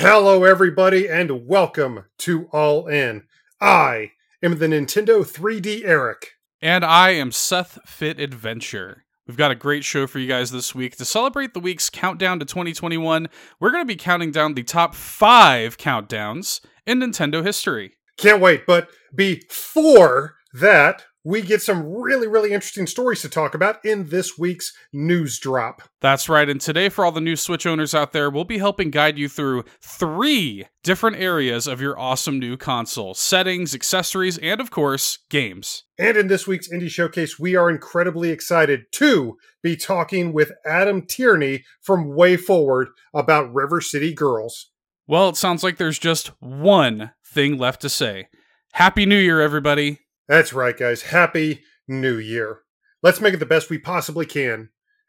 Hello, everybody, and welcome to All In. I am the Nintendo 3D Eric. And I am Seth Fit Adventure. We've got a great show for you guys this week. To celebrate the week's countdown to 2021, we're going to be counting down the top five countdowns in Nintendo history. Can't wait, but before that, we get some really, really interesting stories to talk about in this week's news drop. That's right. And today, for all the new Switch owners out there, we'll be helping guide you through three different areas of your awesome new console settings, accessories, and of course, games. And in this week's Indie Showcase, we are incredibly excited to be talking with Adam Tierney from WayForward about River City Girls. Well, it sounds like there's just one thing left to say. Happy New Year, everybody. That's right, guys. Happy New Year. Let's make it the best we possibly can.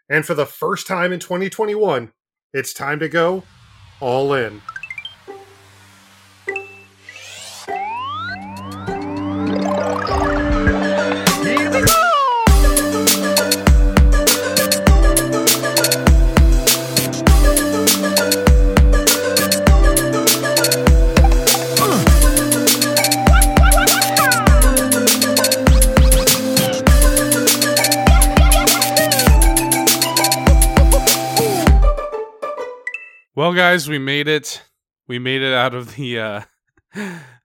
And for the first time in 2021, it's time to go all in. Well, guys, we made it. We made it out of the uh,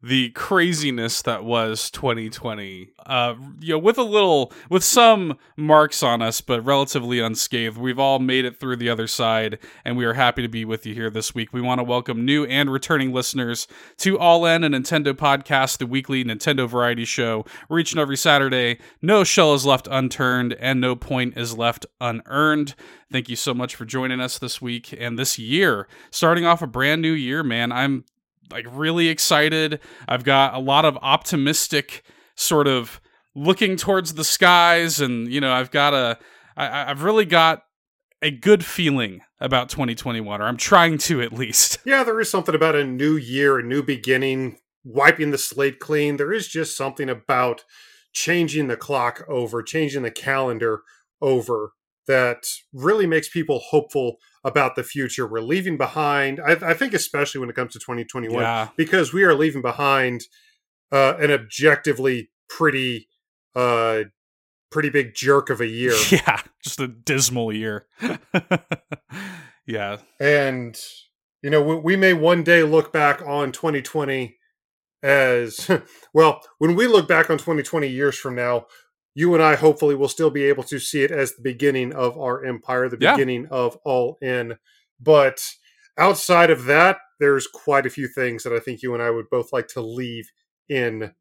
the craziness that was 2020. Uh, you know, with a little, with some marks on us, but relatively unscathed. We've all made it through the other side, and we are happy to be with you here this week. We want to welcome new and returning listeners to All In, a Nintendo podcast, the weekly Nintendo variety show, reaching every Saturday. No shell is left unturned, and no point is left unearned. Thank you so much for joining us this week and this year. Starting off a brand new year, man. I'm like really excited. I've got a lot of optimistic sort of looking towards the skies and you know, I've got a I, I've really got a good feeling about 2021 or I'm trying to at least. Yeah, there is something about a new year, a new beginning, wiping the slate clean. There is just something about changing the clock over, changing the calendar over that really makes people hopeful about the future. We're leaving behind, I, I think, especially when it comes to 2021, Yeah. because we are leaving behind uh, an objectively pretty, uh, pretty big jerk of a year. Yeah, just a dismal year. yeah. And, you know, we, we may one day look back on 2020 as well, when we look back on 2020 years from now, you and I hopefully will still be able to see it as the beginning of our empire, the Yeah. beginning of all in. But outside of that, there's quite a few things that I think you and I would both like to leave in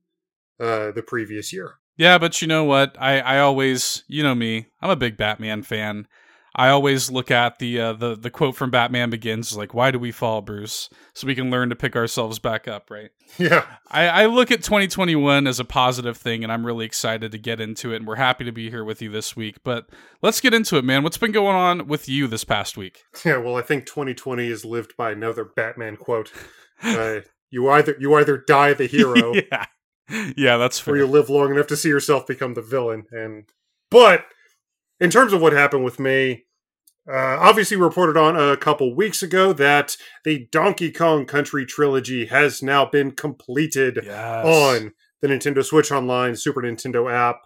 uh, the previous year. Yeah, but you know what? I, I always, you know me, I'm a big Batman fan. I always look at the uh, the the quote from Batman Begins, like "Why do we fall, Bruce?" So we can learn to pick ourselves back up, right? Yeah. I, I look at 2021 as a positive thing, and I'm really excited to get into it. And we're happy to be here with you this week. But let's get into it, man. What's been going on with you this past week? Yeah, well, I think 2020 is lived by another Batman quote. Uh, you either you either die the hero, yeah, yeah, that's or you live long enough to see yourself become the villain. And but in terms of what happened with me, uh, obviously reported on a couple weeks ago that the Donkey Kong Country trilogy has now been completed Yes. on the Nintendo Switch Online Super Nintendo app.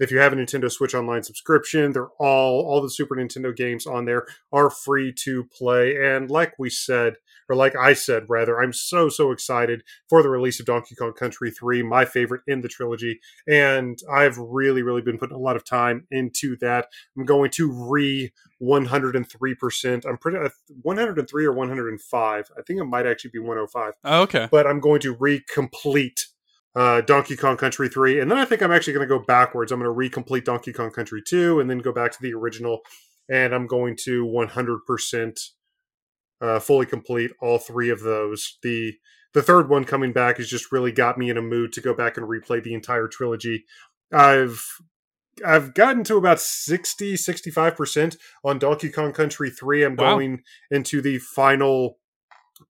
If you have a Nintendo Switch Online subscription, they're all all the Super Nintendo games on there are free to play. And like we said, or like I said rather, I'm so so excited for the release of Donkey Kong Country 3, my favorite in the trilogy, and I've really really been putting a lot of time into that. I'm going to re 103%. I'm pretty uh, 103 or 105. I think it might actually be 105 Oh, okay. but I'm going to recomplete uh, Donkey Kong Country 3. And then I think I'm actually going to go backwards. I'm going to recomplete Donkey Kong Country 2 and then go back to the original. And I'm going to 100% uh, fully complete all three of those. The the third one coming back has just really got me in a mood to go back and replay the entire trilogy. I've I've gotten to about 60 65% on Donkey Kong Country 3. I'm Wow. going into the final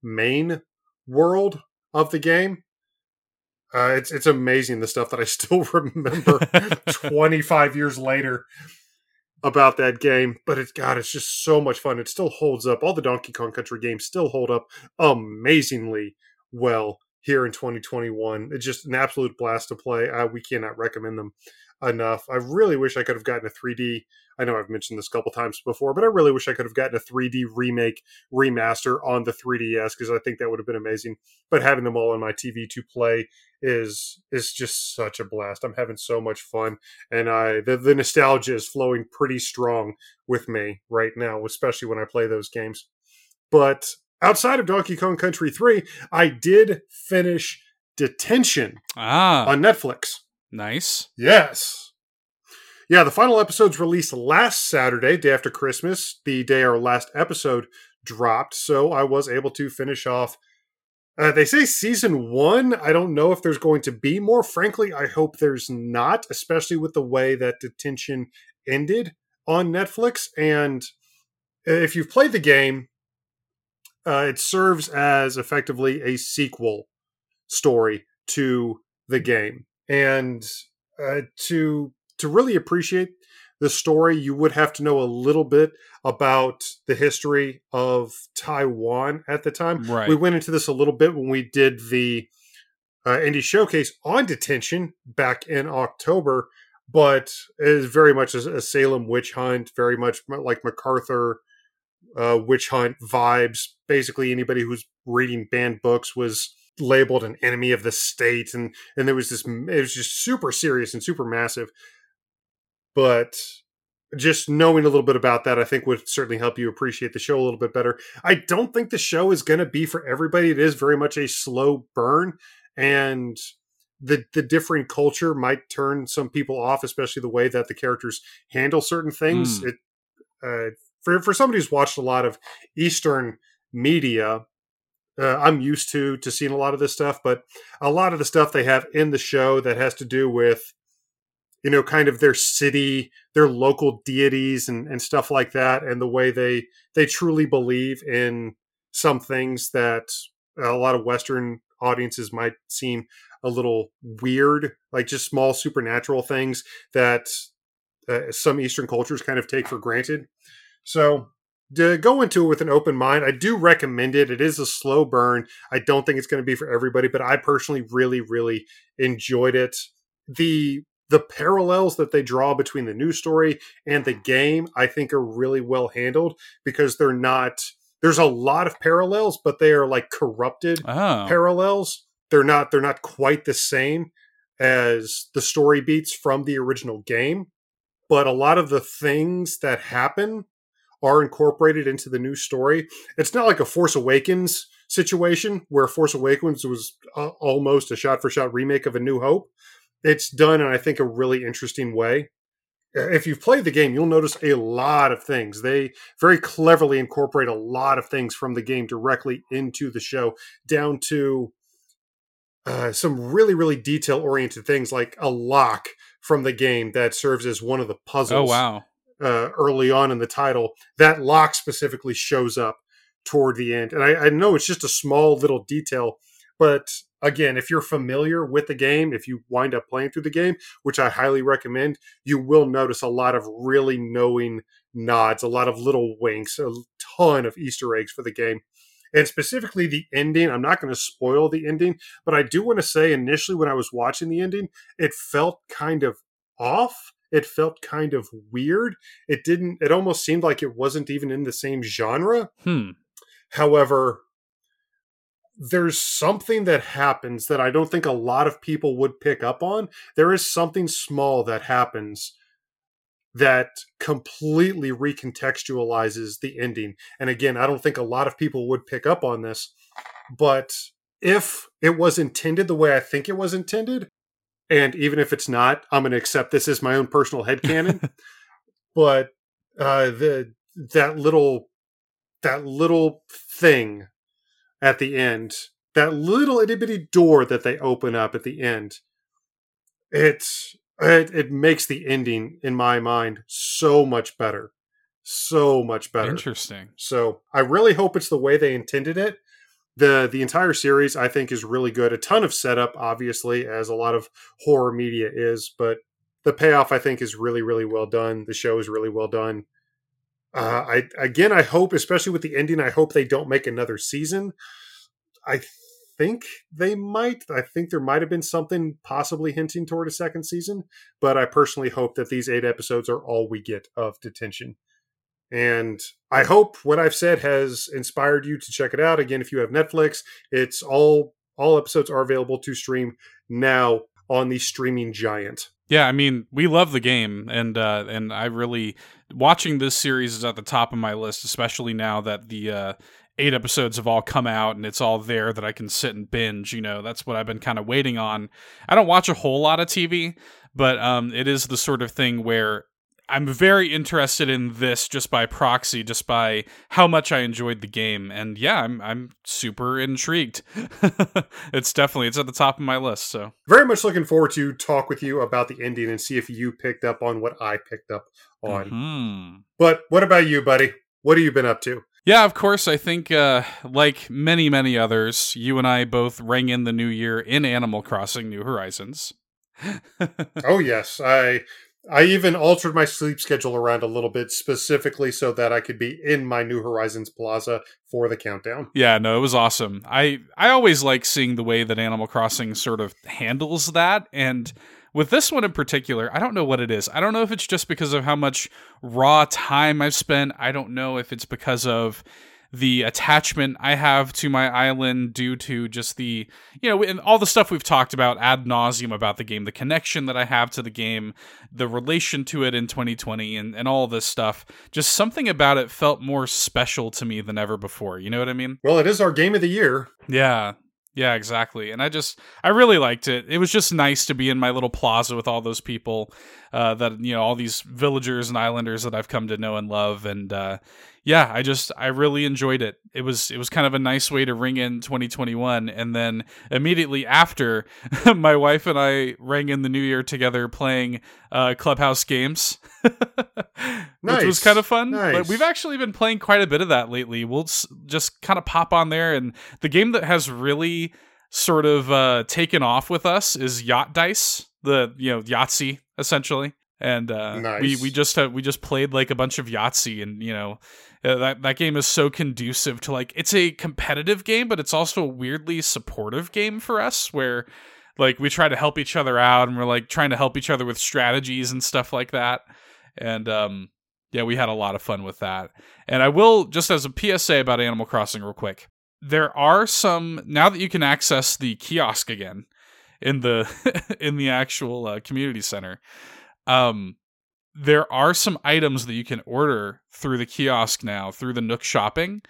main world of the game. Uh, it's it's amazing the stuff that I still remember 25 years later. About that game, but it's God, it's just so much fun. It still holds up. All the Donkey Kong Country games still hold up amazingly well here in 2021. It's just an absolute blast to play. Uh, we cannot recommend them enough. I really wish I could have gotten a 3D. I know I've mentioned this a couple times before, but I really wish I could have gotten a 3D remake remaster on the 3DS because I think that would have been amazing. But having them all on my TV to play is is just such a blast. I'm having so much fun, and I the, the nostalgia is flowing pretty strong with me right now, especially when I play those games. But outside of Donkey Kong Country 3, I did finish Detention Ah, on Netflix. Nice. Yes. Yeah, the final episode's released last Saturday, day after Christmas, the day our last episode dropped. So I was able to finish off. Uh, they say season one. I don't know if there's going to be more. Frankly, I hope there's not, especially with the way that detention ended on Netflix. And if you've played the game, uh, it serves as effectively a sequel story to the game. And uh, to to really appreciate the story, you would have to know a little bit about the history of Taiwan at the time. Right. We went into this a little bit when we did the uh, indie showcase on detention back in October, but it is very much a, a Salem witch hunt, very much like MacArthur uh, witch hunt vibes. Basically, anybody who's reading banned books was labeled an enemy of the state, and and there was this. It was just super serious and super massive. But just knowing a little bit about that, I think would certainly help you appreciate the show a little bit better. I don't think the show is going to be for everybody. It is very much a slow burn, and the the differing culture might turn some people off, especially the way that the characters handle certain things. Mm. It uh, for for somebody who's watched a lot of Eastern media, uh, I'm used to to seeing a lot of this stuff, but a lot of the stuff they have in the show that has to do with you know kind of their city their local deities and, and stuff like that and the way they they truly believe in some things that a lot of western audiences might seem a little weird like just small supernatural things that uh, some eastern cultures kind of take for granted. So to go into it with an open mind i do recommend it. It is a slow burn. I don't think it's going to be for everybody but i personally really really enjoyed it. The the parallels that they draw between the news story and the game i think are really well handled because they're not there's a lot of parallels but they are like corrupted Oh, parallels. They're not they're not quite the same as the story beats from the original game but a lot of the things that happen are incorporated into the new story it's not like a force awakens situation where force awakens was uh, almost a shot for shot remake of a new hope it's done in i think a really interesting way if you've played the game you'll notice a lot of things they very cleverly incorporate a lot of things from the game directly into the show down to uh, some really really detail oriented things like a lock from the game that serves as one of the puzzles. oh wow. Uh, early on in the title that lock specifically shows up toward the end. And I, I know it's just a small little detail but again if you're familiar with the game if you wind up playing through the game which i highly recommend you will notice a lot of really knowing nods a lot of little winks a ton of easter eggs for the game. And specifically the ending i'm not going to spoil the ending but i do want to say initially when i was watching the ending it felt kind of off it felt kind of weird it didn't it almost seemed like it wasn't even in the same genre Hmm. However, there's something that happens that I don't think a lot of people would pick up on. There is something small that happens that completely recontextualizes the ending. And again, I don't think a lot of people would pick up on this, but if it was intended the way I think it was intended, and even if it's not, I'm going to accept this as my own personal head headcanon. but uh, the that little that little thing at the end, that little itty bitty door that they open up at the end, it's it, it makes the ending in my mind so much better, so much better. Interesting. So I really hope it's the way they intended it. The The entire series I think is really good. A ton of setup, obviously, as a lot of horror media is, but the payoff I think is really really well done. The show is really well done. Uh, I again, I hope, especially with the ending, I hope they don't make another season. I think they might. I think there might have been something possibly hinting toward a second season, but I personally hope that these eight episodes are all we get of detention. And I hope what I've said has inspired you to check it out. Again, if you have Netflix, it's all all episodes are available to stream now on the streaming giant. Yeah, I mean, we love the game, and uh, and I really watching this series is at the top of my list, especially now that the uh, eight episodes have all come out and it's all there that I can sit and binge. You know, that's what I've been kind of waiting on. I don't watch a whole lot of TV, but um, it is the sort of thing where I'm very interested in this just by proxy, just by how much I enjoyed the game, and yeah, I'm I'm super intrigued. it's definitely it's at the top of my list. So very much looking forward to talk with you about the ending and see if you picked up on what I picked up on. Mm-hmm. But what about you, buddy? What have you been up to? Yeah, of course. I think, uh, like many, many others, you and I both rang in the new year in Animal Crossing: New Horizons. oh yes, I I even altered my sleep schedule around a little bit specifically so that I could be in my New Horizons Plaza for the countdown. Yeah, no, it was awesome. I I always like seeing the way that Animal Crossing sort of handles that and with this one in particular, I don't know what it is. I don't know if it's just because of how much raw time I've spent. I don't know if it's because of the attachment I have to my island due to just the, you know, and all the stuff we've talked about ad nauseum about the game, the connection that I have to the game, the relation to it in 2020, and, and all this stuff. Just something about it felt more special to me than ever before. You know what I mean? Well, it is our game of the year. Yeah. Yeah, exactly. And I just, I really liked it. It was just nice to be in my little plaza with all those people, uh, that, you know, all these villagers and islanders that I've come to know and love. And, uh, yeah, I just I really enjoyed it. It was it was kind of a nice way to ring in 2021 and then immediately after my wife and I rang in the new year together playing uh, Clubhouse games. nice. Which was kind of fun. Nice. But we've actually been playing quite a bit of that lately. We'll just kind of pop on there and the game that has really sort of uh, taken off with us is Yacht Dice, the you know Yahtzee essentially and uh, nice. we we just uh, we just played like a bunch of Yahtzee, and you know uh, that that game is so conducive to like it's a competitive game, but it's also a weirdly supportive game for us where like we try to help each other out and we're like trying to help each other with strategies and stuff like that. And um yeah, we had a lot of fun with that. And I will just as a PSA about Animal Crossing real quick. There are some now that you can access the kiosk again in the in the actual uh, community center. Um there are some items that you can order through the kiosk now through the Nook shopping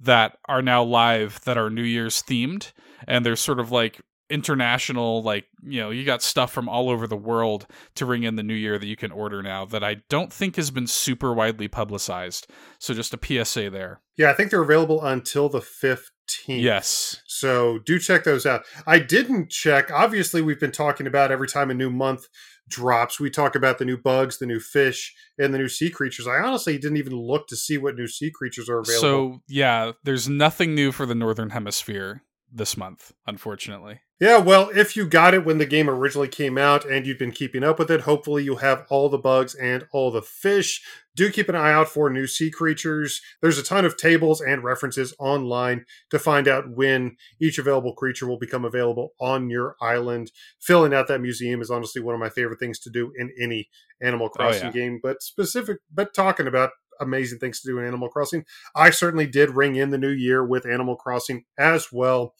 that are now live that are New Year's themed. And they're sort of like international like you know you got stuff from all over the world to ring in the new year that you can order now that I don't think has been super widely publicized. So just a PSA there. Yeah I think they're available until the 15th yes. So do check those out. I didn't check. Obviously we've been talking about every time a new month drops. We talk about the new bugs, the new fish, and the new sea creatures. I honestly didn't even look to see what new sea creatures are available. So, yeah, there's nothing new for the Northern Hemisphere this month, unfortunately. Yeah, well, if you got it when the game originally came out and you've been keeping up with it, hopefully you'll have all the bugs and all the fish. Do keep an eye out for new sea creatures. There's a ton of tables and references online to find out when each available creature will become available on your island. Filling out that museum is honestly one of my favorite things to do in any Animal Crossing oh, yeah. game, but specific but talking about amazing things to do in Animal Crossing, I certainly did ring in the new year with Animal Crossing as well.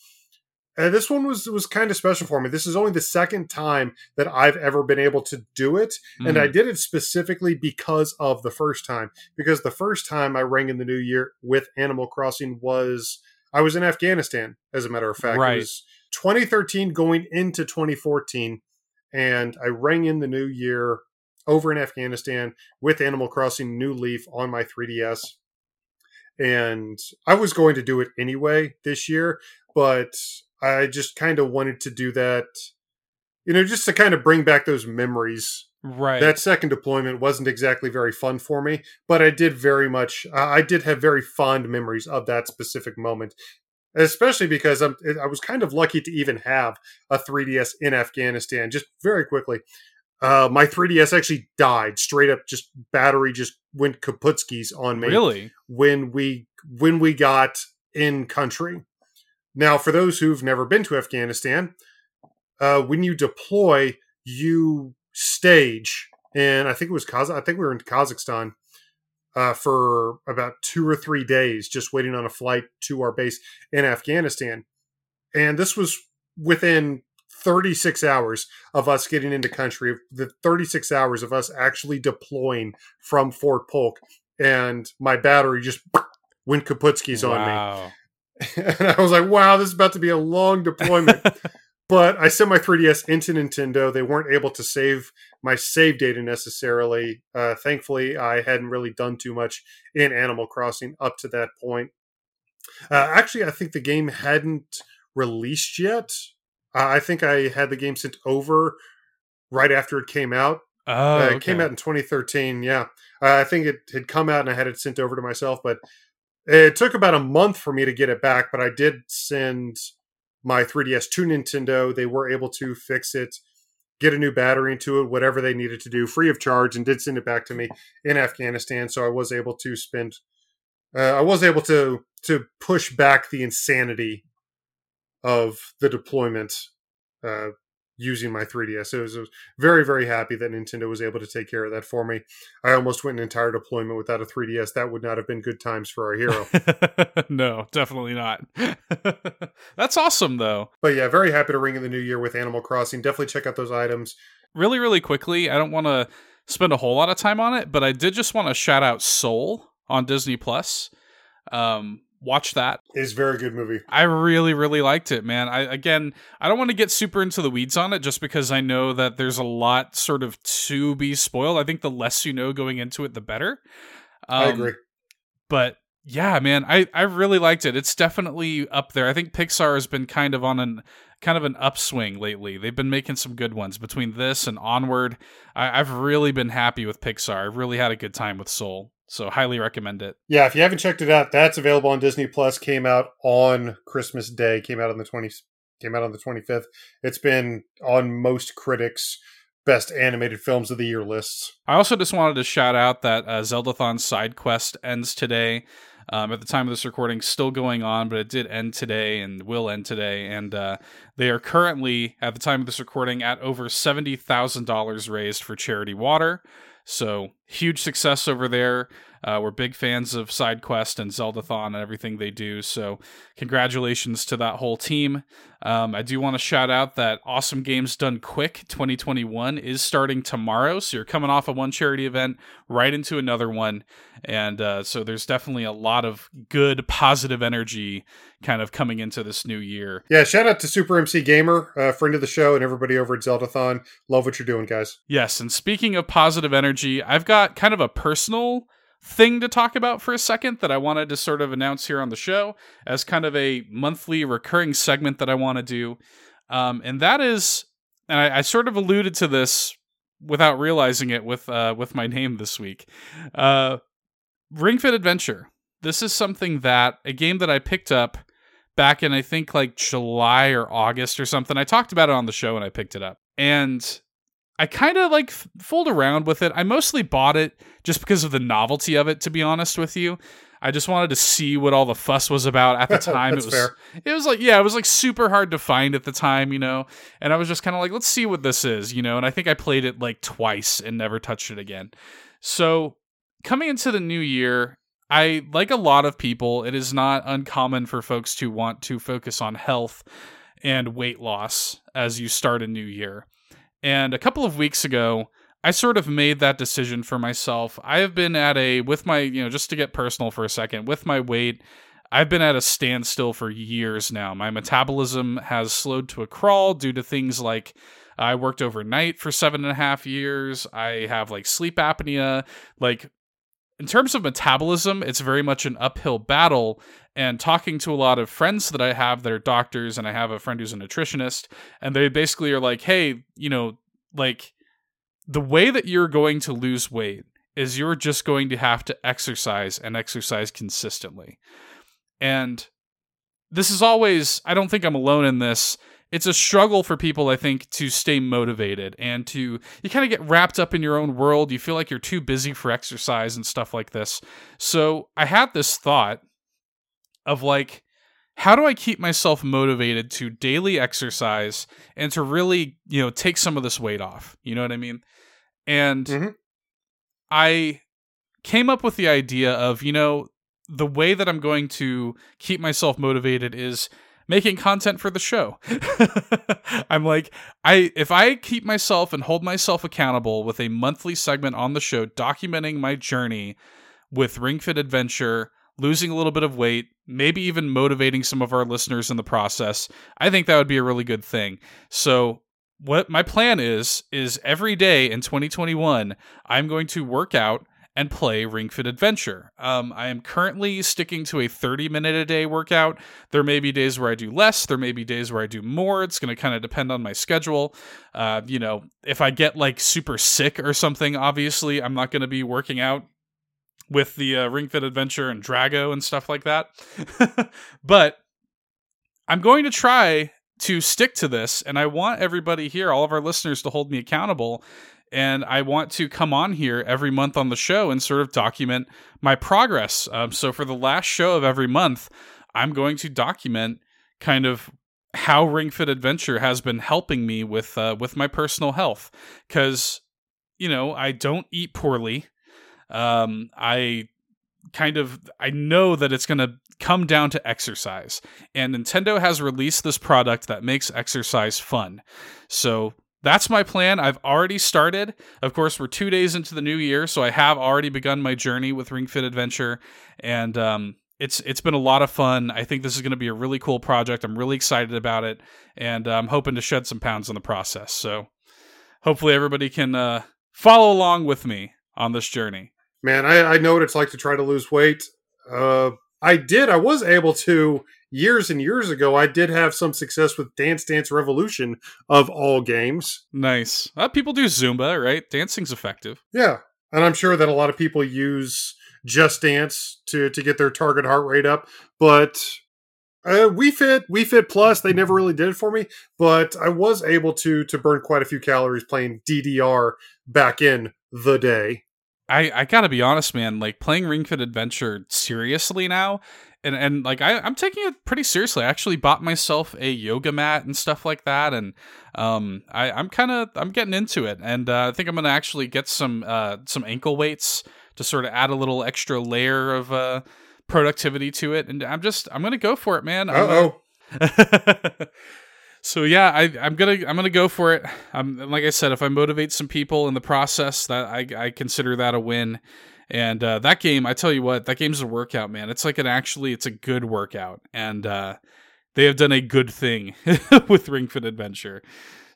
And this one was was kind of special for me. This is only the second time that I've ever been able to do it, mm. and I mm. did it specifically because of the first time. Because the first time I rang in the new year with Animal Crossing was I was in Afghanistan, as a matter of fact. Right. It was 2013 going into 2014, and I rang in the new year over in Afghanistan with Animal Crossing New Leaf on my 3DS. And I was going to do it anyway this year, but I just kind of wanted to do that, you know, just to kind of bring back those memories. Right. That second deployment wasn't exactly very fun for me, but I did very much, I did have very fond memories of that specific moment, especially because I'm, I was kind of lucky to even have a 3DS in Afghanistan. Just very quickly, uh, my 3DS actually died straight up. Just battery just went kaputskis on me. Really? When we when we got in country. Now, for those who've never been to Afghanistan, uh, when you deploy, you stage, and I think it was Kaz. I think we were in Kazakhstan uh, for about two or three days, just waiting on a flight to our base in Afghanistan. And this was within 36 hours of us getting into country, the 36 hours of us actually deploying from Fort Polk, and my battery just went kaputskis wow. on me. And I was like, wow, this is about to be a long deployment. but I sent my 3DS into Nintendo. They weren't able to save my save data necessarily. Uh, thankfully, I hadn't really done too much in Animal Crossing up to that point. Uh, actually, I think the game hadn't released yet. Uh, I think I had the game sent over right after it came out. Oh. Uh, it came out in 2013. Yeah, uh, I think it had come out and I had it sent over to myself, but it took about a month for me to get it back. But I did send my 3DS to Nintendo. They were able to fix it, get a new battery into it, whatever they needed to do, free of charge, and did send it back to me in Afghanistan. So I was able to spend. Uh, I was able to to push back the insanity of the deployment uh, using my 3DS. I was, I was, very, very happy that Nintendo was able to take care of that for me. I almost went an entire deployment without a 3DS. That would not have been good times for our hero. no, definitely not. That's awesome, though. But yeah, very happy to ring in the new year with Animal Crossing. Definitely check out those items. Really, really quickly, I don't want to spend a whole lot of time on it, but I did just want to shout out Soul on Disney Plus. Um, watch that. It's a very good movie. I really, really liked it, man. I again, I don't want to get super into the weeds on it just because I know that there's a lot sort of to be spoiled. I think the less you know going into it, the better. Um, I agree. But yeah, man, I I really liked it. It's definitely up there. I think Pixar has been kind of on an kind of an upswing lately. They've been making some good ones between this and Onward. I, I've really been happy with Pixar. I've really had a good time with Soul. So highly recommend it. Yeah, if you haven't checked it out, that's available on Disney Plus. Came out on Christmas Day. Came out on the twenty. Came out on the twenty fifth. It's been on most critics' best animated films of the year lists. I also just wanted to shout out that uh, Zeldathon side quest ends today. Um, at the time of this recording, still going on, but it did end today and will end today. And uh, they are currently, at the time of this recording, at over seventy thousand dollars raised for Charity Water. So huge success over there. Uh, we're big fans of SideQuest and Zeldathon and everything they do. So congratulations to that whole team. Um, I do want to shout out that Awesome Games Done Quick 2021 is starting tomorrow. So you're coming off of one charity event right into another one. And uh, so there's definitely a lot of good, positive energy kind of coming into this new year. Yeah, shout out to Super MC Gamer, uh, friend of the show, and everybody over at Zeldathon. Love what you're doing, guys. Yes. And speaking of positive energy, I've got kind of a personal thing to talk about for a second that I wanted to sort of announce here on the show as kind of a monthly recurring segment that I want to do. Um, and that is, and I, I, sort of alluded to this without realizing it with uh, with my name this week. Uh, Ring Fit Adventure. This is something that a game that I picked up back in I think like July or August or something. I talked about it on the show and I picked it up. And I kind of like fooled around with it. I mostly bought it just because of the novelty of it, to be honest with you. I just wanted to see what all the fuss was about at the time. it was fair. it was like yeah, it was like super hard to find at the time, you know. And I was just kind of like, let's see what this is, you know. And I think I played it like twice and never touched it again. So coming into the new year, I like a lot of people, it is not uncommon for folks to want to focus on health and weight loss as you start a new year. And a couple of weeks ago, I sort of made that decision for myself. I have been at a, with my, you know, just to get personal for a second, with my weight, I've been at a standstill for years now. My metabolism has slowed to a crawl due to things like I worked overnight for seven and a half years. I have like sleep apnea. Like, in terms of metabolism, it's very much an uphill battle. And talking to a lot of friends that I have that are doctors, and I have a friend who's a nutritionist, and they basically are like, hey, you know, like the way that you're going to lose weight is you're just going to have to exercise and exercise consistently. And this is always, I don't think I'm alone in this. It's a struggle for people, I think, to stay motivated and to you kind of get wrapped up in your own world. You feel like you're too busy for exercise and stuff like this. So I had this thought of like, how do I keep myself motivated to daily exercise and to really, you know, take some of this weight off? You know what I mean? And Mhm. I came up with the idea of, you know, the way that I'm going to keep myself motivated is making content for the show. I'm like, I if I keep myself and hold myself accountable with a monthly segment on the show documenting my journey with Ring Fit Adventure, losing a little bit of weight, maybe even motivating some of our listeners in the process, I think that would be a really good thing. So what my plan is is every day in 2021 I'm going to work out and play Ring Fit Adventure. Um, I am currently sticking to a 30 minute a day workout. There may be days where I do less. There may be days where I do more. It's going to kind of depend on my schedule. Uh, you know, if I get like super sick or something, obviously I'm not going to be working out with the uh, Ring Fit Adventure and Dragaux and stuff like that. but I'm going to try to stick to this, and I want everybody here, all of our listeners, to hold me accountable. And I want to come on here every month on the show and sort of document my progress. Um, so for the last show of every month, I'm going to document kind of how Ring Fit Adventure has been helping me with uh, with my personal health because you know I don't eat poorly. Um, I kind of I know that it's going to come down to exercise, and Nintendo has released this product that makes exercise fun. So that's my plan. I've already started. Of course, we're two days into the new year, so I have already begun my journey with Ring Fit Adventure, and um, it's it's been a lot of fun. I think this is going to be a really cool project. I'm really excited about it, and uh, I'm hoping to shed some pounds in the process. So hopefully, everybody can uh, follow along with me on this journey. Man, I, I know what it's like to try to lose weight. Uh, I did. I was able to years and years ago. I did have some success with Dance Dance Revolution of all games. Nice. Uh, people do Zumba, right? Dancing's effective. Yeah, and I'm sure that a lot of people use Just Dance to to get their target heart rate up. But uh, Wii Fit, Wii Fit Plus, they never really did it for me. But I was able to to burn quite a few calories playing DDR back in the day. I, I gotta be honest, man. Like playing Ring Fit Adventure seriously now, and and like I, I'm taking it pretty seriously. I actually bought myself a yoga mat and stuff like that, and um, I, I'm kind of I'm getting into it, and uh, I think I'm gonna actually get some uh some ankle weights to sort of add a little extra layer of uh productivity to it, and I'm just I'm gonna go for it, man. Uh oh. so yeah, I, I'm gonna I'm gonna go for it. Um, like I said, if I motivate some people in the process, that I, I consider that a win. And uh, that game, I tell you what, that game's a workout, man. It's like an actually, it's a good workout, and uh, they have done a good thing with Ring Fit Adventure.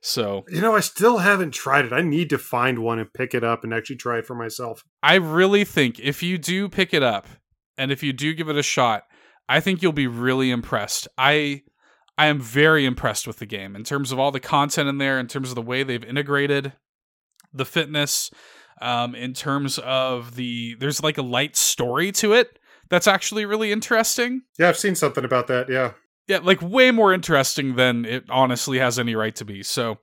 So You know, I still haven't tried it. I need to find one and pick it up and actually try it for myself. I really think if you do pick it up, and if you do give it a shot, I think you'll be really impressed. I I am very impressed with the game in terms of all the content in there, in terms of the way they've integrated the fitness, um, in terms of the there's like a light story to it that's actually really interesting. Yeah, I've seen something about that. Yeah. Yeah, like way more interesting than it honestly has any right to be. So,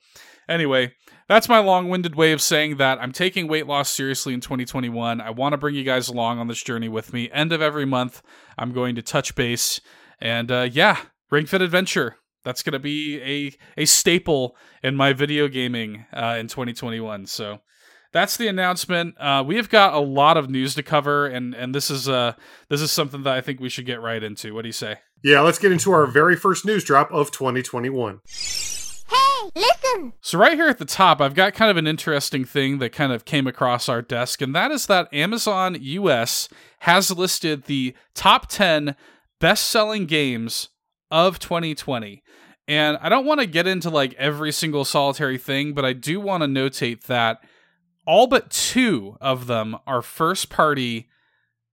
anyway, that's my long-winded way of saying that I'm taking weight loss seriously in 2021. I want to bring you guys along on this journey with me. End of every month, I'm going to touch base, and uh, yeah, Ring Fit Adventure. That's going to be a a staple in my video gaming uh, in 2021. So that's the announcement. Uh, we have got a lot of news to cover, and and this is uh this is something that I think we should get right into. What do you say? Yeah, let's get into our very first news drop of 2021. Hey, listen! So, right here at the top, I've got kind of an interesting thing that kind of came across our desk, and that is that Amazon US has listed the top 10 best selling games of 2020. And I don't want to get into like every single solitary thing, but I do want to notate that all but two of them are first party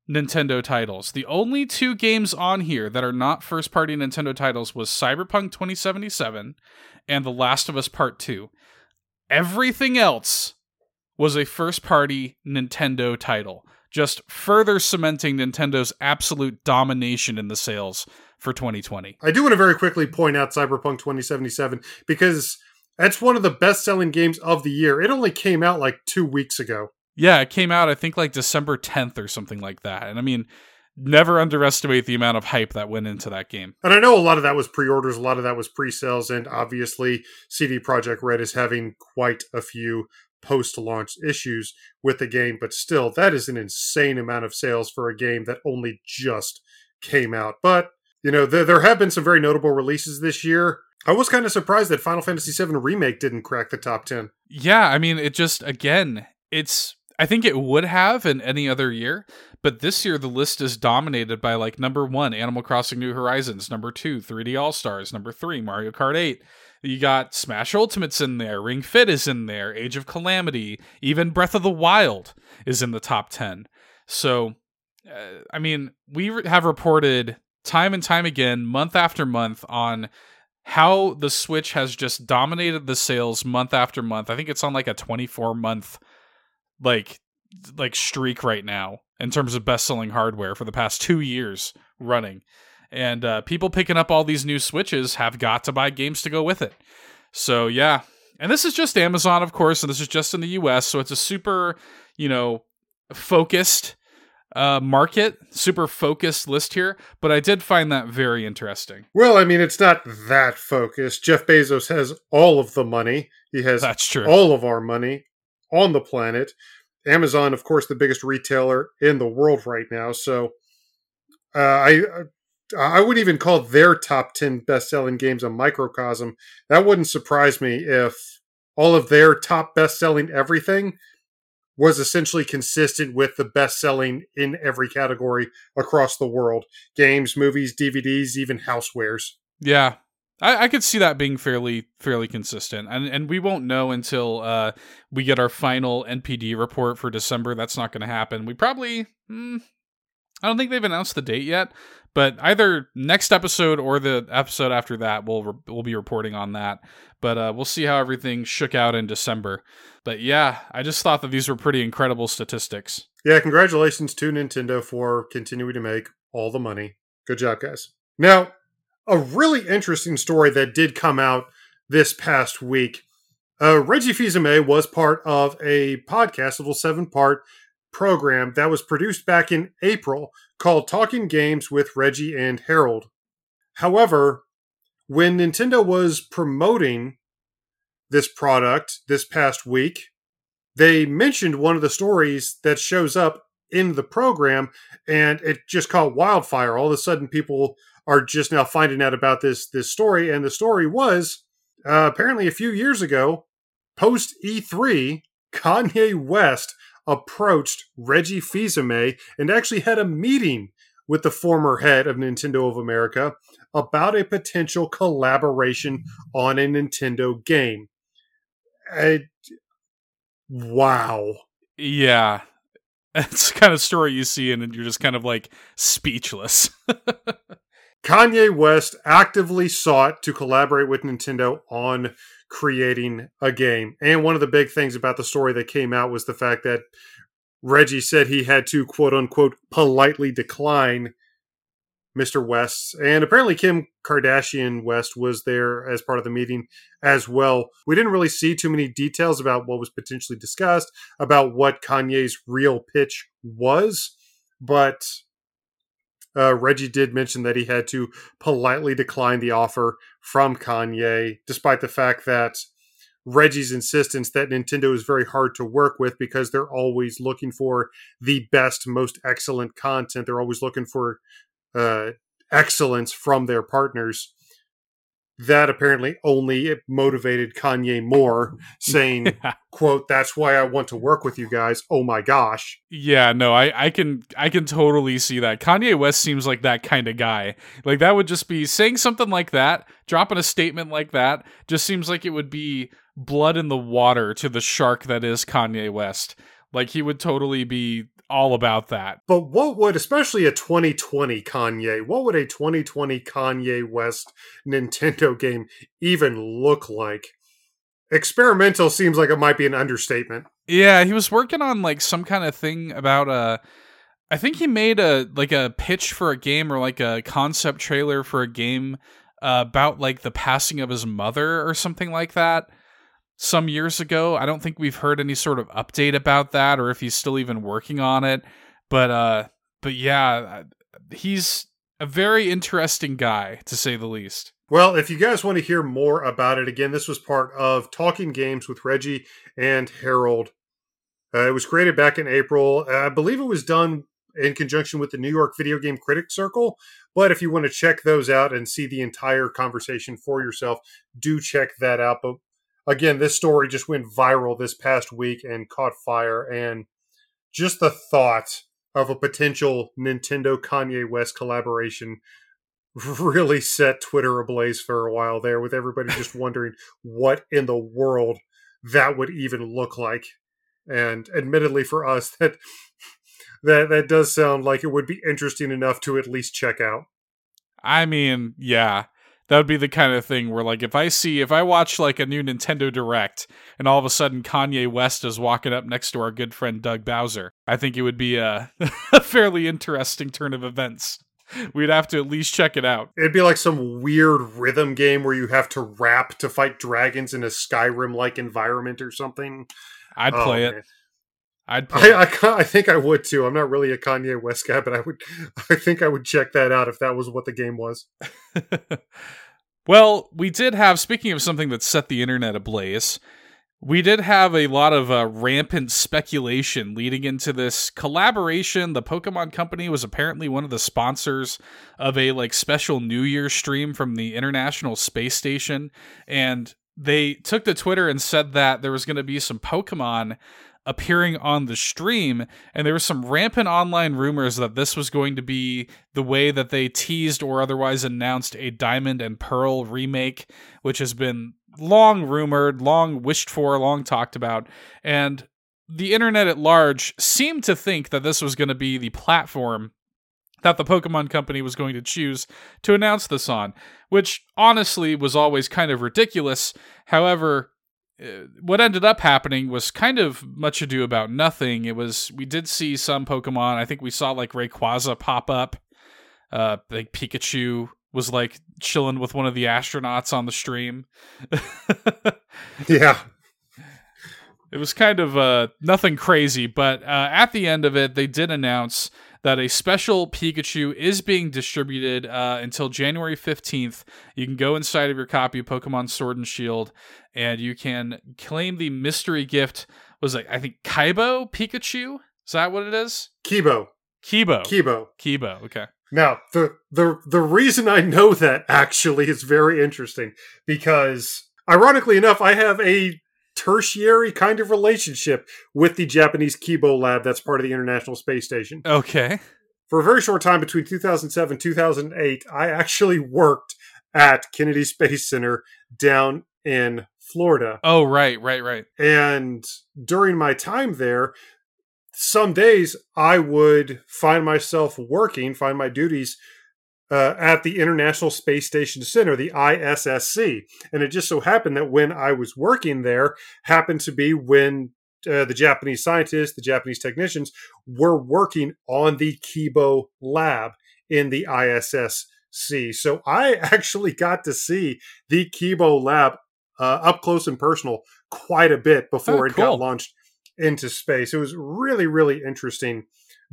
Nintendo titles. The only two games on here that are not first party Nintendo titles was Cyberpunk 2077 and The Last of Us Part 2. Everything else was a first party Nintendo title. just further cementing Nintendo's absolute domination in the sales for 2020. I do want to very quickly point out Cyberpunk 2077 because that's one of the best selling games of the year. It only came out like two weeks ago. Yeah, it came out I think like December 10th or something like that. And I mean, never underestimate the amount of hype that went into that game. And I know a lot of that was pre-orders, a lot of that was pre-sales, and obviously CD Projekt Red is having quite a few post-launch issues with the game, but still, that is an insane amount of sales for a game that only just came out. But you know, there, there have been some very notable releases this year. I was kind of surprised that Final Fantasy VII Remake didn't crack the top 10. Yeah, I mean, it just, again, it's, I think it would have in any other year, but this year the list is dominated by like number one, Animal Crossing New Horizons, number two, 3D All Stars, number three, Mario Kart 8. You got Smash Ultimates in there, Ring Fit is in there, Age of Calamity, even Breath of the Wild is in the top 10. So, uh, I mean, we have reported time and time again, month after month, on how the Switch has just dominated the sales month after month. I think it's on like a 24 month like like streak right now in terms of best selling hardware for the past two years running. And uh, people picking up all these new Switches have got to buy games to go with it. So yeah. And this is just Amazon, of course, and this is just in the US. So it's a super, you know, focused uh, market, super focused list here, but I did find that very interesting. Well, I mean, it's not that focused. Jeff Bezos has all of the money. He has That's true. all of our money on the planet. Amazon, of course, the biggest retailer in the world right now. So uh, I I wouldn't even call their top 10 best selling games a microcosm. That wouldn't surprise me if all of their top best selling everything was essentially consistent with the best selling in every category across the world games, movies, DVDs, even housewares. Yeah. I, I could see that being fairly fairly consistent, and and we won't know until uh, we get our final NPD report for December. That's not going to happen. We probably, mm, I don't think they've announced the date yet, but either next episode or the episode after that, we'll re- we'll be reporting on that. But uh, we'll see how everything shook out in December. But yeah, I just thought that these were pretty incredible statistics. Yeah, congratulations to Nintendo for continuing to make all the money. Good job, guys. Now, a really interesting story that did come out this past week. Uh, Reggie Fils-Aimé was part of a podcast, a little seven part program that was produced back in April called Talking Games with Reggie and Harold. However, when Nintendo was promoting this product this past week, they mentioned one of the stories that shows up in the program and it just caught wildfire. All of a sudden, people are just now finding out about this this story, and the story was uh, apparently a few years ago, post E3, Kanye West approached Reggie Fils-Aimé and actually had a meeting with the former head of Nintendo of America about a potential collaboration on a Nintendo game. I, wow. Yeah. It's the kind of story you see and you're just kind of like speechless. Kanye West actively sought to collaborate with Nintendo on creating a game. And one of the big things about the story that came out was the fact that Reggie said he had to quote unquote politely decline Mr. West. And apparently Kim Kardashian West was there as part of the meeting as well. We didn't really see too many details about what was potentially discussed, about what Kanye's real pitch was, but uh, Reggie did mention that he had to politely decline the offer from Kanye, despite the fact that Reggie's insistence that Nintendo is very hard to work with because they're always looking for the best, most excellent content. They're always looking for uh, excellence from their partners that apparently only motivated Kanye more, saying, yeah. "quote That's why I want to work with you guys." Oh my gosh! Yeah, no, I I can I can totally see that. Kanye West seems like that kind of guy. Like that would just be saying something like that, dropping a statement like that. Just seems like it would be blood in the water to the shark that is Kanye West. Like he would totally be all about that. But what would, especially a 2020 Kanye, what would a 2020 Kanye West Nintendo game even look like? Experimental seems like it might be an understatement. Yeah, he was working on like some kind of thing about uh I think he made a like a pitch for a game or like a concept trailer for a game uh, about like the passing of his mother or something like that some years ago. I don't think we've heard any sort of update about that or if he's still even working on it. But uh but yeah, he's a very interesting guy to say the least. Well, if you guys want to hear more about it, again, this was part of Talking Games with Reggie and Harold. Uh, it was created back in April. Uh, I believe it was done in conjunction with the New York Video Game Critics Circle. But if you want to check those out and see the entire conversation for yourself, do check that out. But again, this story just went viral this past week and caught fire. And just the thought of a potential Nintendo Kanye West collaboration really set Twitter ablaze for a while there, with everybody just wondering what in the world that would even look like. And admittedly, for us, that that that does sound like it would be interesting enough to at least check out. I mean, yeah. That would be the kind of thing where like if I see if I watch like a new Nintendo Direct and all of a sudden Kanye West is walking up next to our good friend Doug Bowser, I think it would be a, a fairly interesting turn of events. We'd have to at least check it out. It'd be like some weird rhythm game where you have to rap to fight dragons in a Skyrim like environment or something. I'd play oh, it. I'd. I, I, I think I would too. I'm not really a Kanye West guy, but I would. I think I would check that out if that was what the game was. well, we did have. Speaking of something that set the internet ablaze, we did have a lot of uh, rampant speculation leading into this collaboration. The Pokemon Company was apparently one of the sponsors of a like special New Year stream from the International Space Station, and they took to Twitter and said that there was going to be some Pokemon appearing on the stream. And there were some rampant online rumors that this was going to be the way that they teased or otherwise announced a Diamond and Pearl remake, which has been long rumored, long wished for, long talked about. And the internet at large seemed to think that this was going to be the platform that the Pokemon Company was going to choose to announce this on, which honestly was always kind of ridiculous. However, what ended up happening was kind of much ado about nothing. It was we did see some Pokemon. I think we saw like Rayquaza pop up. Uh, like Pikachu was like chilling with one of the astronauts on the stream. yeah. It was kind of uh, nothing crazy, but uh, at the end of it, they did announce that a special Pikachu is being distributed uh, until January 15th. You can go inside of your copy of Pokemon Sword and Shield and you can claim the mystery gift. Was like I think Kaibo Pikachu? Is that what it is? Kibo. Kibo. Kibo. Kibo. Okay. Now, the the the reason I know that actually is very interesting because ironically enough, I have a tertiary kind of relationship with the Japanese Kibo lab that's part of the International Space Station. Okay. For a very short time between 2007 2008, I actually worked at Kennedy Space Center down in Florida. Oh, right, right, right. And during my time there, some days I would find myself working, find my duties uh, at the International Space Station Center, the ISSC. And it just so happened that when I was working there, happened to be when uh, the Japanese scientists, the Japanese technicians were working on the Kibo lab in the ISSC. So I actually got to see the Kibo lab uh, up close and personal quite a bit before oh, it got launched into space. It was really, really interesting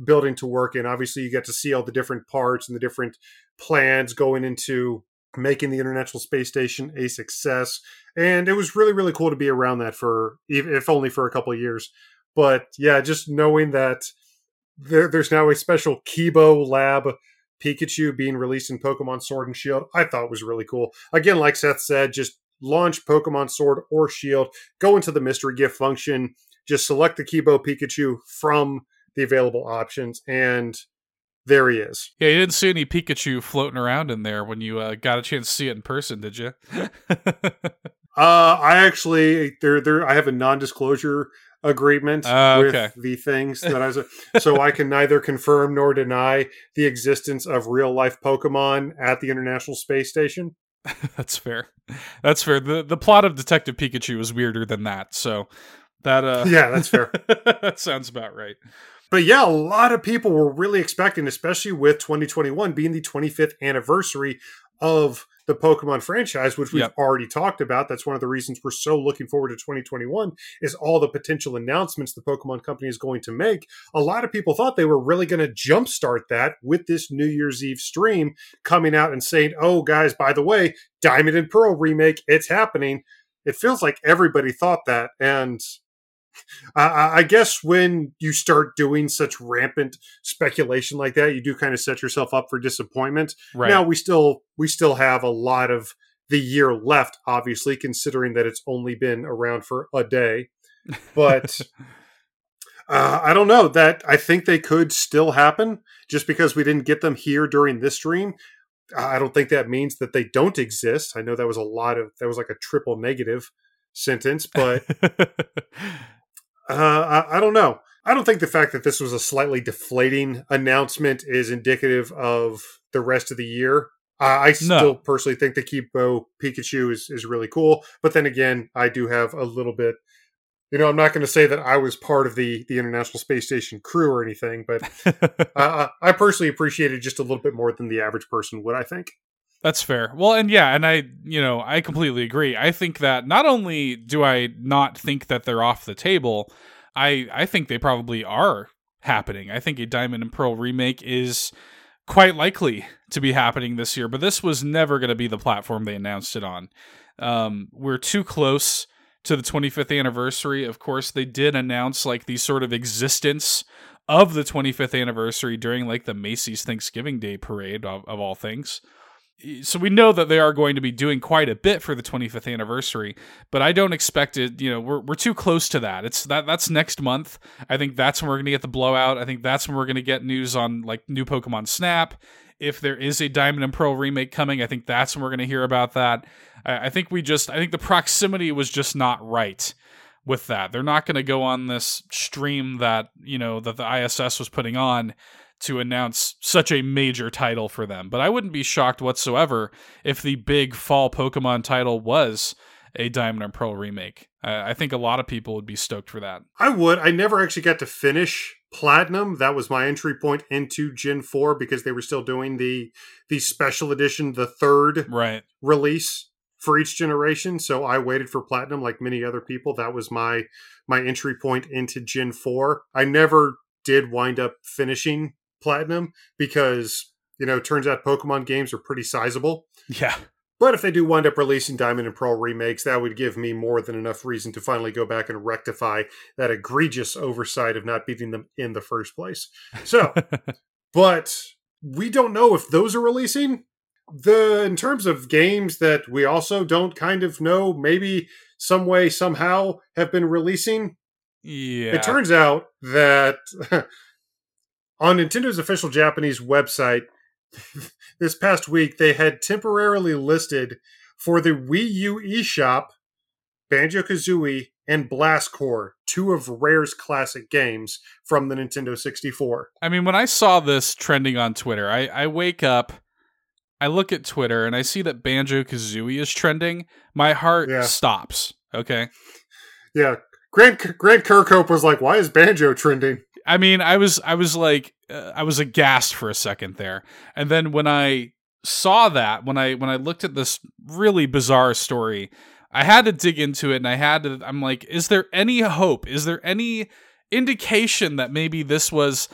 building to work in. Obviously, you get to see all the different parts and the different plans going into making the International Space Station a success. And it was really, really cool to be around that for, if only for a couple of years. But yeah, just knowing that there, there's now a special Kibo Lab Pikachu being released in Pokemon Sword and Shield, I thought was really cool. Again, like Seth said, just launch Pokemon Sword or Shield, go into the mystery gift function, just select the Kibo Pikachu from the available options, and there he is. Yeah, you didn't see any Pikachu floating around in there when you uh, got a chance to see it in person, did you? uh, I actually there there I have a non-disclosure agreement uh, okay. with the things that I was so I can neither confirm nor deny the existence of real life Pokemon at the International Space Station. That's fair. That's fair. The the plot of Detective Pikachu is weirder than that. So that uh Yeah, that's fair. that sounds about right. But yeah, a lot of people were really expecting, especially with 2021 being the 25th anniversary of the Pokemon franchise, which we've Yep. already talked about. That's one of the reasons we're so looking forward to 2021 is all the potential announcements the Pokemon company is going to make. A lot of people thought they were really going to jumpstart that with this New Year's Eve stream coming out and saying, "Oh, guys, by the way, Diamond and Pearl remake, it's happening." It feels like everybody thought that, and I- I I guess when you start doing such rampant speculation like that, you do kind of set yourself up for disappointment. Right. Now we still we still have a lot of the year left, obviously, considering that it's only been around for a day. But uh, I don't know that I think they could still happen just because we didn't get them here during this stream. I don't think that means that they don't exist. I know that was a lot of that was like a triple negative sentence, but uh, I, I don't know. I don't think the fact that this was a slightly deflating announcement is indicative of the rest of the year. Uh, I still No. personally think the Kibo Pikachu is, is really cool, but then again, I do have a little bit. You know, I'm not going to say that I was part of the the International Space Station crew or anything, but uh, I personally appreciate it just a little bit more than the average person would. I think. That's fair. Well, and yeah, and I, you know, I completely agree. I think that not only do I not think that they're off the table, I I think they probably are happening. I think a Diamond and Pearl remake is quite likely to be happening this year, but this was never going to be the platform they announced it on. Um, we're too close to the 25th anniversary. Of course, they did announce like the sort of existence of the 25th anniversary during like the Macy's Thanksgiving Day parade of, of all things so we know that they are going to be doing quite a bit for the 25th anniversary but i don't expect it you know we're, we're too close to that. It's that that's next month. I think that's when we're going to get the blowout. I think that's when we're going to get news on like new pokemon snap. If there is a diamond and pearl remake coming i think that's when we're going to hear about that. I, I think we just i think the proximity was just not right with that. They're not going to go on this stream that you know that the iss was putting on to announce such a major title for them. But I wouldn't be shocked whatsoever if the big fall Pokemon title was a Diamond and Pearl remake. I I think a lot of people would be stoked for that. I would. I never actually got to finish Platinum. That was my entry point into Gen 4 because they were still doing the the special edition, the third Right. release for each generation. So I waited for Platinum like many other people. That was my my entry point into Gen 4. I never did wind up finishing Platinum because, you know, turns out Pokemon games are pretty sizable. Yeah. But if they do wind up releasing Diamond and Pearl remakes, that would give me more than enough reason to finally go back and rectify that egregious oversight of not beating them in the first place. So, but we don't know if those are releasing. The in terms of games that we also don't kind of know, maybe some way somehow have been releasing. yeah. It turns out that on Nintendo's official Japanese website this past week, they had temporarily listed for the Wii U eShop Banjo Kazooie and Blast Corps, two of Rare's classic games from the Nintendo 64. I mean, when I saw this trending on Twitter, I, I wake up, I look at Twitter, and I see that Banjo Kazooie is trending. My heart Yeah. stops. Okay. Yeah, Grant Grant Kirkhope was like, "Why is Banjo trending?" I mean, I was I was like uh, I was aghast for a second there. And then when I saw that, when I when I looked at this really bizarre story, I had to dig into it and I had to I'm like, is there any hope? Is there any indication that maybe this was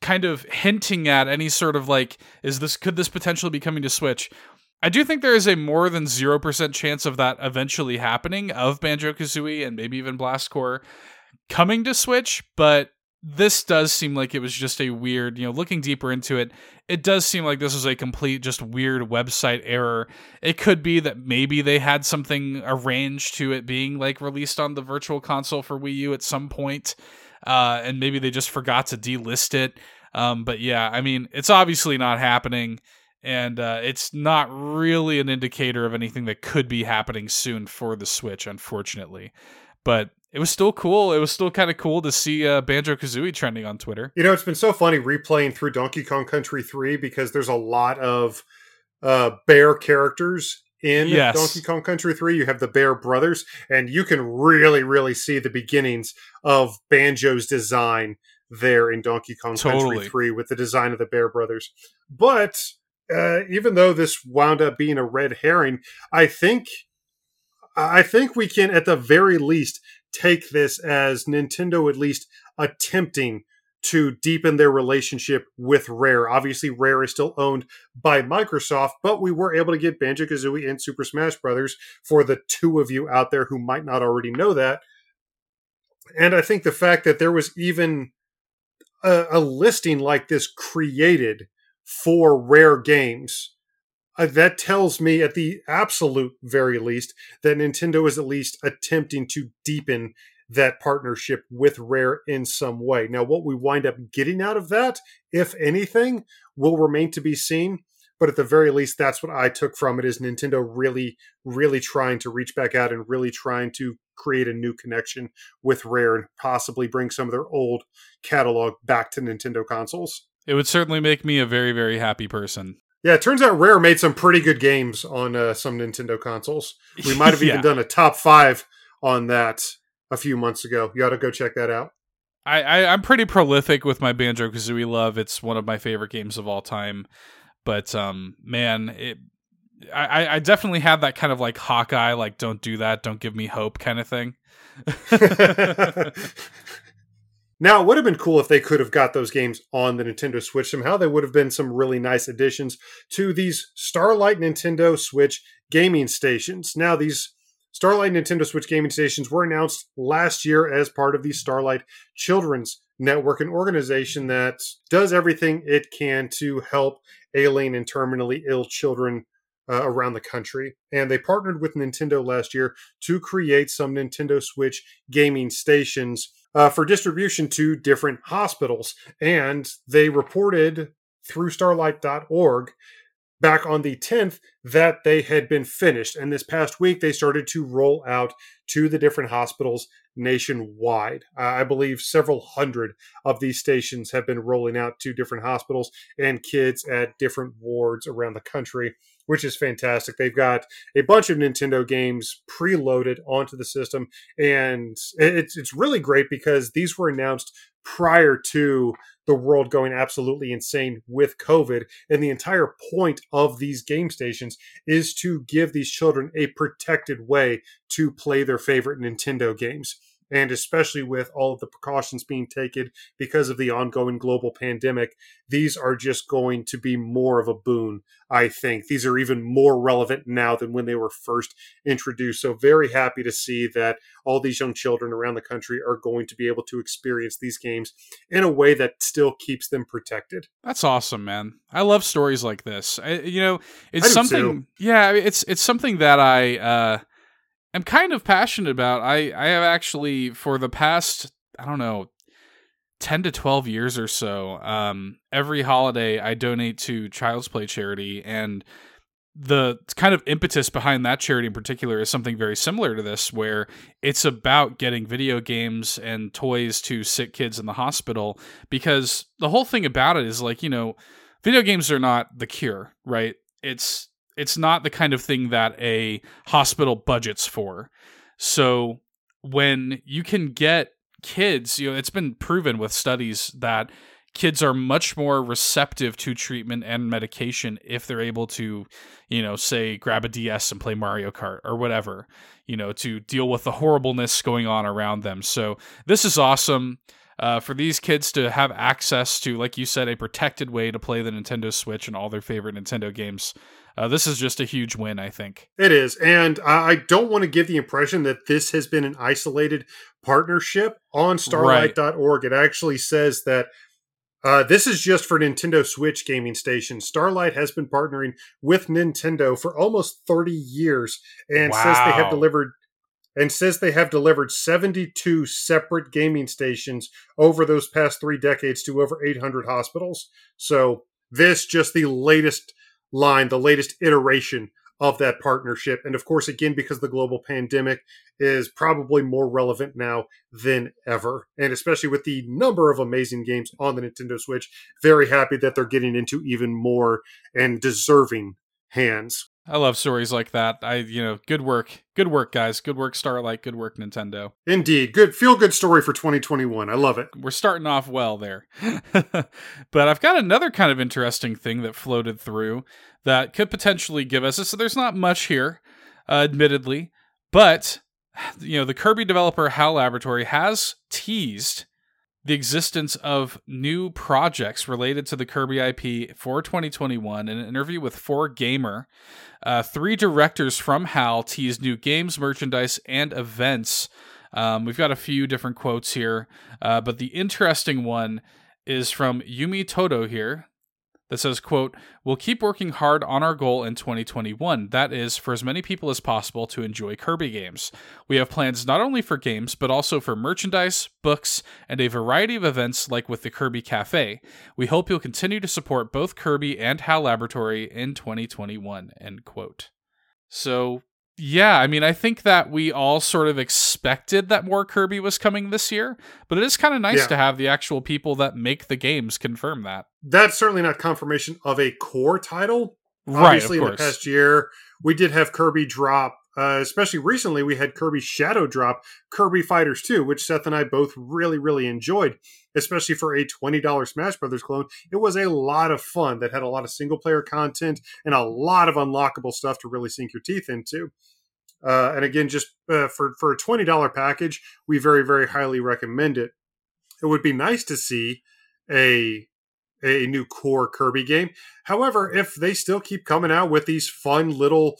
kind of hinting at any sort of like is this could this potentially be coming to Switch? I do think there is a more than 0% chance of that eventually happening of Banjo-Kazooie and maybe even Blast Corps coming to Switch, but this does seem like it was just a weird, you know, looking deeper into it, it does seem like this was a complete, just weird website error. It could be that maybe they had something arranged to it being like released on the virtual console for Wii U at some point, uh, and maybe they just forgot to delist it. Um, but yeah, I mean, it's obviously not happening, and uh, it's not really an indicator of anything that could be happening soon for the Switch, unfortunately. But it was still cool. It was still kind of cool to see uh, Banjo Kazooie trending on Twitter. You know, it's been so funny replaying through Donkey Kong Country 3 because there's a lot of uh, bear characters in Yes. Donkey Kong Country 3. You have the Bear Brothers, and you can really, really see the beginnings of Banjo's design there in Donkey Kong Totally. Country 3 with the design of the Bear Brothers. But uh, even though this wound up being a red herring, I think I think we can at the very least take this as Nintendo at least attempting to deepen their relationship with Rare. Obviously, Rare is still owned by Microsoft, but we were able to get Banjo Kazooie and Super Smash Brothers for the two of you out there who might not already know that. And I think the fact that there was even a, a listing like this created for Rare games. Uh, that tells me, at the absolute very least, that Nintendo is at least attempting to deepen that partnership with Rare in some way. Now, what we wind up getting out of that, if anything, will remain to be seen. But at the very least, that's what I took from it is Nintendo really, really trying to reach back out and really trying to create a new connection with Rare and possibly bring some of their old catalog back to Nintendo consoles. It would certainly make me a very, very happy person. Yeah, it turns out Rare made some pretty good games on uh, some Nintendo consoles. We might have even done a top five on that a few months ago. You ought to go check that out. I, I I'm pretty prolific with my Banjo Kazooie love. It's one of my favorite games of all time. But um, man, it I, I- I definitely have that kind of like Hawkeye, like don't do that, don't give me hope kind of thing. now, it would have been cool if they could have got those games on the Nintendo Switch somehow. They would have been some really nice additions to these Starlight Nintendo Switch gaming stations. Now, these Starlight Nintendo Switch gaming stations were announced last year as part of the Starlight Children's Network, an organization that does everything it can to help alien and terminally ill children uh, around the country. And they partnered with Nintendo last year to create some Nintendo Switch gaming stations uh, for distribution to different hospitals. And they reported through starlight.org back on the 10th that they had been finished. And this past week, they started to roll out to the different hospitals nationwide. I believe several hundred of these stations have been rolling out to different hospitals and kids at different wards around the country, which is fantastic. They've got a bunch of Nintendo games preloaded onto the system, and it's it's really great because these were announced prior to the world going absolutely insane with COVID. And the entire point of these game stations is to give these children a protected way to play their favorite Nintendo games. And especially with all of the precautions being taken because of the ongoing global pandemic, these are just going to be more of a boon, I think. These are even more relevant now than when they were first introduced. So, very happy to see that all these young children around the country are going to be able to experience these games in a way that still keeps them protected. That's awesome, man. I love stories like this. I, you know, it's something. too. Yeah, it's it's something that I uh, am kind of passionate about. I I have actually for the past I don't know. 10 to 12 years or so um every holiday i donate to child's play charity and the kind of impetus behind that charity in particular is something very similar to this where it's about getting video games and toys to sick kids in the hospital because the whole thing about it is like you know video games are not the cure right it's it's not the kind of thing that a hospital budgets for so when you can get kids you know it's been proven with studies that kids are much more receptive to treatment and medication if they're able to, you know, say grab a DS and play Mario Kart or whatever, you know, to deal with the horribleness going on around them. So this is awesome. Uh, for these kids to have access to, like you said, a protected way to play the Nintendo Switch and all their favorite Nintendo games, uh, this is just a huge win, I think. It is. And I I don't want to give the impression that this has been an isolated partnership. On starlight.org, it actually says that uh, this is just for Nintendo Switch gaming stations. Starlight has been partnering with Nintendo for almost 30 years and says they have delivered and says they have delivered 72 separate gaming stations over those past 3 decades to over 800 hospitals. So, this just the latest line, the latest iteration of that partnership. And of course, again, because the global pandemic is probably more relevant now than ever. And especially with the number of amazing games on the Nintendo Switch, very happy that they're getting into even more and deserving hands. I love stories like that. I, you know, good work. Good work, guys. Good work, Starlight. Good work, Nintendo. Indeed. Good feel good story for 2021. I love it. We're starting off well there. but I've got another kind of interesting thing that floated through that could potentially give us so there's not much here, uh, admittedly, but you know, the Kirby developer HAL Laboratory has teased the existence of new projects related to the Kirby IP for 2021. In an interview with 4Gamer, uh, three directors from HAL teased new games, merchandise, and events. Um, we've got a few different quotes here, uh, but the interesting one is from Yumi Toto here, that says, quote, We'll keep working hard on our goal in 2021. That is, for as many people as possible to enjoy Kirby games. We have plans not only for games, but also for merchandise, books, and a variety of events like with the Kirby Cafe. We hope you'll continue to support both Kirby and HAL Laboratory in 2021, end quote. So yeah, I mean, I think that we all sort of expected that more Kirby was coming this year, but it is kind of nice Yeah. to have the actual people that make the games confirm that. That's certainly not confirmation of a core title. Right, Obviously, in the past year, we did have Kirby drop, uh, especially recently, we had Kirby Shadow drop Kirby Fighters 2, which Seth and I both really, really enjoyed, especially for a $20 Smash Brothers clone. It was a lot of fun that had a lot of single player content and a lot of unlockable stuff to really sink your teeth into. Uh, and again, just uh, for, for a $20 package, we very, very highly recommend it. It would be nice to see a a new core Kirby game. However, if they still keep coming out with these fun little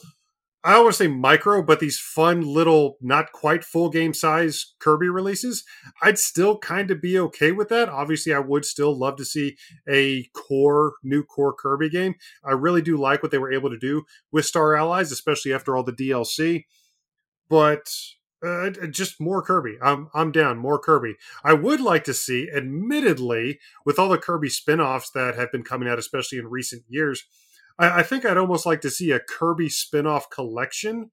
I don't want to say micro, but these fun little, not quite full game size Kirby releases, I'd still kind of be okay with that. Obviously, I would still love to see a core, new core Kirby game. I really do like what they were able to do with Star Allies, especially after all the DLC. But uh, just more Kirby. I'm I'm down. More Kirby. I would like to see, admittedly, with all the Kirby spin-offs that have been coming out, especially in recent years, I, I think I'd almost like to see a Kirby spin-off collection.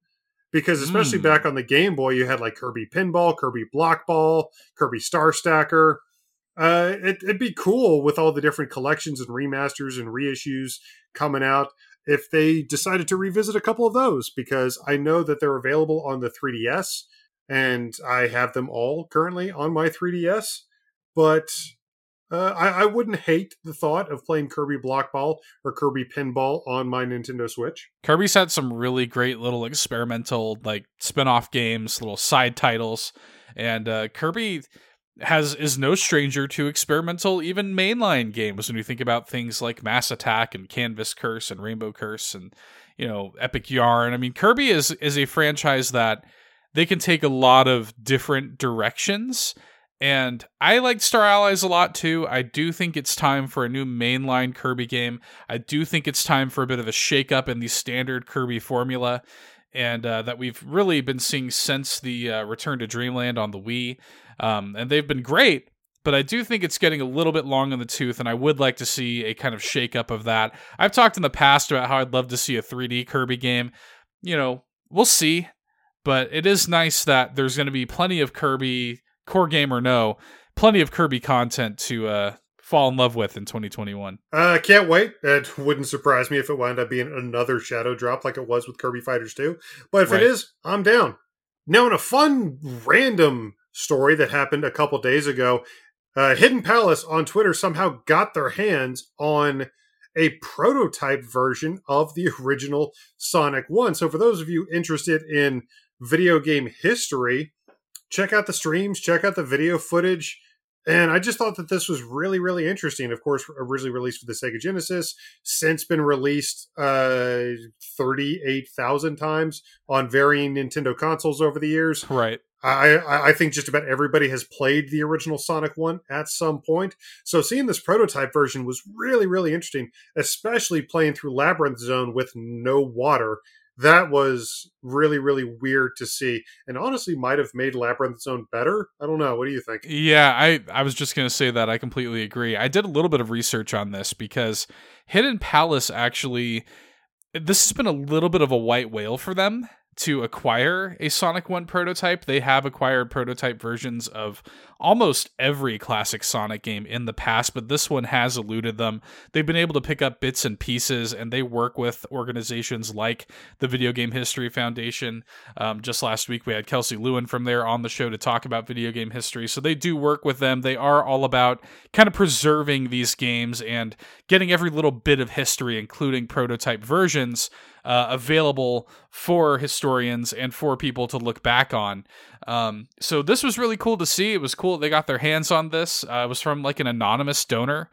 Because especially Mm. back on the Game Boy, you had like Kirby Pinball, Kirby Block Ball, Kirby Star Stacker. Uh, it, it'd be cool with all the different collections and remasters and reissues coming out if they decided to revisit a couple of those because I know that they're available on the 3DS and I have them all currently on my 3DS. But uh, I, I wouldn't hate the thought of playing Kirby Block Ball or Kirby Pinball on my Nintendo Switch. Kirby's had some really great little experimental like spin-off games, little side titles, and uh, Kirby has is no stranger to experimental even mainline games when you think about things like Mass Attack and Canvas Curse and Rainbow Curse and you know Epic Yarn. I mean Kirby is is a franchise that they can take a lot of different directions and I like Star Allies a lot too. I do think it's time for a new mainline Kirby game. I do think it's time for a bit of a shakeup in the standard Kirby formula, and uh, that we've really been seeing since the uh, Return to Dreamland on the Wii. Um, and they've been great, but I do think it's getting a little bit long in the tooth, and I would like to see a kind of shakeup of that. I've talked in the past about how I'd love to see a 3D Kirby game. You know, we'll see, but it is nice that there's going to be plenty of Kirby, core game or no, plenty of Kirby content to uh, fall in love with in 2021. Uh, can't wait. It wouldn't surprise me if it wound up being another shadow drop like it was with Kirby Fighters 2. But if Right. it is, I'm down. Now, in a fun, random story that happened a couple days ago, uh, Hidden Palace on Twitter somehow got their hands on a prototype version of the original Sonic 1. So, for those of you interested in video game history, check out the streams, check out the video footage. And I just thought that this was really, really interesting. Of course, originally released for the Sega Genesis, since been released uh, 38,000 times on varying Nintendo consoles over the years. Right. I, I I think just about everybody has played the original Sonic 1 at some point. So seeing this prototype version was really, really interesting, especially playing through Labyrinth Zone with no water. That was really, really weird to see, and honestly might have made Labyrinth Zone better. I don't know. What do you think? Yeah, I, I was just going to say that. I completely agree. I did a little bit of research on this because Hidden Palace actually, this has been a little bit of a white whale for them to acquire a Sonic 1 prototype. They have acquired prototype versions of almost every classic Sonic game in the past, but this one has eluded them. They've been able to pick up bits and pieces, and they work with organizations like the Video Game History Foundation. Um, just last week, we had Kelsey Lewin from there on the show to talk about video game history. So they do work with them. They are all about kind of preserving these games and getting every little bit of history, including prototype versions uh, available for historians and for people to look back on. Um, so this was really cool to see. It was cool they got their hands on this. Uh, it was from like an anonymous donor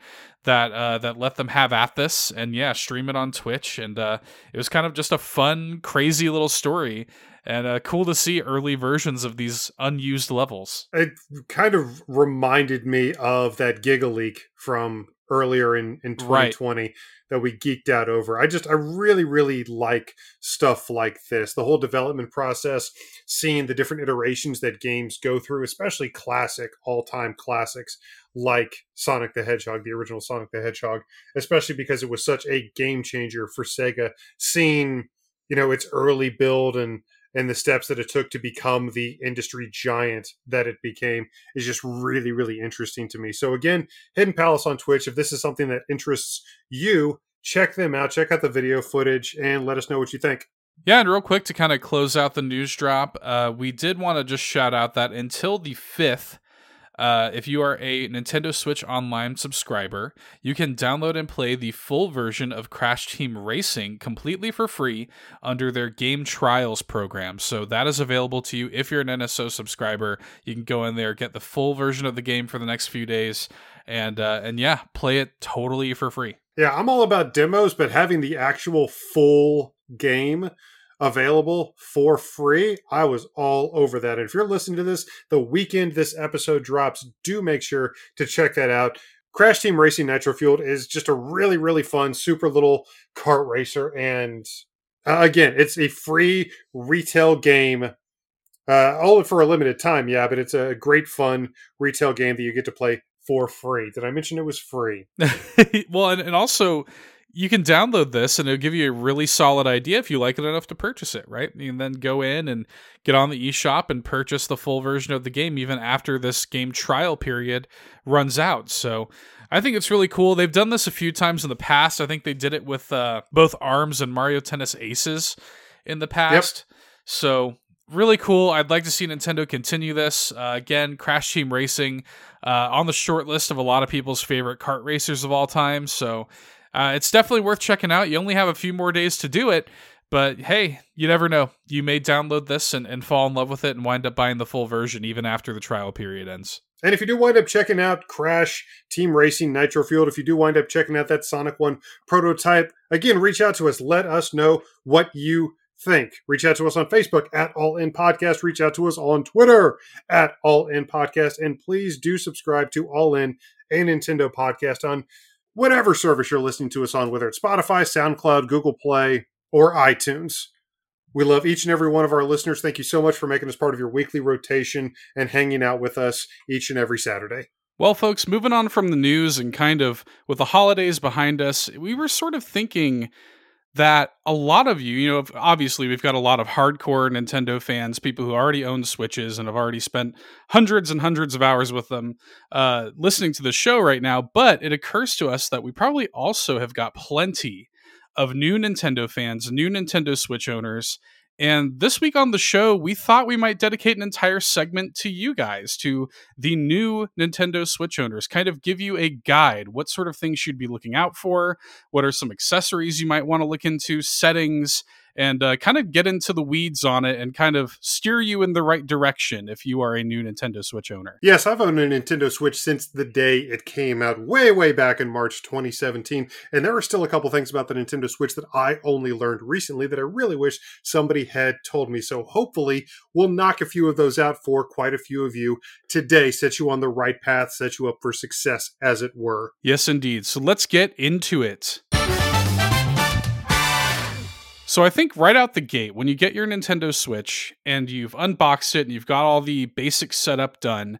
that uh, that let them have at this, and yeah, stream it on Twitch. And uh, it was kind of just a fun, crazy little story. And uh, cool to see early versions of these unused levels. It kind of reminded me of that Giga Leak from earlier in, in 2020 right. that we geeked out over. I just, I really, really like stuff like this. The whole development process, seeing the different iterations that games go through, especially classic, all time classics like Sonic the Hedgehog, the original Sonic the Hedgehog, especially because it was such a game changer for Sega. Seeing, you know, its early build and and the steps that it took to become the industry giant that it became is just really, really interesting to me. So, again, Hidden Palace on Twitch, if this is something that interests you, check them out, check out the video footage, and let us know what you think. Yeah, and real quick to kind of close out the news drop, uh, we did want to just shout out that until the 5th, uh, if you are a Nintendo Switch Online subscriber, you can download and play the full version of Crash Team Racing completely for free under their Game Trials program. So that is available to you if you're an NSO subscriber. You can go in there, get the full version of the game for the next few days, and uh, and yeah, play it totally for free. Yeah, I'm all about demos, but having the actual full game available for free, I was all over that. And if you're listening to this the weekend this episode drops, do make sure to check that out. Crash Team Racing Nitro Fueled is just a really, really fun, super little kart racer. And uh, again, it's a free retail game. Uh, all for a limited time, yeah, but it's a great, fun retail game that you get to play for free. Did I mention it was free? well, and, and also you can download this and it'll give you a really solid idea if you like it enough to purchase it, right? You can then go in and get on the eShop and purchase the full version of the game even after this game trial period runs out. So I think it's really cool. They've done this a few times in the past. I think they did it with uh, both ARMS and Mario Tennis Aces in the past. Yep. So really cool. I'd like to see Nintendo continue this. Uh, again, Crash Team Racing uh, on the short list of a lot of people's favorite kart racers of all time. So uh, it's definitely worth checking out. You only have a few more days to do it, but hey, you never know. You may download this and, and fall in love with it and wind up buying the full version even after the trial period ends. And if you do wind up checking out Crash Team Racing Nitro Fueled, if you do wind up checking out that Sonic 1 prototype, again, reach out to us. Let us know what you think. Reach out to us on Facebook at All In Podcast. Reach out to us on Twitter at All In Podcast. And please do subscribe to All In, a Nintendo podcast on whatever service you're listening to us on, whether it's Spotify, SoundCloud, Google Play, or iTunes. We love each and every one of our listeners. Thank you so much for making us part of your weekly rotation and hanging out with us each and every Saturday. Well, folks, moving on from the news and kind of with the holidays behind us, we were sort of thinking that a lot of you, you know, obviously we've got a lot of hardcore Nintendo fans, people who already own Switches and have already spent hundreds and hundreds of hours with them uh, listening to the show right now. But it occurs to us that we probably also have got plenty of new Nintendo fans, new Nintendo Switch owners, and this week on the show, we thought we might dedicate an entire segment to you guys, to the new Nintendo Switch owners, kind of give you a guide. What sort of things you'd be looking out for? What are some accessories you might want to look into? Settings, and uh, kind of get into the weeds on it and kind of steer you in the right direction if you are a new Nintendo Switch owner. Yes, I've owned a Nintendo Switch since the day it came out, way, way back in March 2017. And there are still a couple things about the Nintendo Switch that I only learned recently that I really wish somebody had told me. So hopefully, we'll knock a few of those out for quite a few of you today, set you on the right path, set you up for success, as it were. Yes, indeed. So let's get into it. So I think right out the gate, when you get your Nintendo Switch and you've unboxed it and you've got all the basic setup done,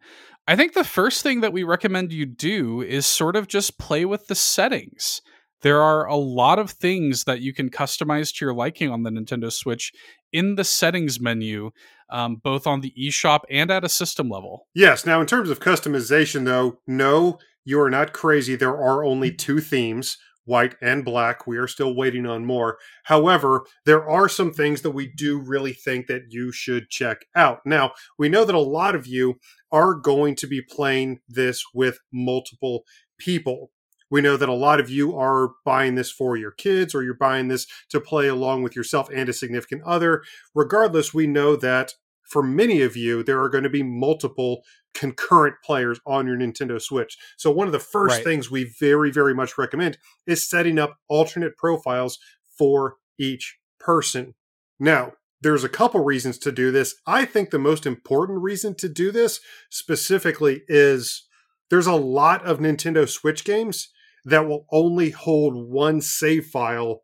I think the first thing that we recommend you do is sort of just play with the settings. There are a lot of things that you can customize to your liking on the Nintendo Switch in the settings menu, um, both on the eShop and at a system level. Yes. Now, in terms of customization, though, no, you are not crazy. There are only two themes white and black. We are still waiting on more. However, there are some things that we do really think that you should check out. Now, we know that a lot of you are going to be playing this with multiple people. We know that a lot of you are buying this for your kids or you're buying this to play along with yourself and a significant other. Regardless, we know that for many of you, there are going to be multiple concurrent players on your Nintendo Switch. So, one of the first Right. things we very, very much recommend is setting up alternate profiles for each person. Now, there's a couple reasons to do this. I think the most important reason to do this specifically is there's a lot of Nintendo Switch games that will only hold one save file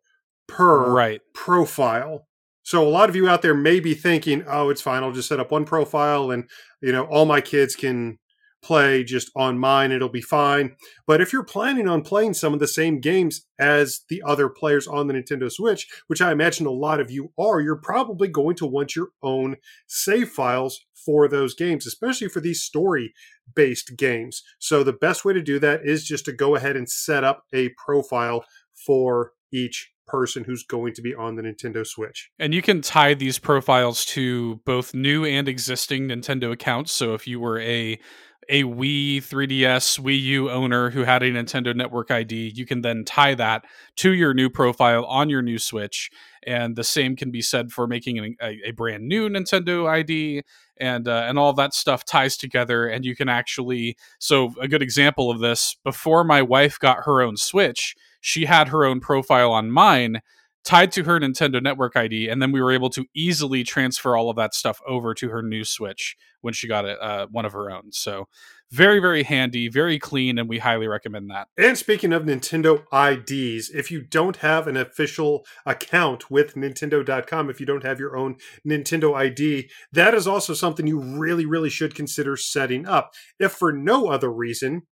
per Right. profile. So a lot of you out there may be thinking, "Oh, it's fine. I'll just set up one profile and, you know, all my kids can play just on mine. It'll be fine." But if you're planning on playing some of the same games as the other players on the Nintendo Switch, which I imagine a lot of you are, you're probably going to want your own save files for those games, especially for these story based games. So the best way to do that is just to go ahead and set up a profile for each person who's going to be on the Nintendo Switch. And you can tie these profiles to both new and existing Nintendo accounts. So if you were a a Wii 3DS Wii U owner who had a Nintendo Network ID, you can then tie that to your new profile on your new Switch. And the same can be said for making an, a, a brand new Nintendo ID, and uh, and all that stuff ties together. And you can actually so a good example of this before my wife got her own Switch, she had her own profile on mine tied to her Nintendo Network ID, and then we were able to easily transfer all of that stuff over to her new Switch when she got it, uh, one of her own. So very, very handy, very clean, and we highly recommend that. And speaking of Nintendo IDs, if you don't have an official account with Nintendo.com, if you don't have your own Nintendo ID, that is also something you really, really should consider setting up. If for no other reason,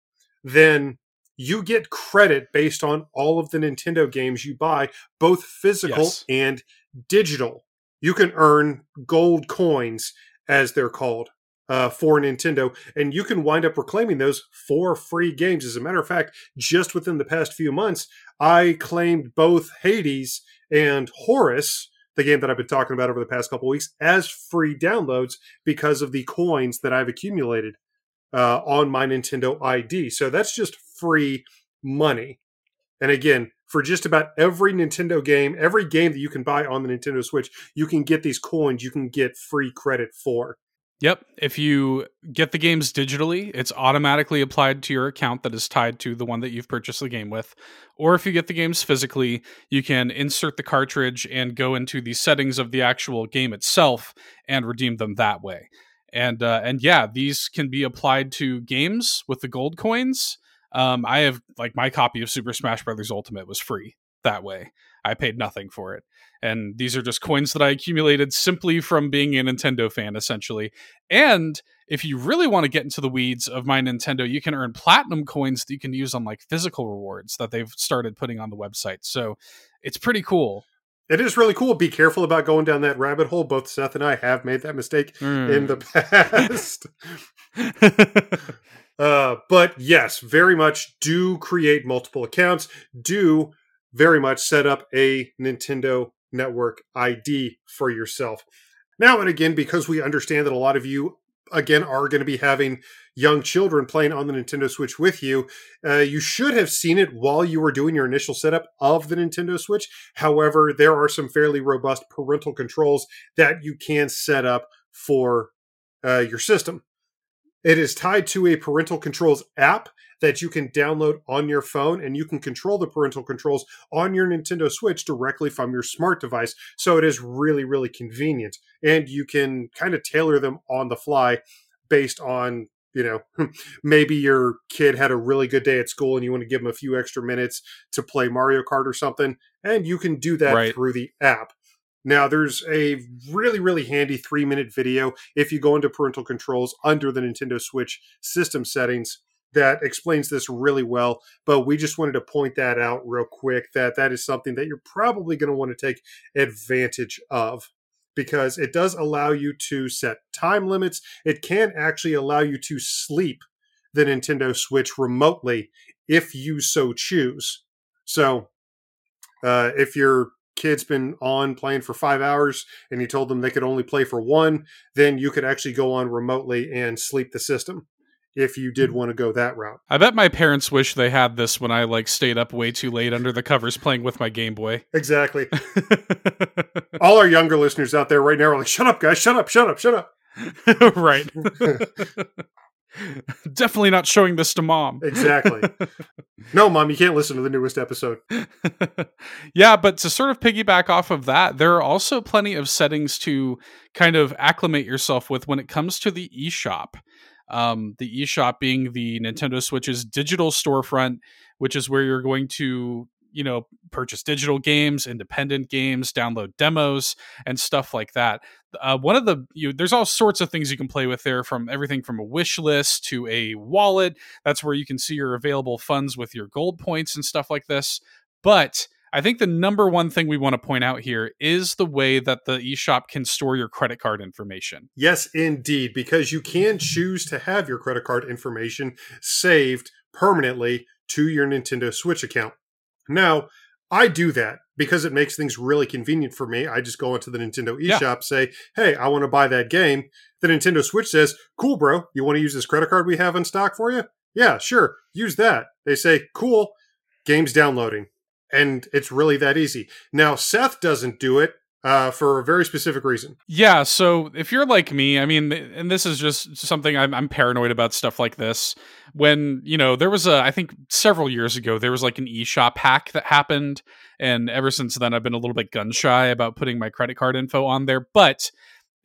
then you get credit based on all of the Nintendo games you buy, both physical Yes. and digital. You can earn gold coins, as they're called, uh, for Nintendo, and you can wind up reclaiming those for free games. As a matter of fact, just within the past few months, I claimed both Hades and Horus, the game that I've been talking about over the past couple weeks, as free downloads because of the coins that I've accumulated uh, on my Nintendo ID. So that's just free money. And again, for just about every Nintendo game, every game that you can buy on the Nintendo Switch, you can get these coins you can get free credit for. Yep. If you get the games digitally, it's automatically applied to your account that is tied to the one that you've purchased the game with. Or if you get the games physically, you can insert the cartridge and go into the settings of the actual game itself and redeem them that way. And uh, and yeah, these can be applied to games with the gold coins. Um, I have like my copy of Super Smash Brothers Ultimate was free that way. I paid nothing for it. And these are just coins that I accumulated simply from being a Nintendo fan, essentially. And if you really want to get into the weeds of my Nintendo, you can earn platinum coins that you can use on like physical rewards that they've started putting on the website. So it's pretty cool. It is really cool. Be careful about going down that rabbit hole. Both Seth and I have made that mistake Hmm. in the past. Uh, but yes, very much do create multiple accounts. Do very much set up a Nintendo Network ID for yourself. Now and again, because we understand that a lot of you, again, are going to be having young children playing on the Nintendo Switch with you, uh, you should have seen it while you were doing your initial setup of the Nintendo Switch. However, there are some fairly robust parental controls that you can set up for uh, your system. It is tied to a parental controls app that you can download on your phone, and you can control the parental controls on your Nintendo Switch directly from your smart device. So it is really, really convenient. And you can kind of tailor them on the fly based on, you know, maybe your kid had a really good day at school and you want to give them a few extra minutes to play Mario Kart or something. And you can do that Right. through the app. Now, there's a really, really handy three minute video if you go into parental controls under the Nintendo Switch system settings that explains this really well. But we just wanted to point that out real quick that that is something that you're probably going to want to take advantage of because it does allow you to set time limits. It can actually allow you to sleep the Nintendo Switch remotely if you so choose. So, uh, if your kid's been on playing for five hours and you told them they could only play for one, then you could actually go on remotely and sleep the system if you did want to go that route. I bet my parents wish they had this when I like stayed up way too late under the covers playing with my Game Boy. Exactly. All our younger listeners out there right now are like, shut up, guys, shut up, shut up, shut up. right. Definitely not showing this to mom. Exactly. no, mom, you can't listen to the newest episode. yeah, but to sort of piggyback off of that, there are also plenty of settings to kind of acclimate yourself with when it comes to the eShop. Um, the eShop being the Nintendo Switch's digital storefront, which is where you're going to you know purchase digital games independent games download demos and stuff like that uh, one of the you there's all sorts of things you can play with there from everything from a wish list to a wallet that's where you can see your available funds with your gold points and stuff like this but I think the number one thing we want to point out here is the way that the eShop can store your credit card information. Yes, indeed, because you can choose to have your credit card information saved permanently to your Nintendo Switch account. Now, I do that because it makes things really convenient for me. I just go into the Nintendo eShop, yeah. say, hey, I want to buy that game. The Nintendo Switch says, cool, bro. You want to use this credit card we have in stock for you? Yeah, sure. Use that. They say, cool. Game's downloading and it's really that easy. Now, Seth doesn't do it uh, for a very specific reason. Yeah. So if you're like me, I mean, and this is just something I'm, I'm, paranoid about stuff like this. When, you know, there was a, I think several years ago, there was like an eShop hack that happened. And ever since then, I've been a little bit gun shy about putting my credit card info on there. But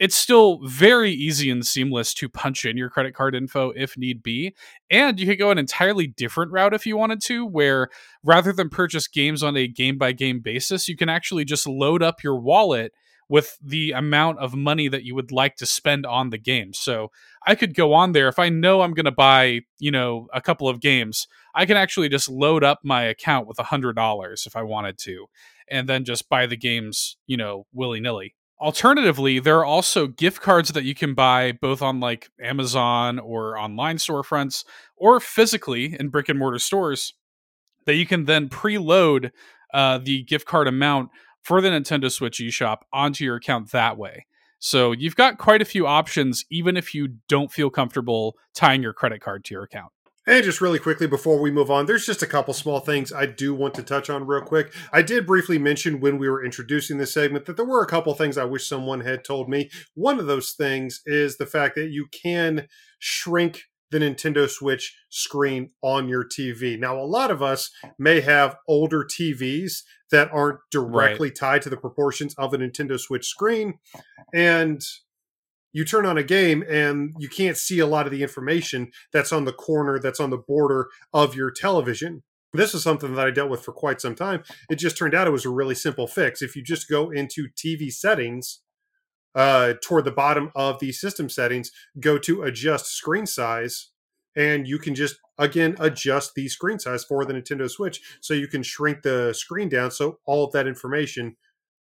it's still very easy and seamless to punch in your credit card info if need be. And you could go an entirely different route if you wanted to, where rather than purchase games on a game by game basis, you can actually just load up your wallet with the amount of money that you would like to spend on the game. So I could go on there if I know I'm going to buy, you know, a couple of games, I can actually just load up my account with a $100 if I wanted to and then just buy the games, you know, willy-nilly. Alternatively, there are also gift cards that you can buy both on like Amazon or online storefronts or physically in brick and mortar stores that you can then preload uh, the gift card amount for the Nintendo Switch eShop onto your account that way. So you've got quite a few options, even if you don't feel comfortable tying your credit card to your account. And just really quickly before we move on, there's just a couple small things I do want to touch on real quick. I did briefly mention when we were introducing this segment that there were a couple things I wish someone had told me. One of those things is the fact that you can shrink the Nintendo Switch screen on your TV. Now, a lot of us may have older TVs that aren't directly right. tied to the proportions of a Nintendo Switch screen. And you turn on a game and you can't see a lot of the information that's on the corner, that's on the border of your television. This is something that I dealt with for quite some time. It just turned out it was a really simple fix. If you just go into TV settings, uh, toward the bottom of the system settings, go to adjust screen size, and you can just again adjust the screen size for the Nintendo Switch so you can shrink the screen down so all of that information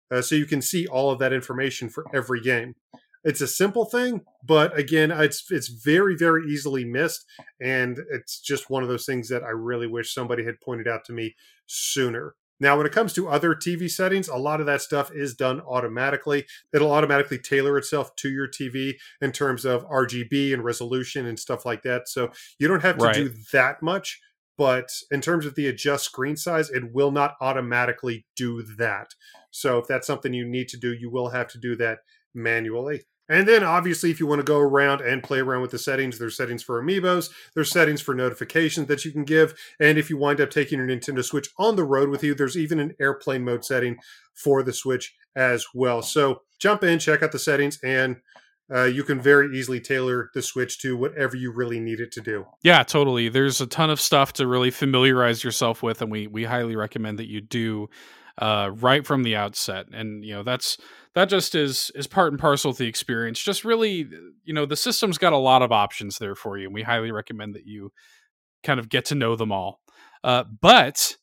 uh, so you can see all of that information for every game it's a simple thing, but again, it's it's very very easily missed, and it's just one of those things that I really wish somebody had pointed out to me sooner. Now, when it comes to other TV settings, a lot of that stuff is done automatically. It'll automatically tailor itself to your TV in terms of RGB and resolution and stuff like that. So you don't have to right. do that much. But in terms of the adjust screen size, it will not automatically do that. So if that's something you need to do, you will have to do that manually. And then obviously, if you want to go around and play around with the settings, there's settings for amiibos, there's settings for notifications that you can give. And if you wind up taking your Nintendo Switch on the road with you, there's even an airplane mode setting for the Switch as well. So jump in, check out the settings, and uh, you can very easily tailor the Switch to whatever you really need it to do. Yeah, totally. There's a ton of stuff to really familiarize yourself with, and we we highly recommend that you do uh, right from the outset. And you know that's that just is is part and parcel of the experience. Just really, you know, the system's got a lot of options there for you, and we highly recommend that you kind of get to know them all. Uh, but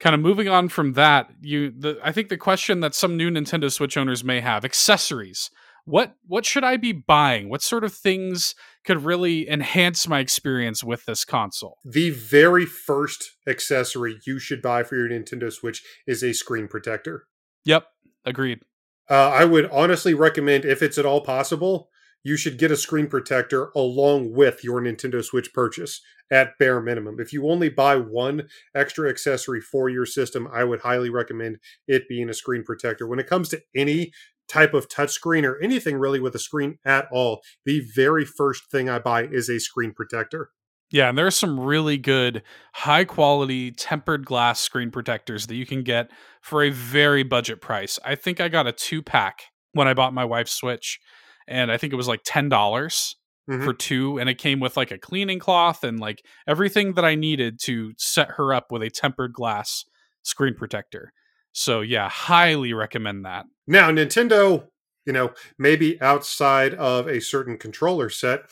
kind of moving on from that, you the I think the question that some new Nintendo Switch owners may have, accessories. What what should I be buying? What sort of things could really enhance my experience with this console? The very first accessory you should buy for your Nintendo Switch is a screen protector. Yep, agreed. Uh, I would honestly recommend, if it's at all possible, you should get a screen protector along with your Nintendo Switch purchase at bare minimum. If you only buy one extra accessory for your system, I would highly recommend it being a screen protector. When it comes to any type of touchscreen or anything really with a screen at all, the very first thing I buy is a screen protector. Yeah, and there are some really good, high quality tempered glass screen protectors that you can get for a very budget price. I think I got a two pack when I bought my wife's Switch, and I think it was like $10 Mhm. for two. And it came with like a cleaning cloth and like everything that I needed to set her up with a tempered glass screen protector. So, yeah, highly recommend that. Now, Nintendo, you know, maybe outside of a certain controller set,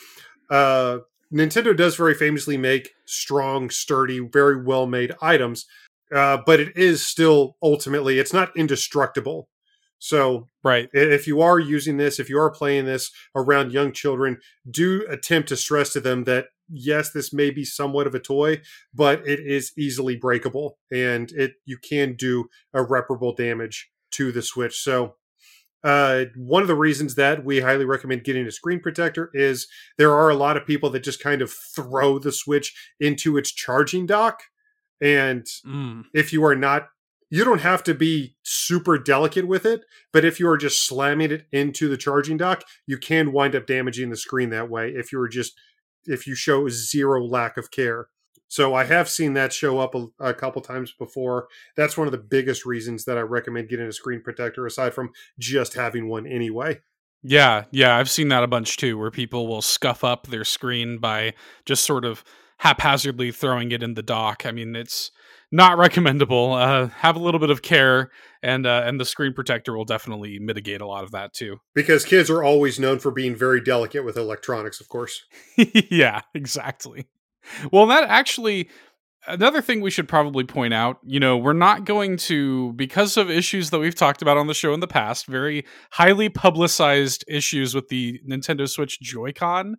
uh, Nintendo does very famously make strong, sturdy, very well made items, uh, but it is still ultimately, it's not indestructible. So Right. if you are using this, if you are playing this around young children, do attempt to stress to them that yes, this may be somewhat of a toy, but it is easily breakable and it you can do irreparable damage to the Switch. So uh, one of the reasons that we highly recommend getting a screen protector is there are a lot of people that just kind of throw the Switch into its charging dock. And Mm. if you are not you don't have to be super delicate with it but if you are just slamming it into the charging dock you can wind up damaging the screen that way if you are just if you show zero lack of care. So i have seen that show up a, a couple times before. That's one of the biggest reasons that i recommend getting a screen protector aside from just having one anyway. Yeah, yeah, I've seen that a bunch too, where people will scuff up their screen by just sort of haphazardly throwing it in the dock. I mean, it's not recommendable. Uh, have a little bit of care, and uh, and the screen protector will definitely mitigate a lot of that too. because kids are always known for being very delicate with electronics of course yeah, exactly. Well, that actually another thing we should probably point out, you know, we're not going to because of issues that we've talked about on the show in the past, very highly publicized issues with the Nintendo Switch Joy-Con.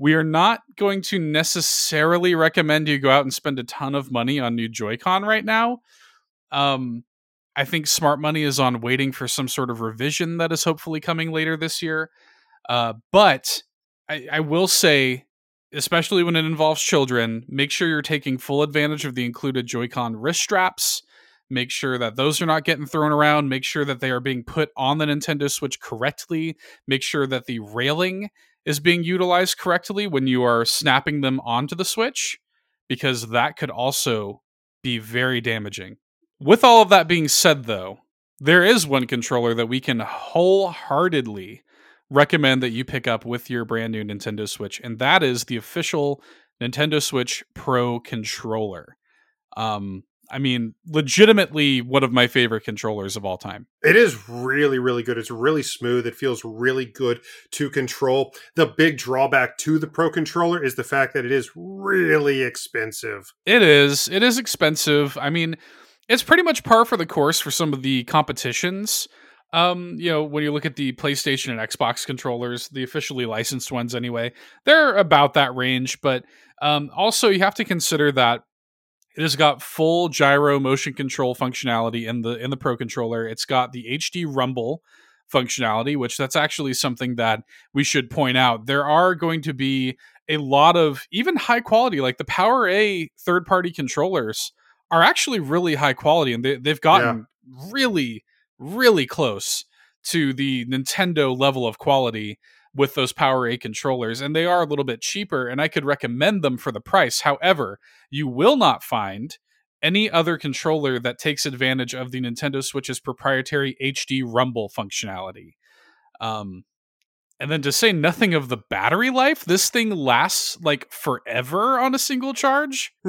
We are not going to necessarily recommend you go out and spend a ton of money on new Joy-Con right now. Um I think smart money is on waiting for some sort of revision that is hopefully coming later this year. Uh, but I, I will say, especially when it involves children, make sure you're taking full advantage of the included Joy-Con wrist straps. Make sure that those are not getting thrown around. Make sure that they are being put on the Nintendo Switch correctly. Make sure that the railing is being utilized correctly when you are snapping them onto the Switch, because that could also be very damaging. With all of that being said, though, there is one controller that we can wholeheartedly recommend that you pick up with your brand new Nintendo Switch, and that is the official Nintendo Switch Pro controller. Um, I mean, legitimately one of my favorite controllers of all time. It is really, really good. It's really smooth. It feels really good to control. The big drawback to the Pro controller is the fact that it is really expensive. It is. It is expensive. I mean, it's pretty much par for the course for some of the competitions. Um, you know, when you look at the PlayStation and Xbox controllers, the officially licensed ones anyway, they're about that range. But um, also, you have to consider that it has got full gyro motion control functionality in the in the Pro controller. It's got the HD Rumble functionality, which that's actually something that we should point out. There are going to be a lot of even high quality, like the Power A third party controllers are actually really high quality, and they, they've gotten really, really close to the Nintendo level of quality with those Power A controllers, and they are a little bit cheaper, and I could recommend them for the price. However, you will not find any other controller that takes advantage of the Nintendo Switch's proprietary HD Rumble functionality. Um, and then to say nothing of the battery life, this thing lasts like forever on a single charge.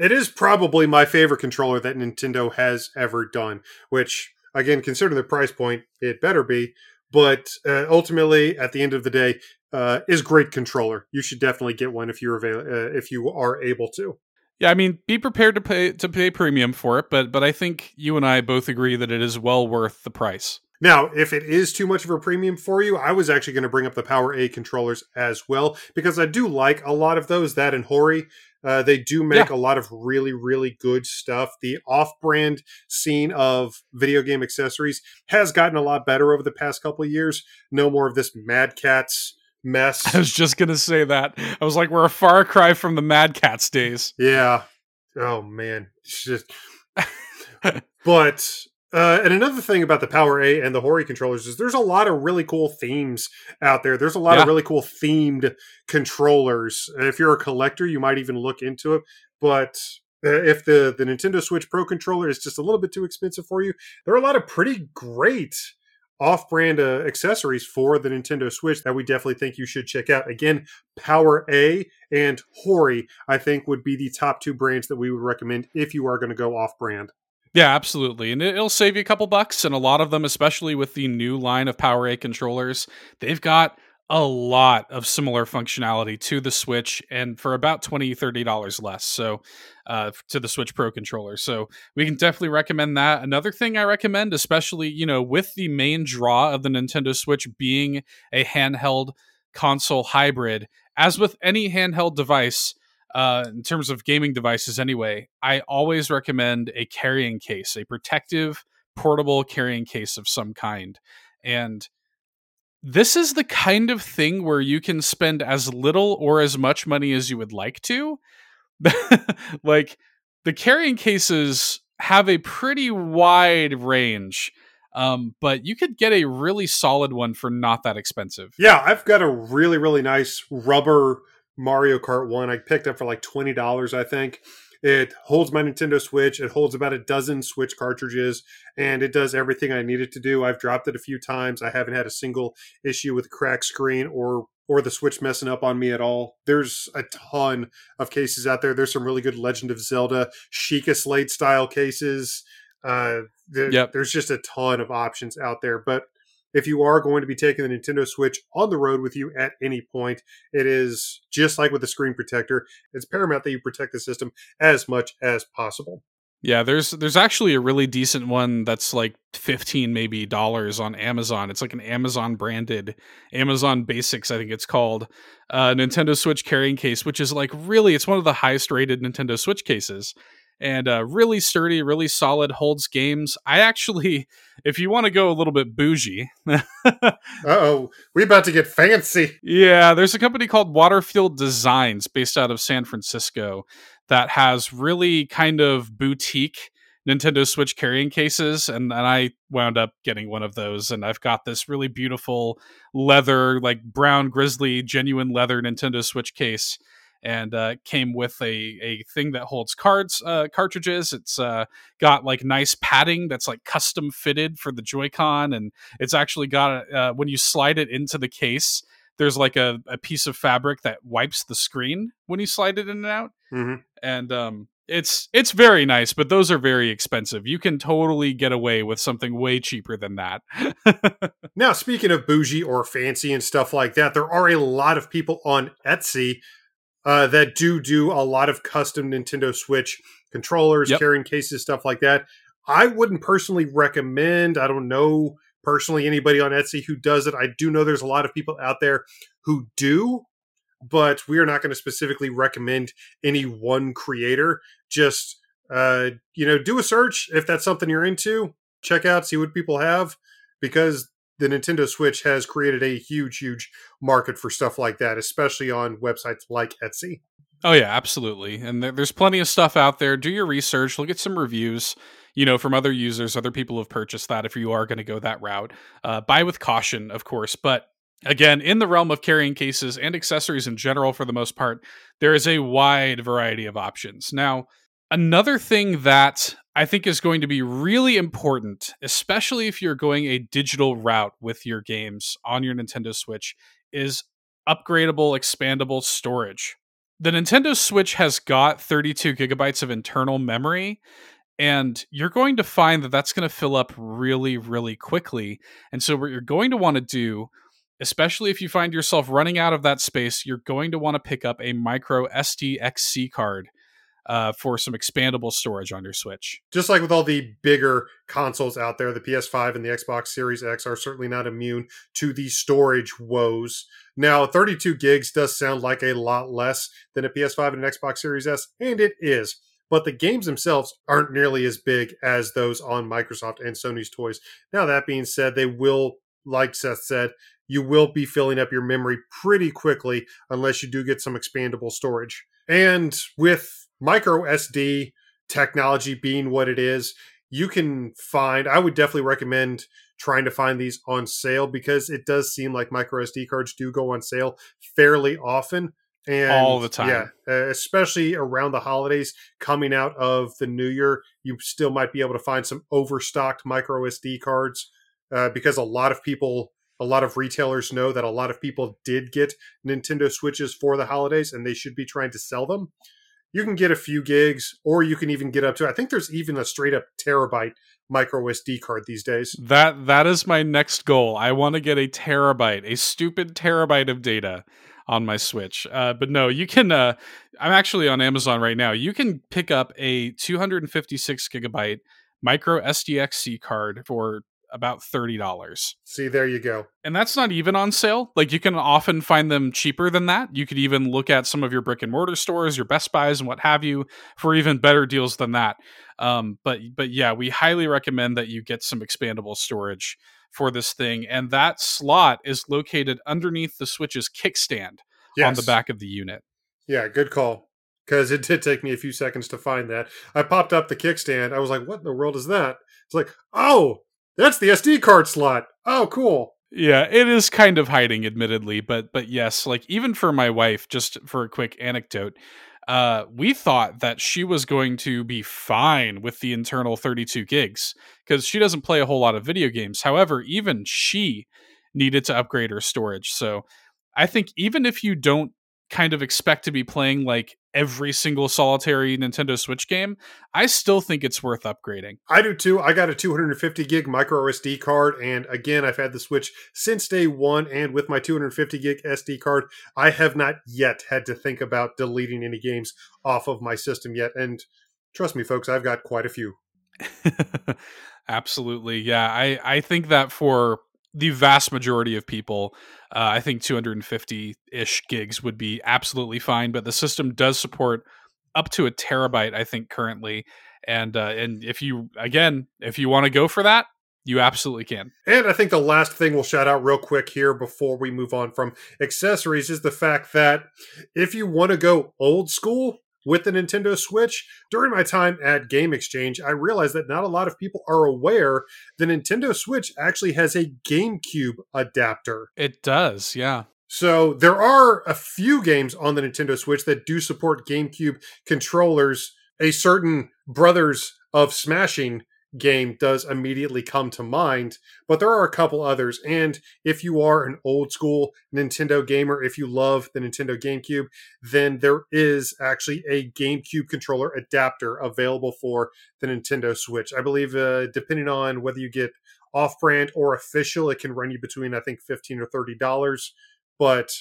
it is probably my favorite controller that Nintendo has ever done, which, again, considering the price point, it better be. But uh, ultimately, at the end of the day, uh, is great controller. You should definitely get one if you're avail- uh, if you are able to. Yeah, I mean, be prepared to pay to pay premium for it, but but I think you and I both agree that it is well worth the price. Now, if it is too much of a premium for you, I was actually going to bring up the Power A controllers as well because I do like a lot of those. That and Hori, uh, they do make Yeah. a lot of really, really good stuff. The off-brand scene of video game accessories has gotten a lot better over the past couple of years. No more of this Mad Catz mess. I was just gonna say that. I was like, we're a far cry from the Mad Catz days. Yeah. Oh man. It's just- but uh, and another thing about the Power A and the Hori controllers is there's a lot of really cool themes out there. There's a lot Yeah. of really cool themed controllers. If you're a collector, you might even look into it. But uh, if the the Nintendo Switch Pro controller is just a little bit too expensive for you, there are a lot of pretty great off-brand uh, accessories for the Nintendo Switch that we definitely think you should check out. Again, Power A and Hori, I think, would be the top two brands that we would recommend if you are going to go off-brand. Yeah, absolutely. And it- it'll save you a couple bucks. And a lot of them, especially with the new line of Power A controllers, they've got a lot of similar functionality to the Switch and for about $20, $30 less. So, uh, to the Switch Pro controller. So, we can definitely recommend that. Another thing I recommend, especially, you know, with the main draw of the Nintendo Switch being a handheld console hybrid, as with any handheld device, uh, in terms of gaming devices anyway, I always recommend a carrying case, a protective, portable carrying case of some kind. And this is the kind of thing where you can spend as little or as much money as you would like to. like the carrying cases have a pretty wide range. Um, but you could get a really solid one for not that expensive. Yeah, I've got a really, really nice rubber Mario Kart one I picked up for like $20, I think. It holds my Nintendo Switch. It holds about a dozen Switch cartridges, and it does everything I need it to do. I've dropped it a few times. I haven't had a single issue with cracked screen or or the Switch messing up on me at all. There's a ton of cases out there. There's some really good Legend of Zelda Sheikah Slate style cases. Uh, there- Yep. There's just a ton of options out there. But if you are going to be taking the Nintendo Switch on the road with you at any point, it is just like with the screen protector. It's paramount that you protect the system as much as possible. Yeah, there's there's actually a really decent one that's like 15 maybe dollars on Amazon. It's like an Amazon branded Amazon Basics I think it's called. Uh Nintendo Switch carrying case which is like really it's one of the highest rated Nintendo Switch cases. And uh really sturdy, really solid holds games. I actually if you want to go a little bit bougie, oh, we about to get fancy. Yeah, there's a company called Waterfield Designs based out of San Francisco that has really kind of boutique Nintendo Switch carrying cases. And, and I wound up getting one of those. And I've got this really beautiful leather, like brown grizzly, genuine leather Nintendo Switch case. And uh, came with a, a thing that holds cards uh, cartridges. It's uh, got like nice padding that's like custom fitted for the Joy-Con, and it's actually got uh, when you slide it into the case, there's like a, a piece of fabric that wipes the screen when you slide it in and out. Hmm and um it's it's very nice but those are very expensive. You can totally get away with something way cheaper than that. Now, speaking of bougie or fancy and stuff like that, there are a lot of people on Etsy uh, that do do a lot of custom Nintendo Switch controllers, Yep. carrying cases, stuff like that. I wouldn't personally recommend. I don't know personally anybody on Etsy who does it. I do know there's a lot of people out there who do, but we are not going to specifically recommend any one creator. Just uh, you know, do a search if that's something you're into. Check out, see what people have, because the Nintendo Switch has created a huge, huge market for stuff like that, especially on websites like Etsy. Oh yeah, absolutely. And there's plenty of stuff out there. Do your research, look at some reviews, you know, from other users, other people who've purchased that. If you are going to go that route, uh, buy with caution, of course. But again, in the realm of carrying cases and accessories in general, for the most part, there is a wide variety of options. Now, another thing that I think is going to be really important, especially if you're going a digital route with your games on your Nintendo Switch, is upgradable, expandable storage the Nintendo Switch has got 32 gigabytes of internal memory, and you're going to find that that's going to fill up really, really quickly. And so, what you're going to want to do, especially if you find yourself running out of that space, you're going to want to pick up a micro SDXC card. Uh, for some expandable storage on your Switch. Just like with all the bigger consoles out there, the PS5 and the Xbox Series X are certainly not immune to the storage woes. Now, 32 gigs does sound like a lot less than a PS5 and an Xbox Series S, and it is. But the games themselves aren't nearly as big as those on Microsoft and Sony's toys. Now, that being said, they will, like Seth said, you will be filling up your memory pretty quickly unless you do get some expandable storage. And with micro SD technology being what it is, you can find, I would definitely recommend trying to find these on sale because it does seem like micro SD cards do go on sale fairly often. And All the time. Yeah, especially around the holidays coming out of the new year, you still might be able to find some overstocked micro SD cards uh, because a lot of people a lot of retailers know that a lot of people did get Nintendo Switches for the holidays and they should be trying to sell them. You can get a few gigs, or you can even get up to, I think there's even a straight up terabyte micro SD card these days. That that is my next goal. I want to get a terabyte, a stupid terabyte of data on my Switch. Uh, but no, you can. Uh, I'm actually on Amazon right now. You can pick up a 256 gigabyte micro SDXC card for about $30. See, there you go. And that's not even on sale. Like you can often find them cheaper than that. You could even look at some of your brick and mortar stores, your Best Buys and what have you for even better deals than that. Um, but but yeah, we highly recommend that you get some expandable storage for this thing. And that slot is located underneath the Switch's kickstand Yes. on the back of the unit. Yeah, good call. Because it did take me a few seconds to find that. I popped up the kickstand. I was like, what in the world is that? It's like, oh, that's the SD card slot. Oh, cool. Yeah, it is kind of hiding, admittedly, but but yes, like even for my wife, just for a quick anecdote, uh, we thought that she was going to be fine with the internal 32 gigs because she doesn't play a whole lot of video games. However, even she needed to upgrade her storage. So I think even if you don't kind of expect to be playing like every single solitary Nintendo Switch game, I still think it's worth upgrading. I do too. I got a 250 gig micro SD card, and again, I've had the Switch since day one. And with my 250 gig SD card, I have not yet had to think about deleting any games off of my system yet. And trust me, folks, I've got quite a few. Absolutely. Yeah. I, I think that for the vast majority of people, uh, I think 250 ish gigs would be absolutely fine. But the system does support up to a terabyte, I think, currently. And uh, and if you again, if you want to go for that, you absolutely can. And I think the last thing we'll shout out real quick here before we move on from accessories is the fact that if you want to go old school with the Nintendo Switch, during my time at Game Exchange, I realized that not a lot of people are aware the Nintendo Switch actually has a GameCube adapter. It does, yeah. So there are a few games on the Nintendo Switch that do support GameCube controllers. A certain Brothers of Smashing game does immediately come to mind, but there are a couple others. And if you are an old school Nintendo gamer, if you love the Nintendo GameCube, then there is actually a GameCube controller adapter available for the Nintendo Switch. I believe, uh, depending on whether you get off brand or official, it can run you between, I think, 15 or $30. But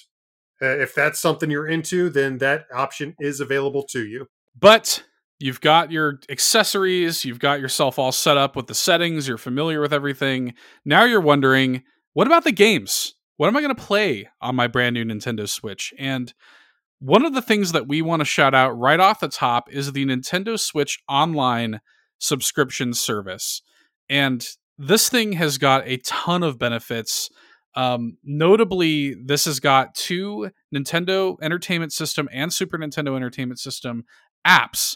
uh, if that's something you're into, then that option is available to you. But you've got your accessories, you've got yourself all set up with the settings, you're familiar with everything. Now you're wondering, what about the games? What am I going to play on my brand new Nintendo Switch? And one of the things that we want to shout out right off the top is the Nintendo Switch Online subscription service. And this thing has got a ton of benefits. Um, notably, this has got two Nintendo Entertainment System and Super Nintendo Entertainment System apps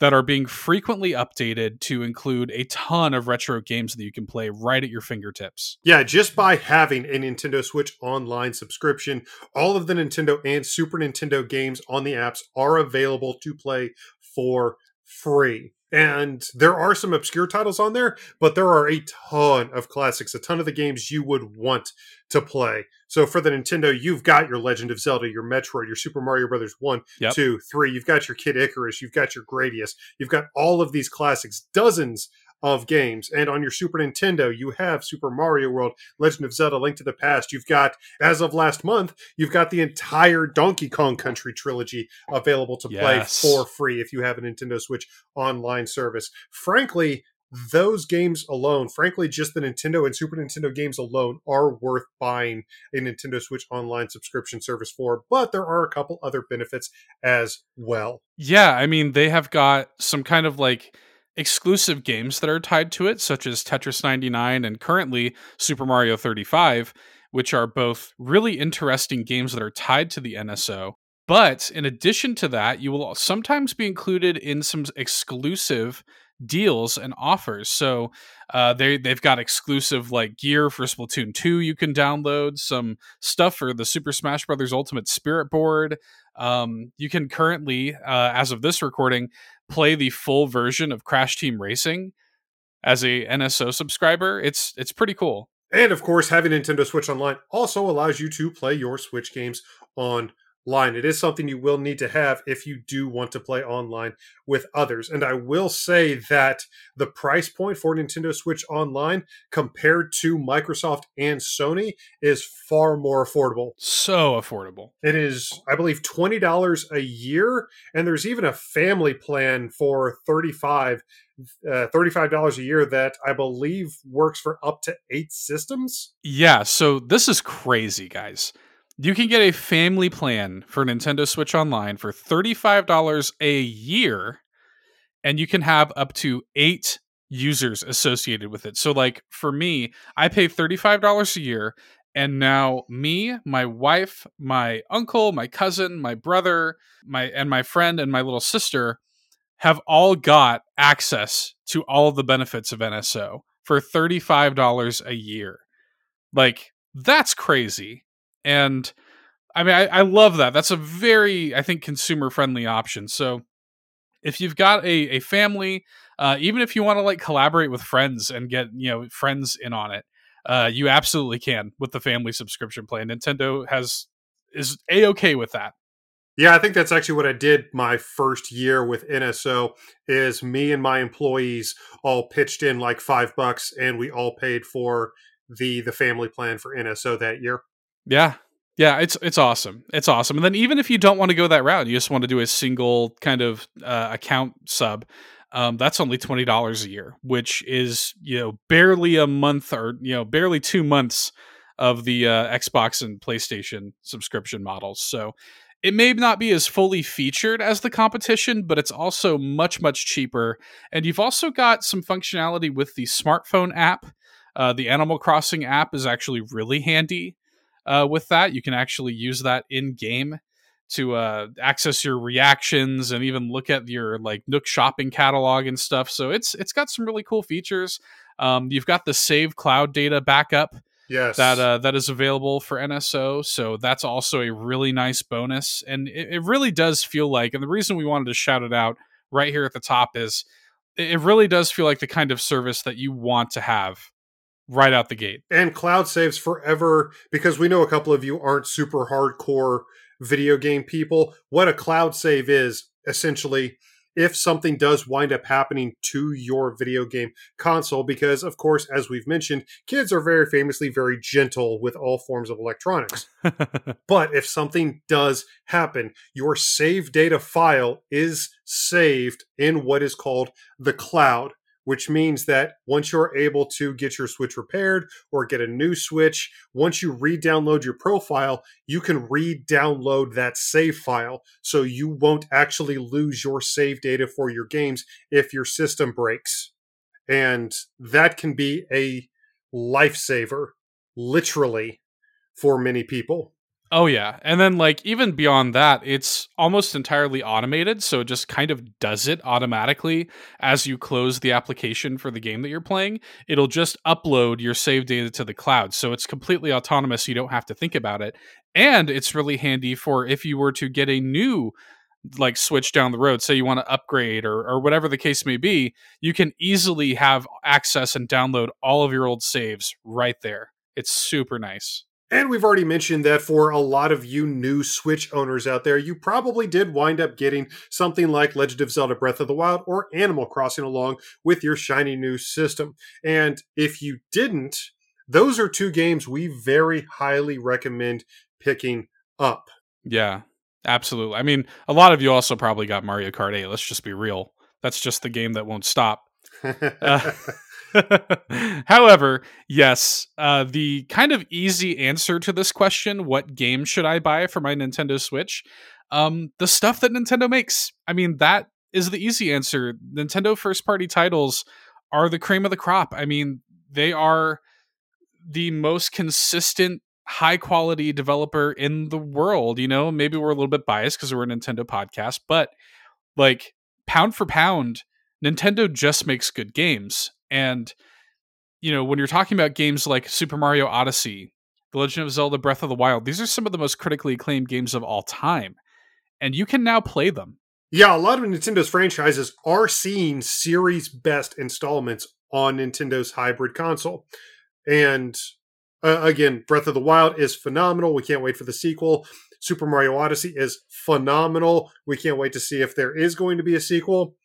that are being frequently updated to include a ton of retro games that you can play right at your fingertips. Yeah, just by having a Nintendo Switch online subscription, all of the Nintendo and Super Nintendo games on the apps are available to play for free. And there are some obscure titles on there, but there are a ton of classics, a ton of the games you would want to play. So for the Nintendo, you've got your Legend of Zelda, your Metroid, your Super Mario Brothers 1, Yep. 2, 3. You've got your Kid Icarus, you've got your Gradius. You've got all of these classics, dozens of games. And on your Super Nintendo, you have Super Mario World, Legend of Zelda, Link to the Past. You've got, as of last month, you've got the entire Donkey Kong Country trilogy available to play for free if you have a Nintendo Switch online service. Frankly, those games alone, frankly, just the Nintendo and Super Nintendo games alone are worth buying a Nintendo Switch online subscription service for, but there are a couple other benefits as well. Yeah, I mean, they have got some kind of like exclusive games that are tied to it, such as Tetris 99 and currently Super Mario 35, which are both really interesting games that are tied to the NSO. But in addition to that, you will sometimes be included in some exclusive deals and offers. So uh, they they've got exclusive like gear for Splatoon 2 you can download, some stuff for the Super Smash Brothers Ultimate Spirit board. Um, you can currently, uh, as of this recording, play the full version of Crash Team Racing as a NSO subscriber. It's it's pretty cool. And of course, having Nintendo Switch Online also allows you to play your Switch games online. It is something you will need to have if you do want to play online with others. And I will say that the price point for Nintendo Switch Online compared to Microsoft and Sony is far more affordable. So affordable. It is, I believe, twenty dollars a year, and there's even a family plan for thirty-five, uh, thirty-five dollars a year that I believe works for up to eight systems. Yeah, so this is crazy, guys. You can get a family plan for Nintendo Switch Online for $35 a year, and you can have up to eight users associated with it. So, like for me, I pay $35 a year, and now me, my wife, my uncle, my cousin, my brother, my and my friend and my little sister have all got access to all the benefits of NSO for $35 a year. Like, that's crazy. And I mean, I, I love that. That's a very, I think, consumer friendly option. So if you've got a, a family, uh, even if you want to like collaborate with friends and get, you know, friends in on it, uh, you absolutely can with the family subscription plan. Nintendo has is a okay with that. Yeah, I think that's actually what I did my first year with NSO is me and my employees all pitched in like 5 bucks and we all paid for the the family plan for NSO that year. Yeah. Yeah, it's it's awesome. It's awesome. And then even if you don't want to go that route, you just want to do a single kind of uh, account sub, um, that's only twenty dollars a year, which is you know barely a month or you know barely two months of the uh, Xbox and PlayStation subscription models. So it may not be as fully featured as the competition, but it's also much much cheaper. And you've also got some functionality with the smartphone app. Uh, the Animal Crossing app is actually really handy uh, with that. You can actually use that in game to uh, access your reactions and even look at your like Nook shopping catalog and stuff. So it's it's got some really cool features. Um, you've got the save cloud data backup Yes. that uh, that is available for NSO, so that's also a really nice bonus. And it, it really does feel like, and the reason we wanted to shout it out right here at the top is it it really does feel like the kind of service that you want to have right out the gate. and cloud saves forever because we know a couple of you aren't super hardcore video game people. What a cloud save is essentially if something does wind up happening to your video game console, because of course, as we've mentioned, kids are very famously very gentle with all forms of electronics. But if something does happen, your save data file is saved in what is called the cloud, which means that once you're able to get your Switch repaired or get a new Switch, once you re download your profile, you can re download that save file. So you won't actually lose your save data for your games if your system breaks. And that can be a lifesaver, literally, for many people. Oh yeah. And then like even beyond that, it's almost entirely automated, so it just kind of does it automatically as you close the application for the game that you're playing. It'll just upload your save data to the cloud. So it's completely autonomous, you don't have to think about it. And it's really handy for if you were to get a new like switch down the road, say you want to upgrade or or whatever the case may be, you can easily have access and download all of your old saves right there. It's super nice. And we've already mentioned that for a lot of you new Switch owners out there, you probably did wind up getting something like Legend of Zelda Breath of the Wild or Animal Crossing along with your shiny new system. And if you didn't, those are two games we very highly recommend picking up. Yeah, absolutely. I mean, a lot of you also probably got Mario Kart 8. Let's just be real. That's just the game that won't stop. Uh, However, yes, uh, the kind of easy answer to this question, what game should I buy for my Nintendo Switch? Um, the stuff that Nintendo makes. I mean, that is the easy answer. Nintendo first party titles are the cream of the crop. I mean, they are the most consistent high quality developer in the world. You know, maybe we're a little bit biased because we're a Nintendo podcast, but like pound for pound, Nintendo just makes good games. And you know, when you're talking about games like Super Mario Odyssey, The Legend of Zelda Breath of the Wild, these are some of the most critically acclaimed games of all time. And you can now play them. Yeah, a lot of Nintendo's franchises are seeing series best installments on Nintendo's hybrid console. And uh, again, Breath of the Wild is phenomenal. We can't wait for the sequel. Super Mario Odyssey is phenomenal. We can't wait to see if there is going to be a sequel.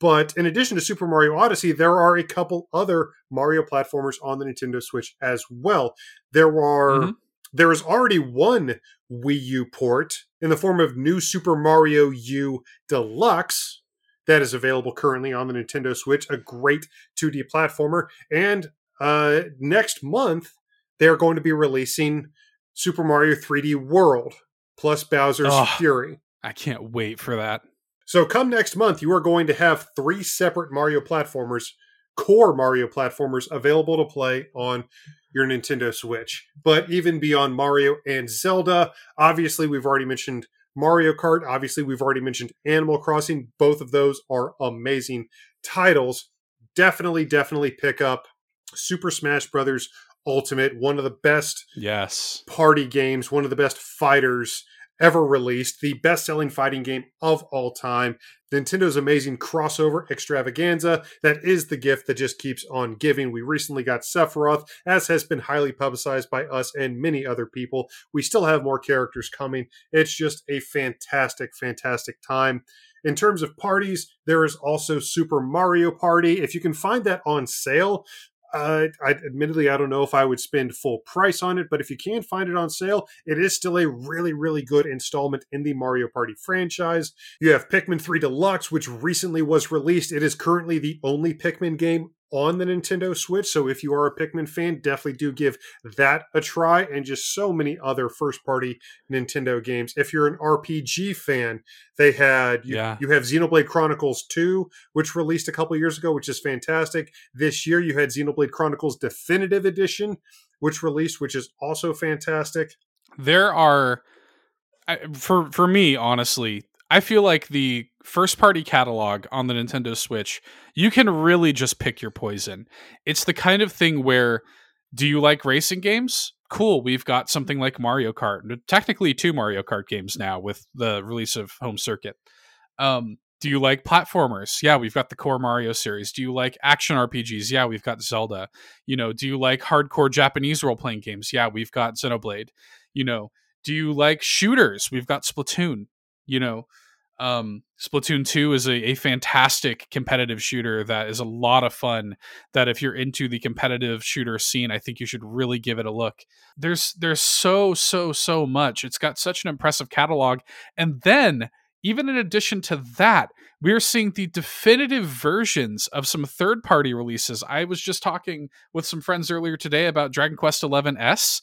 But in addition to Super Mario Odyssey, there are a couple other Mario platformers on the Nintendo Switch as well. There are mm-hmm. there is already one Wii U port in the form of New Super Mario U Deluxe that is available currently on the Nintendo Switch, a great 2D platformer. And uh, next month, they're going to be releasing Super Mario 3D World plus Bowser's oh, Fury. I can't wait for that. So, come next month, you are going to have three separate Mario platformers, core Mario platformers, available to play on your Nintendo Switch. But even beyond Mario and Zelda, obviously, we've already mentioned Mario Kart. Obviously, we've already mentioned Animal Crossing. Both of those are amazing titles. Definitely, definitely pick up Super Smash Brothers Ultimate, one of the best yes party games, one of the best fighters ever released, the best selling fighting game of all time. Nintendo's amazing crossover extravaganza. That is the gift that just keeps on giving. We recently got Sephiroth, as has been highly publicized by us and many other people. We still have more characters coming. It's just a fantastic, fantastic time. In terms of parties, there is also Super Mario Party. If you can find that on sale, uh, I admittedly I don't know if I would spend full price on it, but if you can find it on sale, it is still a really really good installment in the Mario Party franchise. You have Pikmin 3 Deluxe, which recently was released. It is currently the only Pikmin game on the Nintendo Switch. So if you are a Pikmin fan, definitely do give that a try and just so many other first party Nintendo games. If you're an RPG fan, they had you, yeah. you have Xenoblade Chronicles 2, which released a couple years ago, which is fantastic. This year you had Xenoblade Chronicles Definitive Edition, which released, which is also fantastic. There are for for me honestly I feel like the first party catalog on the Nintendo Switch, you can really just pick your poison. It's the kind of thing where do you like racing games? Cool, we've got something like Mario Kart. Technically two Mario Kart games now with the release of Home Circuit. Um, do you like platformers? Yeah, we've got the core Mario series. Do you like action RPGs? Yeah, we've got Zelda. You know, do you like hardcore Japanese role playing games? Yeah, we've got Xenoblade. You know, do you like shooters? We've got Splatoon you know um, Splatoon 2 is a, a, fantastic competitive shooter that is a lot of fun. That if you're into the competitive shooter scene, I think you should really give it a look. There's there's so so so much. It's got such an impressive catalog, and then even in addition to that, we're seeing the definitive versions of some third party releases. I was just talking with some friends earlier today about Dragon Quest XI S.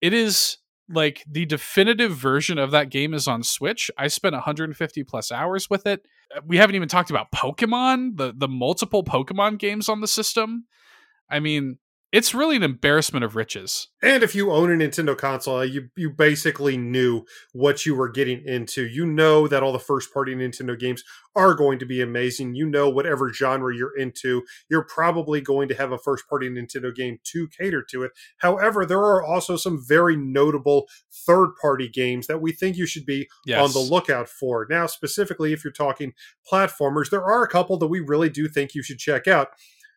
It is like the definitive version of that game is on Switch. I spent 150 plus hours with it. Uh, we haven't even talked about Pokemon, the the multiple Pokemon games on the system. I mean, it's really an embarrassment of riches. And if you own a Nintendo console, you you basically knew what you were getting into. You know that all the first party Nintendo games are going to be amazing. You know whatever genre you're into, you're probably going to have a first party Nintendo game to cater to it. However, there are also some very notable third party games that we think you should be yes. on the lookout for. Now, specifically if you're talking platformers, there are a couple that we really do think you should check out.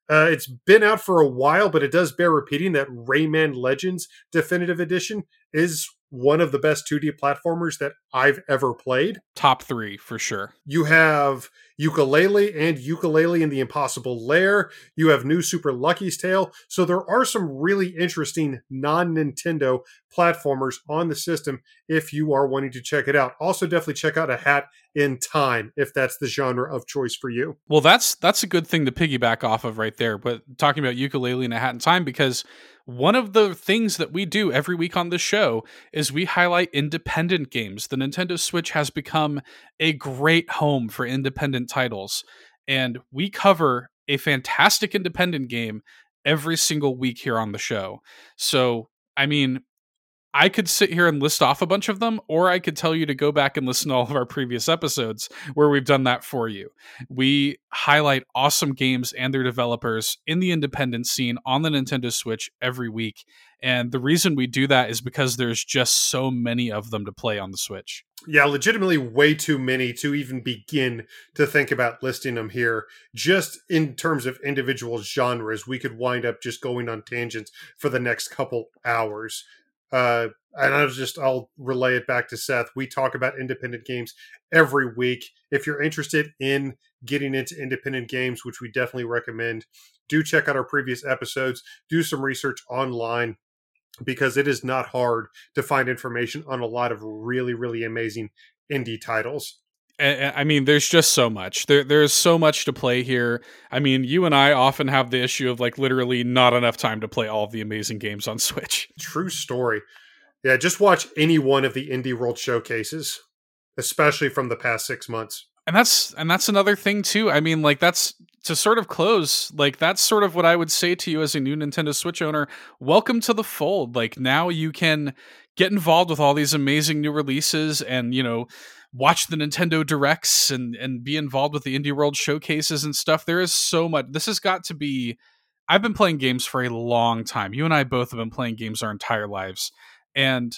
Uh, it's been out for a while, but it does bear repeating that Rayman Legends Definitive Edition is one of the best 2D platformers that I've ever played. Top three for sure. You have Yooka-Laylee and Yooka-Laylee in the Impossible Lair. You have New Super Lucky's Tale. So there are some really interesting non Nintendo platformers on the system if you are wanting to check it out. Also, definitely check out A Hat in Time if that's the genre of choice for you. Well, that's that's a good thing to piggyback off of right there. But talking about Yooka-Laylee and A Hat in Time because one of the things that we do every week on this show is we highlight independent games. The Nintendo Switch has become a great home for independent titles, and we cover a fantastic independent game every single week here on the show. So, I mean, I could sit here and list off a bunch of them, or I could tell you to go back and listen to all of our previous episodes where we've done that for you. We highlight awesome games and their developers in the independent scene on the Nintendo Switch every week. And the reason we do that is because there's just so many of them to play on the Switch. Yeah, legitimately way too many to even begin to think about listing them here. Just in terms of individual genres, we could wind up just going on tangents for the next couple hours. Uh, and I'll just I'll relay it back to Seth. We talk about independent games every week. If you're interested in getting into independent games, which we definitely recommend, do check out our previous episodes. Do some research online because it is not hard to find information on a lot of really really amazing indie titles. I mean, there's just so much. There, there's so much to play here. I mean, you and I often have the issue of like literally not enough time to play all of the amazing games on Switch. True story. Yeah, just watch any one of the Indie World showcases, especially from the past six months. And that's and that's another thing too. I mean, like that's to sort of close. Like that's sort of what I would say to you as a new Nintendo Switch owner. Welcome to the fold. Like now you can get involved with all these amazing new releases and you know watch the Nintendo Directs and and be involved with the Indie World showcases and stuff. There is so much. This has got to be. I've been playing games for a long time. You and I both have been playing games our entire lives, and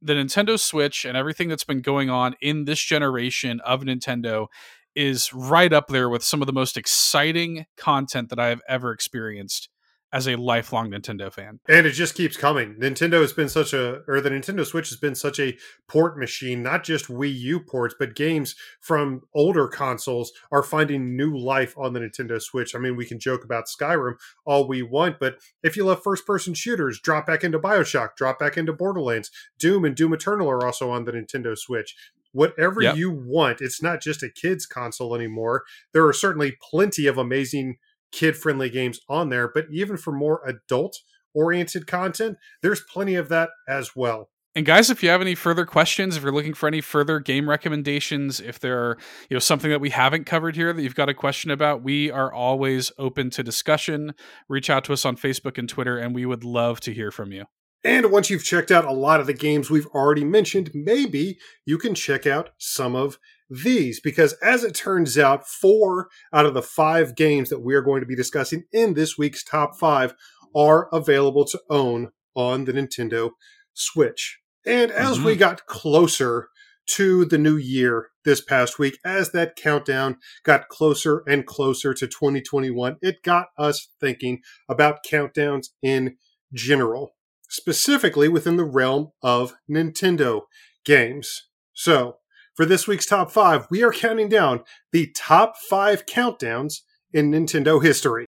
the Nintendo Switch and everything that's been going on in this generation of Nintendo is right up there with some of the most exciting content that I have ever experienced as a lifelong Nintendo fan. And it just keeps coming. Nintendo has been such a, or the Nintendo Switch has been such a port machine, not just Wii U ports, but games from older consoles are finding new life on the Nintendo Switch. I mean, we can joke about Skyrim all we want, but if you love first person shooters, drop back into Bioshock, drop back into Borderlands. Doom and Doom Eternal are also on the Nintendo Switch whatever yep. you want. It's not just a kids console anymore. There are certainly plenty of amazing kid friendly games on there, but even for more adult oriented content, there's plenty of that as well. And guys, if you have any further questions, if you're looking for any further game recommendations, if there are, you know, something that we haven't covered here that you've got a question about, we are always open to discussion. Reach out to us on Facebook and Twitter and we would love to hear from you. And once you've checked out a lot of the games we've already mentioned, maybe you can check out some of these because, as it turns out, four out of the five games that we are going to be discussing in this week's top five are available to own on the Nintendo Switch. And as mm-hmm. we got closer to the new year this past week, as that countdown got closer and closer to 2021, it got us thinking about countdowns in general, specifically within the realm of Nintendo games. So, for this week's top five, we are counting down the top five countdowns in Nintendo history.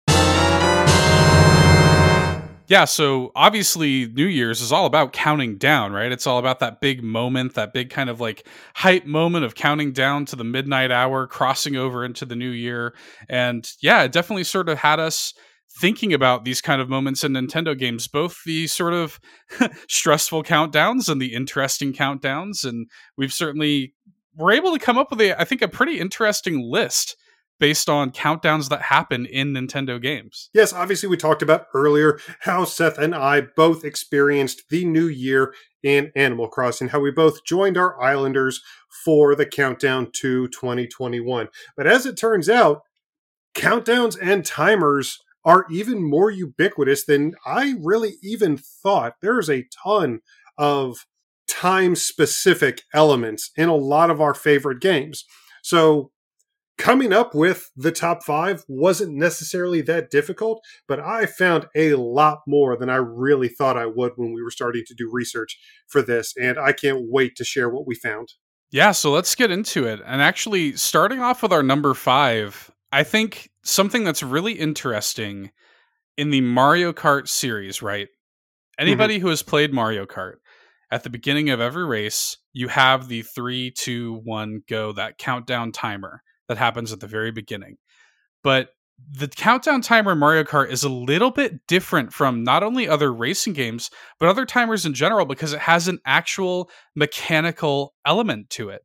Yeah, so obviously New Year's is all about counting down, right? It's all about that big moment, that big kind of like hype moment of counting down to the midnight hour, crossing over into the new year. And yeah, it definitely sort of had us thinking about these kind of moments in Nintendo games, both the sort of stressful countdowns and the interesting countdowns. And we've certainly were able to come up with a, I think, a pretty interesting list based on countdowns that happen in Nintendo games. Yes, obviously, we talked about earlier how Seth and I both experienced the new year in Animal Crossing, how we both joined our Islanders for the countdown to 2021. But as it turns out, countdowns and timers are even more ubiquitous than I really even thought. There's a ton of time specific elements in a lot of our favorite games. So coming up with the top five wasn't necessarily that difficult, but I found a lot more than I really thought I would when we were starting to do research for this, and I can't wait to share what we found. Yeah, so let's get into it. And actually, starting off with our number five, I think something that's really interesting in the Mario Kart series, right? Anybody mm-hmm. who has played Mario Kart, at the beginning of every race, you have the three, two, one, go, that countdown timer that happens at the very beginning. But the countdown timer in Mario Kart is a little bit different from not only other racing games, but other timers in general because it has an actual mechanical element to it.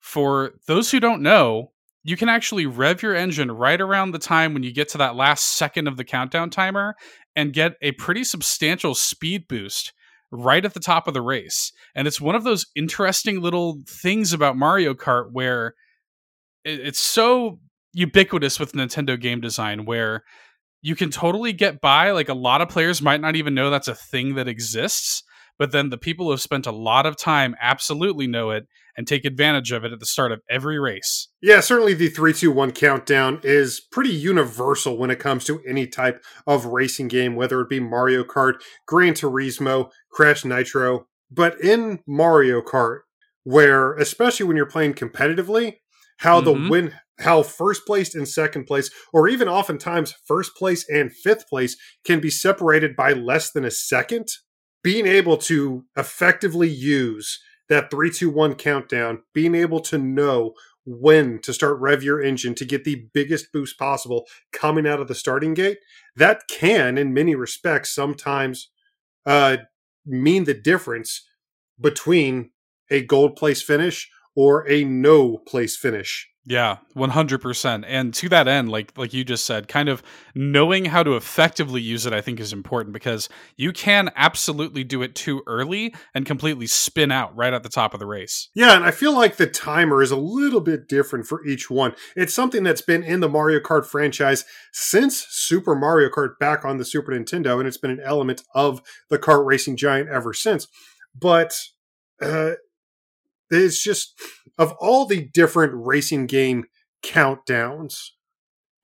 For those who don't know, you can actually rev your engine right around the time when you get to that last second of the countdown timer and get a pretty substantial speed boost right at the top of the race. And it's one of those interesting little things about Mario Kart where it's so ubiquitous with Nintendo game design where you can totally get by. Like a lot of players might not even know that's a thing that exists, but then the people who have spent a lot of time absolutely know it and take advantage of it at the start of every race. Yeah, certainly the 321 countdown is pretty universal when it comes to any type of racing game, whether it be Mario Kart, Gran Turismo, Crash Nitro. But in Mario Kart, where especially when you're playing competitively, how mm-hmm. the win how first place and second place or even oftentimes first place and fifth place can be separated by less than a second being able to effectively use that 321 countdown being able to know when to start rev your engine to get the biggest boost possible coming out of the starting gate that can in many respects sometimes uh, mean the difference between a gold place finish or a no place finish. Yeah, 100%. And to that end, like like you just said, kind of knowing how to effectively use it I think is important because you can absolutely do it too early and completely spin out right at the top of the race. Yeah, and I feel like the timer is a little bit different for each one. It's something that's been in the Mario Kart franchise since Super Mario Kart back on the Super Nintendo and it's been an element of the kart racing giant ever since. But uh, it's just of all the different racing game countdowns,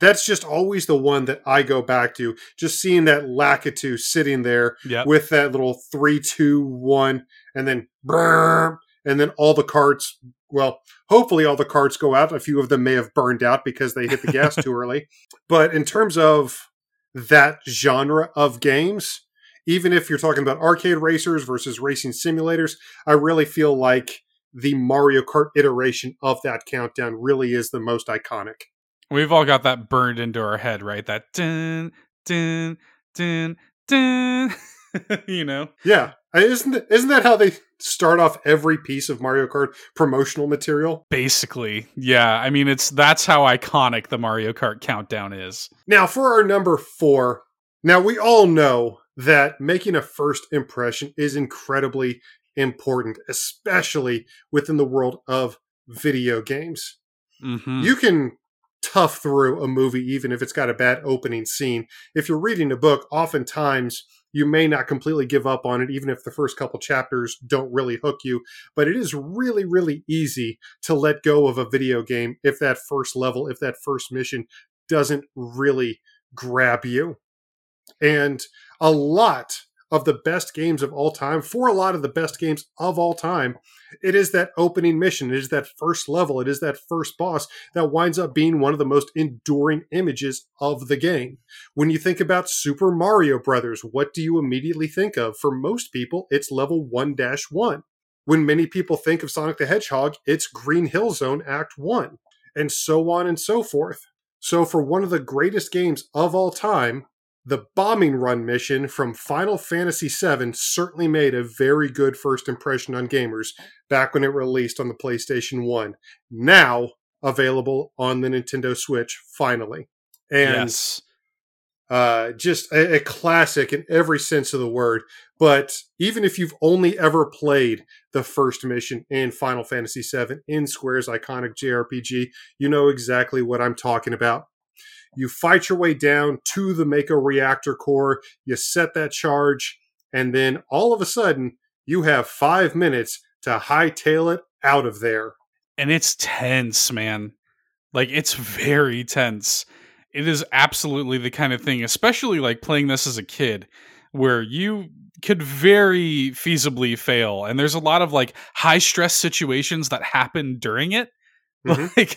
that's just always the one that I go back to. Just seeing that Lakitu sitting there yep. with that little three, two, one, and then brrr, and then all the carts. Well, hopefully all the carts go out. A few of them may have burned out because they hit the gas too early. But in terms of that genre of games, even if you're talking about arcade racers versus racing simulators, I really feel like the Mario Kart iteration of that countdown really is the most iconic. We've all got that burned into our head, right? That dun dun dun dun. you know? Yeah. Isn't that, isn't that how they start off every piece of Mario Kart promotional material? Basically, yeah. I mean, it's that's how iconic the Mario Kart countdown is. Now, for our number four. Now we all know that making a first impression is incredibly important, especially within the world of video games. Mm-hmm. You can tough through a movie even if it's got a bad opening scene. If you're reading a book, oftentimes you may not completely give up on it, even if the first couple chapters don't really hook you. But it is really, really easy to let go of a video game if that first level, if that first mission doesn't really grab you. And a lot of the best games of all time, for a lot of the best games of all time, it is that opening mission. It is that first level. It is that first boss that winds up being one of the most enduring images of the game. When you think about Super Mario Brothers, what do you immediately think of? For most people, it's level 1 1. When many people think of Sonic the Hedgehog, it's Green Hill Zone Act 1, and so on and so forth. So, for one of the greatest games of all time, the bombing run mission from Final Fantasy VII certainly made a very good first impression on gamers back when it released on the PlayStation 1. Now available on the Nintendo Switch, finally. And yes. uh, just a, a classic in every sense of the word. But even if you've only ever played the first mission in Final Fantasy VII in Square's iconic JRPG, you know exactly what I'm talking about. You fight your way down to the Mako reactor core, you set that charge, and then all of a sudden, you have five minutes to hightail it out of there. And it's tense, man. Like it's very tense. It is absolutely the kind of thing, especially like playing this as a kid, where you could very feasibly fail. And there's a lot of like high stress situations that happen during it. Mhm. Like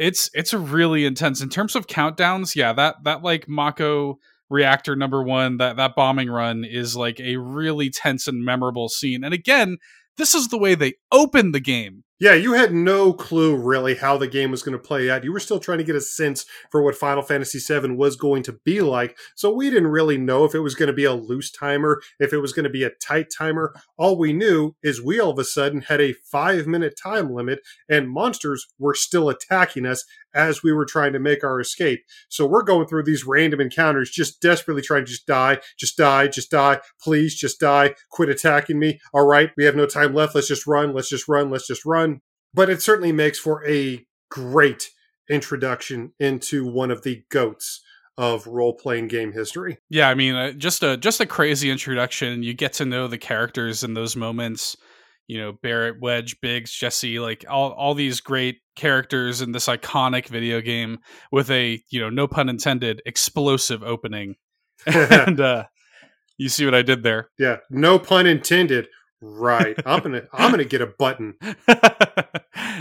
it's it's a really intense in terms of countdowns. Yeah, that that like Mako reactor number one, that that bombing run is like a really tense and memorable scene. And again, this is the way they open the game. Yeah, you had no clue really how the game was going to play out. You were still trying to get a sense for what Final Fantasy VII was going to be like. So we didn't really know if it was going to be a loose timer, if it was going to be a tight timer. All we knew is we all of a sudden had a five minute time limit and monsters were still attacking us as we were trying to make our escape. So we're going through these random encounters, just desperately trying to just die, just die, just die. Please just die. Quit attacking me. All right, we have no time left. Let's just run. Let's just run. Let's just run but it certainly makes for a great introduction into one of the goats of role-playing game history. Yeah, I mean, uh, just a just a crazy introduction. You get to know the characters in those moments. You know, Barrett, Wedge, Biggs, Jesse, like all all these great characters in this iconic video game with a you know, no pun intended, explosive opening. and uh, you see what I did there. yeah, no pun intended. Right. I'm going to I'm to get a button.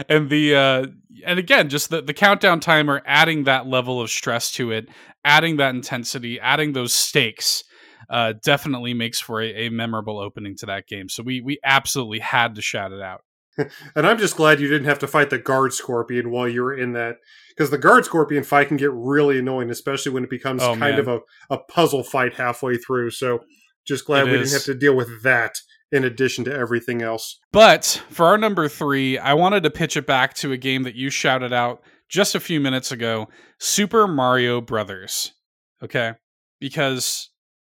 and the uh and again just the, the countdown timer adding that level of stress to it adding that intensity adding those stakes uh definitely makes for a, a memorable opening to that game so we we absolutely had to shout it out And I'm just glad you didn't have to fight the guard scorpion while you were in that because the guard scorpion fight can get really annoying especially when it becomes Oh, kind man. of a, a puzzle fight halfway through. So just glad It we is. didn't have to deal with that in addition to everything else. but for our number three i wanted to pitch it back to a game that you shouted out just a few minutes ago super mario brothers. Okay? Because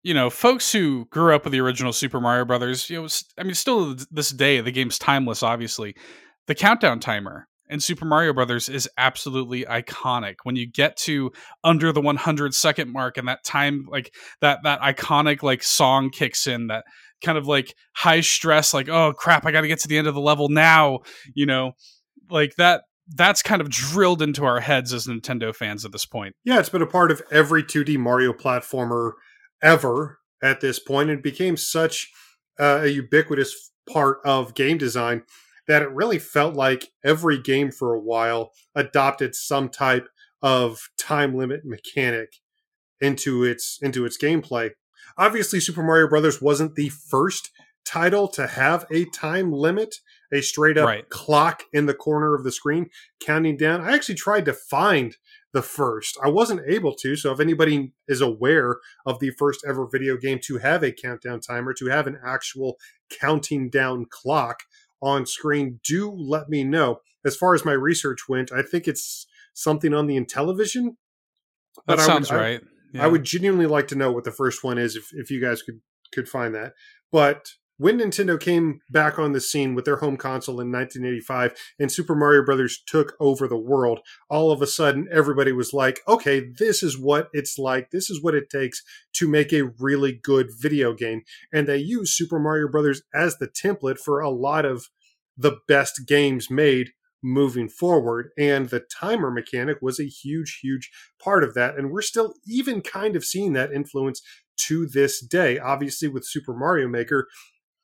you know folks who grew up with the original super mario brothers you know I mean still this day the game's timeless obviously. The countdown timer in super mario brothers is absolutely iconic. When you get to under the 100 second mark and that time like that that iconic like song kicks in that kind of like high stress like oh crap i gotta get to the end of the level now you know? Like that that's kind of drilled into our heads as nintendo fans at this point. Yeah, it's been a part of every 2D Mario platformer ever at this point and became such uh, a ubiquitous part of game design that it really felt like every game for a while adopted some type of time limit mechanic into its into its gameplay. Obviously Super Mario Brothers wasn't the first title to have a time limit, a straight up Right. clock in the corner of the screen counting down. I actually tried to find the first. I wasn't able to, so if anybody is aware of the first ever video game to have a countdown timer, to have an actual counting down clock on screen, do let me know. As far as my research went, I think it's something on the Intellivision. that But I would- sounds I- right I would genuinely like to know what the first one is if, if you guys could could find that. But when Nintendo came back on the scene with their home console in 1985 and Super Mario Brothers took over the world, all of a sudden everybody was like, "Okay, this is what it's like. This is what it takes to make a really good video game." And they used Super Mario Brothers as the template for a lot of the best games made moving forward and the timer mechanic was a huge huge part of that and we're still even kind of seeing that influence to this day obviously with super mario maker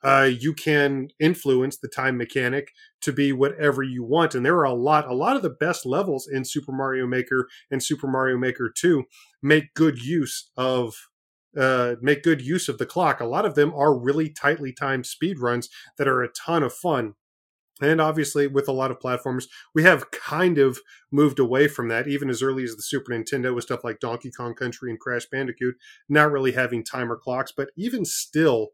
uh, you can influence the time mechanic to be whatever you want and there are a lot a lot of the best levels in super mario maker and super mario maker 2 make good use of uh, make good use of the clock a lot of them are really tightly timed speed runs that are a ton of fun and obviously, with a lot of platformers, we have kind of moved away from that, even as early as the Super Nintendo with stuff like Donkey Kong Country and Crash Bandicoot, not really having timer clocks. But even still,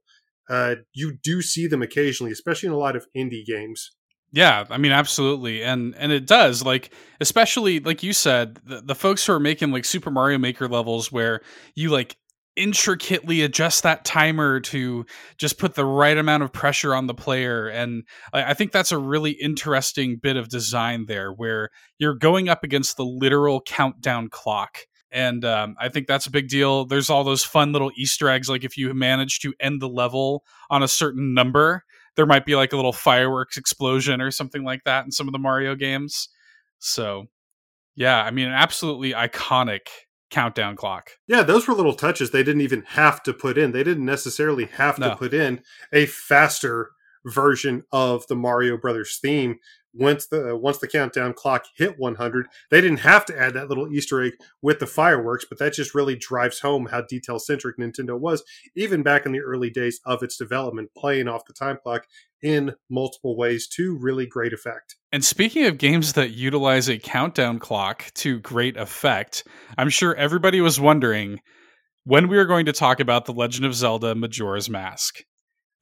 uh, you do see them occasionally, especially in a lot of indie games. Yeah, I mean, absolutely, and and it does like, especially like you said, the, the folks who are making like Super Mario Maker levels where you like intricately adjust that timer to just put the right amount of pressure on the player, and I, I think that's a really interesting bit of design there, where you're going up against the literal countdown clock. And um, I think that's a big deal. There's all those fun little Easter eggs, like if you manage to end the level on a certain number, there might be like a little fireworks explosion or something like that in some of the Mario games. So Yeah, I mean, an absolutely iconic countdown clock. Yeah, those were little touches they didn't even have to put in. They didn't necessarily have No. to put in a faster version of the Mario Brothers theme. Once the once the countdown clock hit 100, they didn't have to add that little Easter egg with the fireworks, but that just really drives home how detail centric Nintendo was, even back in the early days of its development, playing off the time clock in multiple ways to really great effect. And speaking of games that utilize a countdown clock to great effect, I'm sure everybody was wondering when we were going to talk about The Legend of Zelda Majora's Mask.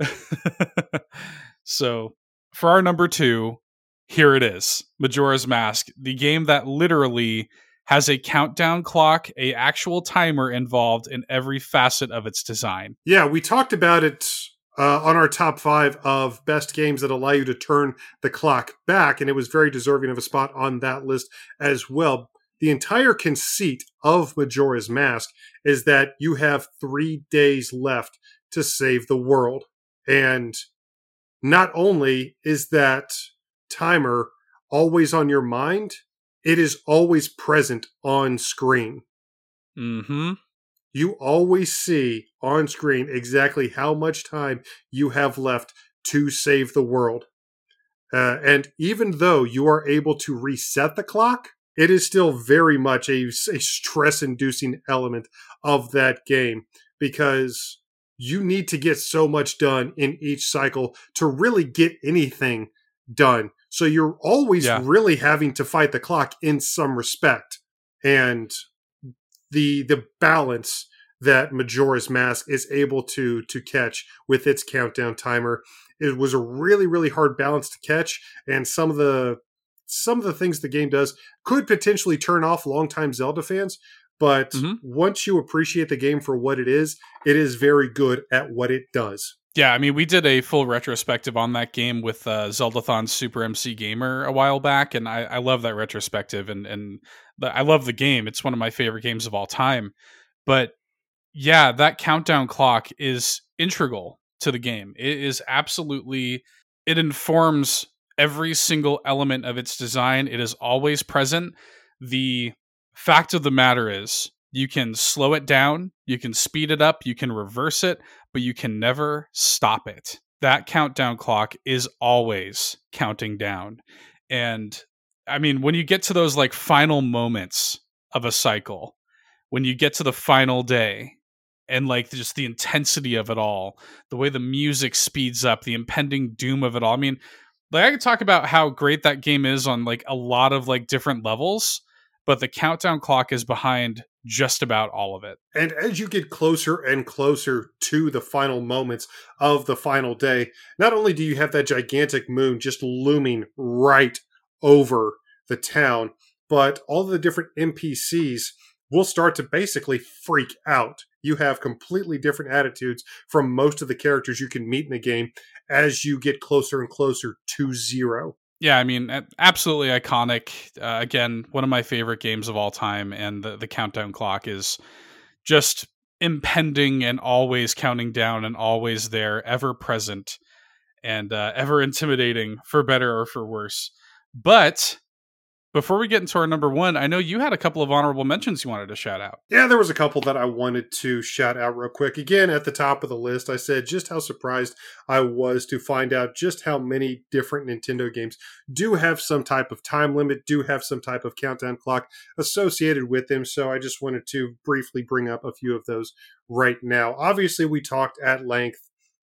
so, for our number two, here it is Majora's Mask, the game that literally has a countdown clock, a actual timer involved in every facet of its design. Yeah, we talked about it uh, on our top five of best games that allow you to turn the clock back, and it was very deserving of a spot on that list as well. The entire conceit of Majora's Mask is that you have three days left to save the world. And not only is that timer always on your mind, it is always present on screen Mm-hmm. you always see on screen exactly how much time you have left to save the world. Uh, and even though you are able to reset the clock, it is still very much a, a stress inducing element of that game because you need to get so much done in each cycle to really get anything done. So you're always Yeah. really having to fight the clock in some respect. And the the balance that Majora's Mask is able to to catch with its countdown timer. It was a really really hard balance to catch, and some of the some of the things the game does could potentially turn off longtime Zelda fans. But Mhm. once you appreciate the game for what it is, it is very good at what it does. Yeah, I mean, we did a full retrospective on that game with uh, Zeldathon Super MC Gamer a while back, and I, I love that retrospective, and and the, I love the game. It's one of my favorite games of all time. But yeah, that countdown clock is integral to the game. It is absolutely. It informs every single element of its design. It is always present. The fact of the matter is, you can slow it down, you can speed it up, you can reverse it, but you can never stop it. That countdown clock is always counting down. And I mean, when you get to those like final moments of a cycle, when you get to the final day, and like just the intensity of it all, the way the music speeds up, the impending doom of it all. I mean, like I could talk about how great that game is on like a lot of like different levels, but the countdown clock is behind just about all of it. And as you get closer and closer to the final moments of the final day, not only do you have that gigantic moon just looming right over the town, but all the different NPCs will start to basically freak out. You have completely different attitudes from most of the characters you can meet in the game as you get closer and closer to zero. Yeah, I mean, absolutely iconic. Uh, again, one of my favorite games of all time, and the, the countdown clock is just impending and always counting down and always there, ever present and uh, ever intimidating for better or for worse. But before we get into our number one, I know you had a couple of honorable mentions you wanted to shout out. Yeah, there was a couple that I wanted to shout out real quick. Again, at the top of the list, I said just how surprised I was to find out just how many different Nintendo games do have some type of time limit, do have some type of countdown clock associated with them. So I just wanted to briefly bring up a few of those right now. Obviously, we talked at length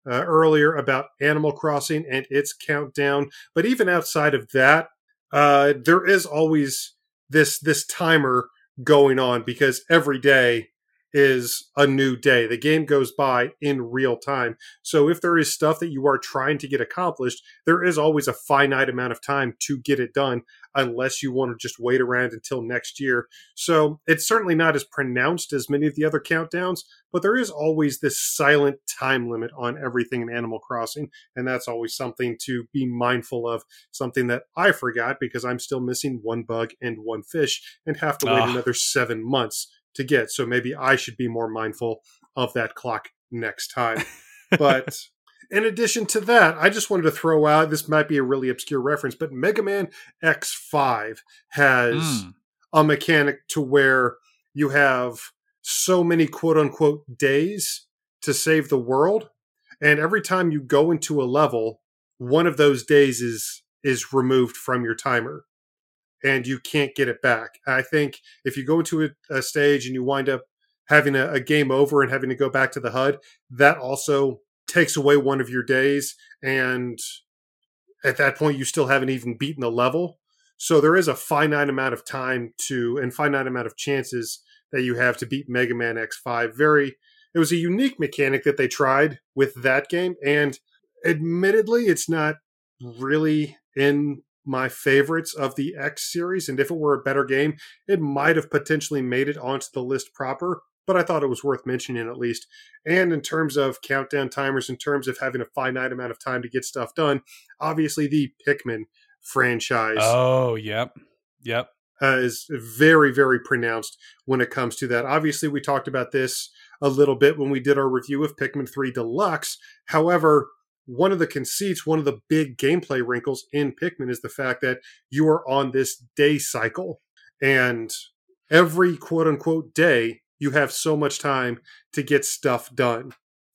uh, earlier about Animal Crossing and its countdown, but even outside of that, uh, there is always this this timer going on because every day is a new day. The game goes by in real time. So if there is stuff that you are trying to get accomplished, there is always a finite amount of time to get it done unless you want to just wait around until next year. So it's certainly not as pronounced as many of the other countdowns, but there is always this silent time limit on everything in Animal Crossing, and that's always something to be mindful of, something that I forgot because I'm still missing one bug and one fish and have to wait Ah. another 7 months to get. So maybe I should be more mindful of that clock next time. But in addition to that, I just wanted to throw out this might be a really obscure reference, but Mega Man X5 has Mm. a mechanic to where you have so many quote unquote days to save the world and every time you go into a level one of those days is is removed from your timer and you can't get it back. I think if you go into a, a stage and you wind up having a, a game over and having to go back to the hud that also takes away one of your days and at that point you still haven't even beaten the level. So there is a finite amount of time to and finite amount of chances that you have to beat mega man x5 very it was a unique mechanic that they tried with that game and admittedly it's not really in my favorites of the x series and if it were a better game it might have potentially made it onto the list proper but I thought it was worth mentioning at least. And in terms of countdown timers, in terms of having a finite amount of time to get stuff done, obviously the Pikmin franchise. Oh, yep. Yep. Uh, is very, very pronounced when it comes to that. Obviously, we talked about this a little bit when we did our review of Pikmin 3 Deluxe. However, one of the conceits, one of the big gameplay wrinkles in Pikmin is the fact that you are on this day cycle. And every quote unquote day you have so much time to get stuff done.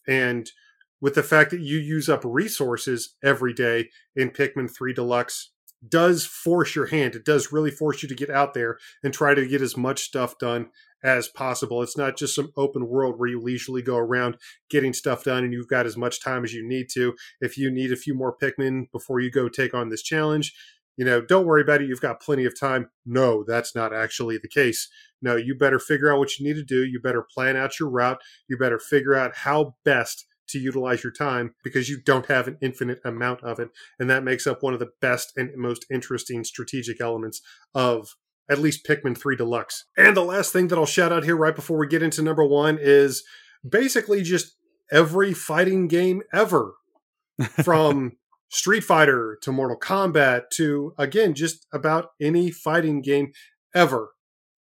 And with the fact that you use up resources every day in Pikmin 3 Deluxe does force your hand. It does really force you to get out there and try to get as much stuff done as possible. It's not just some open world where you leisurely go around getting stuff done and you've got as much time as you need to. If you need a few more Pikmin before you go take on this challenge, you know, don't worry about it. You've got plenty of time. No, that's not actually the case. No, you better figure out what you need to do. You better plan out your route. You better figure out how best to utilize your time because you don't have an infinite amount of it. And that makes up one of the best and most interesting strategic elements of at least Pikmin 3 Deluxe. And the last thing that I'll shout out here right before we get into number one is basically just every fighting game ever. From Street Fighter to Mortal Kombat to, again, just about any fighting game ever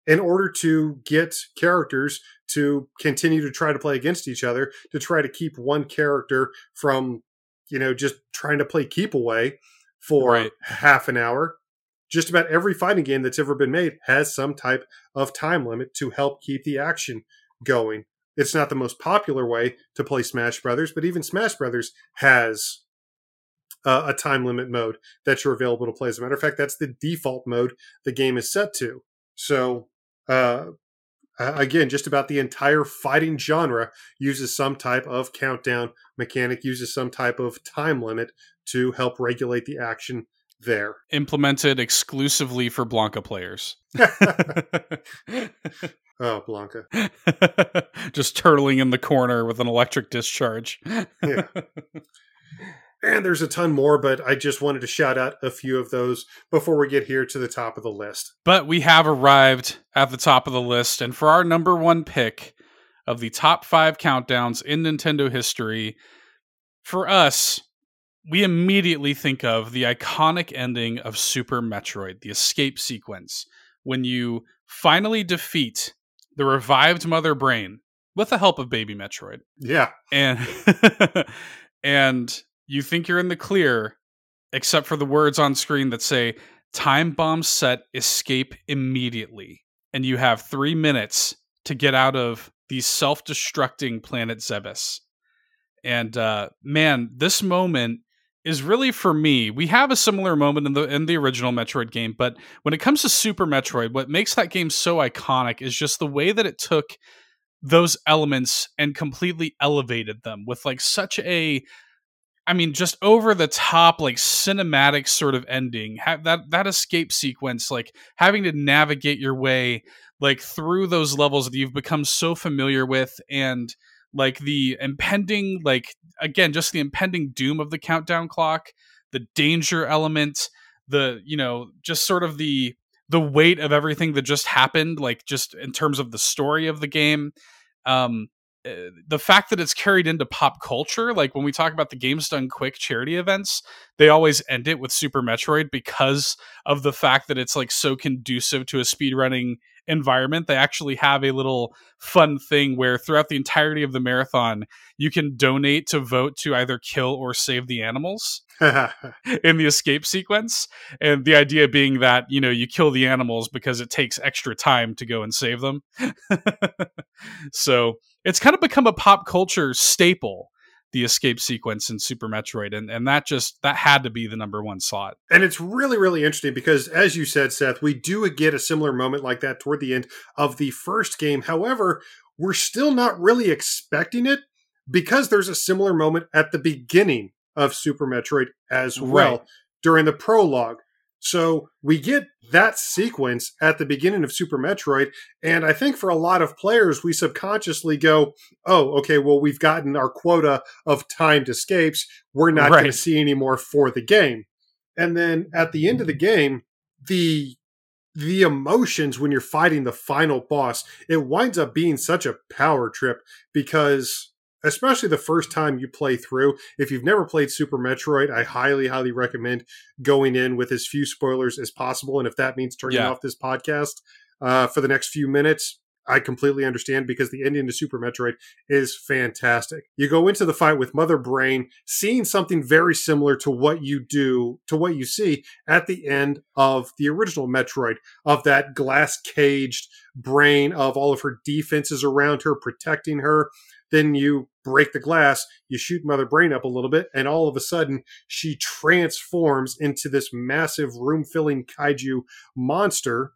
in order to get characters to continue to try to play against each other, to try to keep one character from, you know, just trying to play keep away for right. half an hour. Just about every fighting game that's ever been made has some type of time limit to help keep the action going. It's not the most popular way to play Smash Brothers, but even Smash Brothers has uh, a time limit mode that you're available to play. As a matter of fact, that's the default mode the game is set to. So, uh, again, just about the entire fighting genre uses some type of countdown mechanic, uses some type of time limit to help regulate the action there. Implemented exclusively for Blanka players. oh, Blanka. Just turtling in the corner with an electric discharge. yeah. And there's a ton more, but I just wanted to shout out a few of those before we get here to the top of the list. But we have arrived at the top of the list, and for our number one pick of the top five countdowns in Nintendo history, for us, we immediately think of the iconic ending of Super Metroid, the escape sequence, when you finally defeat the revived Mother Brain with the help of Baby Metroid. Yeah. And and you think you're in the clear, except for the words on screen that say time bomb set escape immediately. And you have three minutes to get out of the self destructing planet Zebes. And uh, man, this moment is really for me. We have a similar moment in the in the original Metroid game, but when it comes to Super Metroid, what makes that game so iconic is just the way that it took those elements and completely elevated them with like such a I mean, just over the top, like cinematic sort of ending. Have that that escape sequence, like having to navigate your way like through those levels that you've become so familiar with, and like the impending, like again, just the impending doom of the countdown clock, the danger element, the you know, just sort of the the weight of everything that just happened, like just in terms of the story of the game. Um, uh, the fact that it's carried into pop culture, like when we talk about the Games Done Quick charity events, they always end it with Super Metroid because of the fact that it's like so conducive to a speedrunning environment, they actually have a little fun thing where throughout the entirety of the marathon, you can donate to vote to either kill or save the animals in the escape sequence. And the idea being that, you know, you kill the animals because it takes extra time to go and save them. so it's kind of become a pop culture staple the escape sequence in Super Metroid, and and that just that had to be the number one slot. And it's really really interesting because, as you said, Seth, we do get a similar moment like that toward the end of the first game. However, we're still not really expecting it because there's a similar moment at the beginning of Super Metroid as well Right. during the prologue. So we get that sequence at the beginning of Super Metroid, and I think for a lot of players, we subconsciously go, "Oh, okay, well we've gotten our quota of timed escapes. We're not going to see any more for the game." And then at the end of the game, the the emotions when you're fighting the final boss, it winds up being such a power trip because especially the first time you play through, if you've never played Super Metroid, I highly, highly recommend going in with as few spoilers as possible. And if that means turning Yeah. off this podcast uh, for the next few minutes, I completely understand because the ending to Super Metroid is fantastic. You go into the fight with Mother Brain, seeing something very similar to what you do, to what you see at the end of the original Metroid, of that glass caged brain, of all of her defenses around her, protecting her. Then you break the glass, you shoot Mother Brain up a little bit, and all of a sudden she transforms into this massive room filling kaiju monster.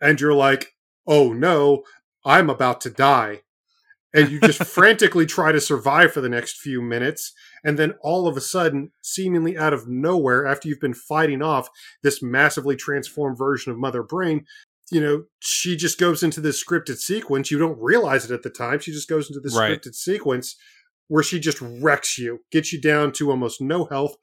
And you're like, oh no, I'm about to die. And you just frantically try to survive for the next few minutes. And then all of a sudden, seemingly out of nowhere, after you've been fighting off this massively transformed version of Mother Brain, you know, she just goes into this scripted sequence. You don't realize it at the time. She just goes into this Right. scripted sequence where she just wrecks you, gets you down to almost no health.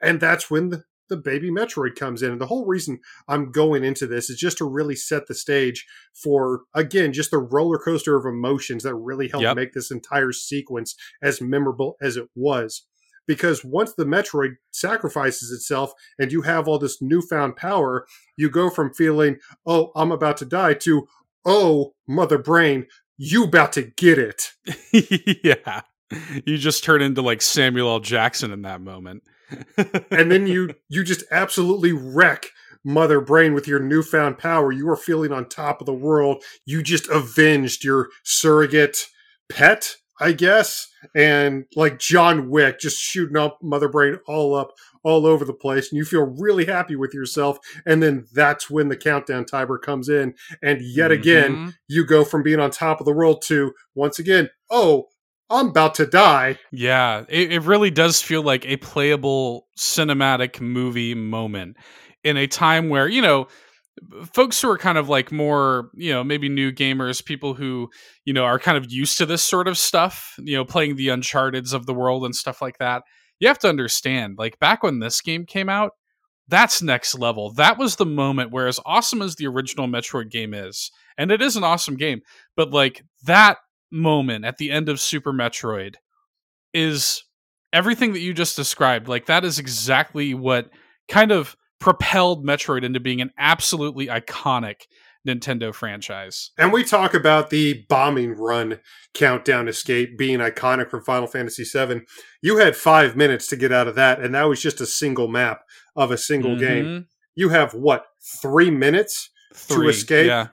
And that's when the, the baby Metroid comes in. And the whole reason I'm going into this is just to really set the stage for, again, just the roller coaster of emotions that really helped Yep. make this entire sequence as memorable as it was. Because once the Metroid sacrifices itself and you have all this newfound power, you go from feeling, oh, I'm about to die to, oh, Mother Brain, you about to get it. yeah. You just turn into like Samuel L. Jackson in that moment. and then you you just absolutely wreck mother brain with your newfound power you are feeling on top of the world you just avenged your surrogate pet i guess. And like john wick just shooting up mother brain all up all over the place. And you feel really happy with yourself. And then that's when the countdown timer comes in. And yet again Mhm. you go from being on top of the world to once again oh i'm about to die. Yeah, it, it really does feel like a playable cinematic movie moment in a time where, you know, folks who are kind of like more, you know, maybe new gamers, people who, you know, are kind of used to this sort of stuff, you know, playing the Uncharteds of the world and stuff like that. You have to understand, like back when this game came out, that's next level. That was the moment where, as awesome as the original Metroid game is, and it is an awesome game, but like that moment at the end of Super Metroid is everything that you just described. Like that is exactly what kind of propelled Metroid into being an absolutely iconic Nintendo franchise. And we talk about the bombing run countdown escape being iconic from Final Fantasy VII. You had five minutes to get out of that, and that was just a single map of a single game. Mhm. You have what, three minutes Three, escape? Yeah.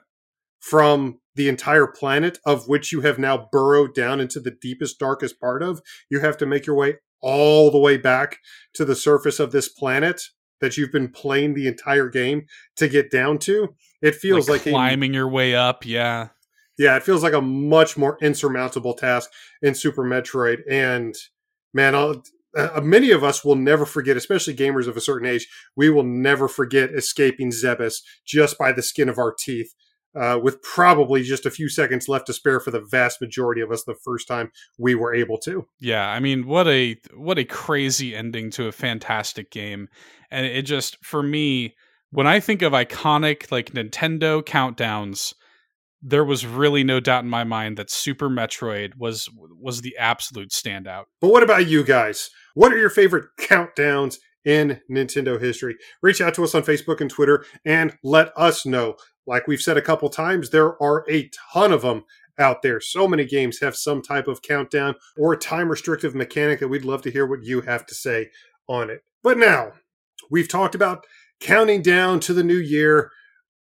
from the entire planet, of which you have now burrowed down into the deepest, darkest part of? You have to make your way all the way back to the surface of this planet that you've been playing the entire game to get down to. It feels like, like, a climbing your way up. Yeah. yeah, it feels like a much more insurmountable task in Super Metroid. And man, I'll, uh, many of us will never forget, especially gamers of a certain age, we will never forget escaping Zebes just by the skin of our teeth. Uh, with probably just a few seconds left to spare for the vast majority of us the first time we were able to. Yeah, I mean, what a what a crazy ending to a fantastic game. And it just for me, when I think of iconic like Nintendo countdowns, there was really no doubt in my mind that Super Metroid was was the absolute standout. But what about you guys? What are your favorite countdowns in Nintendo history? Reach out to us on Facebook and Twitter and let us know. Like we've said a couple times, there are a ton of them out there. So many games have some type of countdown or time restrictive mechanic that we'd love to hear what you have to say on it. But now, we've talked about counting down to the new year.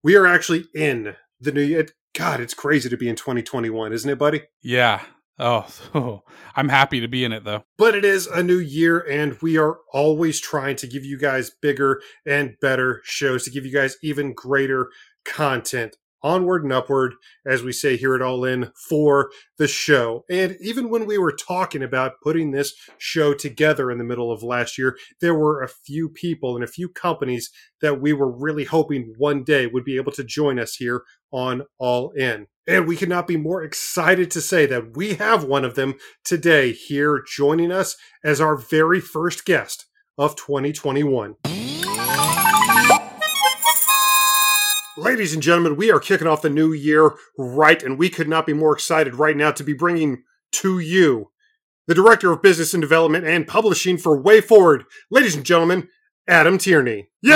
We are actually in the new year. God, it's crazy to be in 2021, isn't it, buddy? Yeah. Oh, oh, I'm happy to be in it though. But it is a new year, and we are always trying to give you guys bigger and better shows, to give you guys even greater content onward and upward, as we say here at All In, for the show. And even when we were talking about putting this show together in the middle of last year, there were a few people and a few companies that we were really hoping one day would be able to join us here on All In. And we could not be more excited to say that we have one of them today here joining us as our very first guest of 2021. Ladies and gentlemen, we are kicking off the new year right, and we could not be more excited right now to be bringing to you the Director of Business and Development and Publishing for WayForward, Ladies and gentlemen, Adam Tierney. Yay!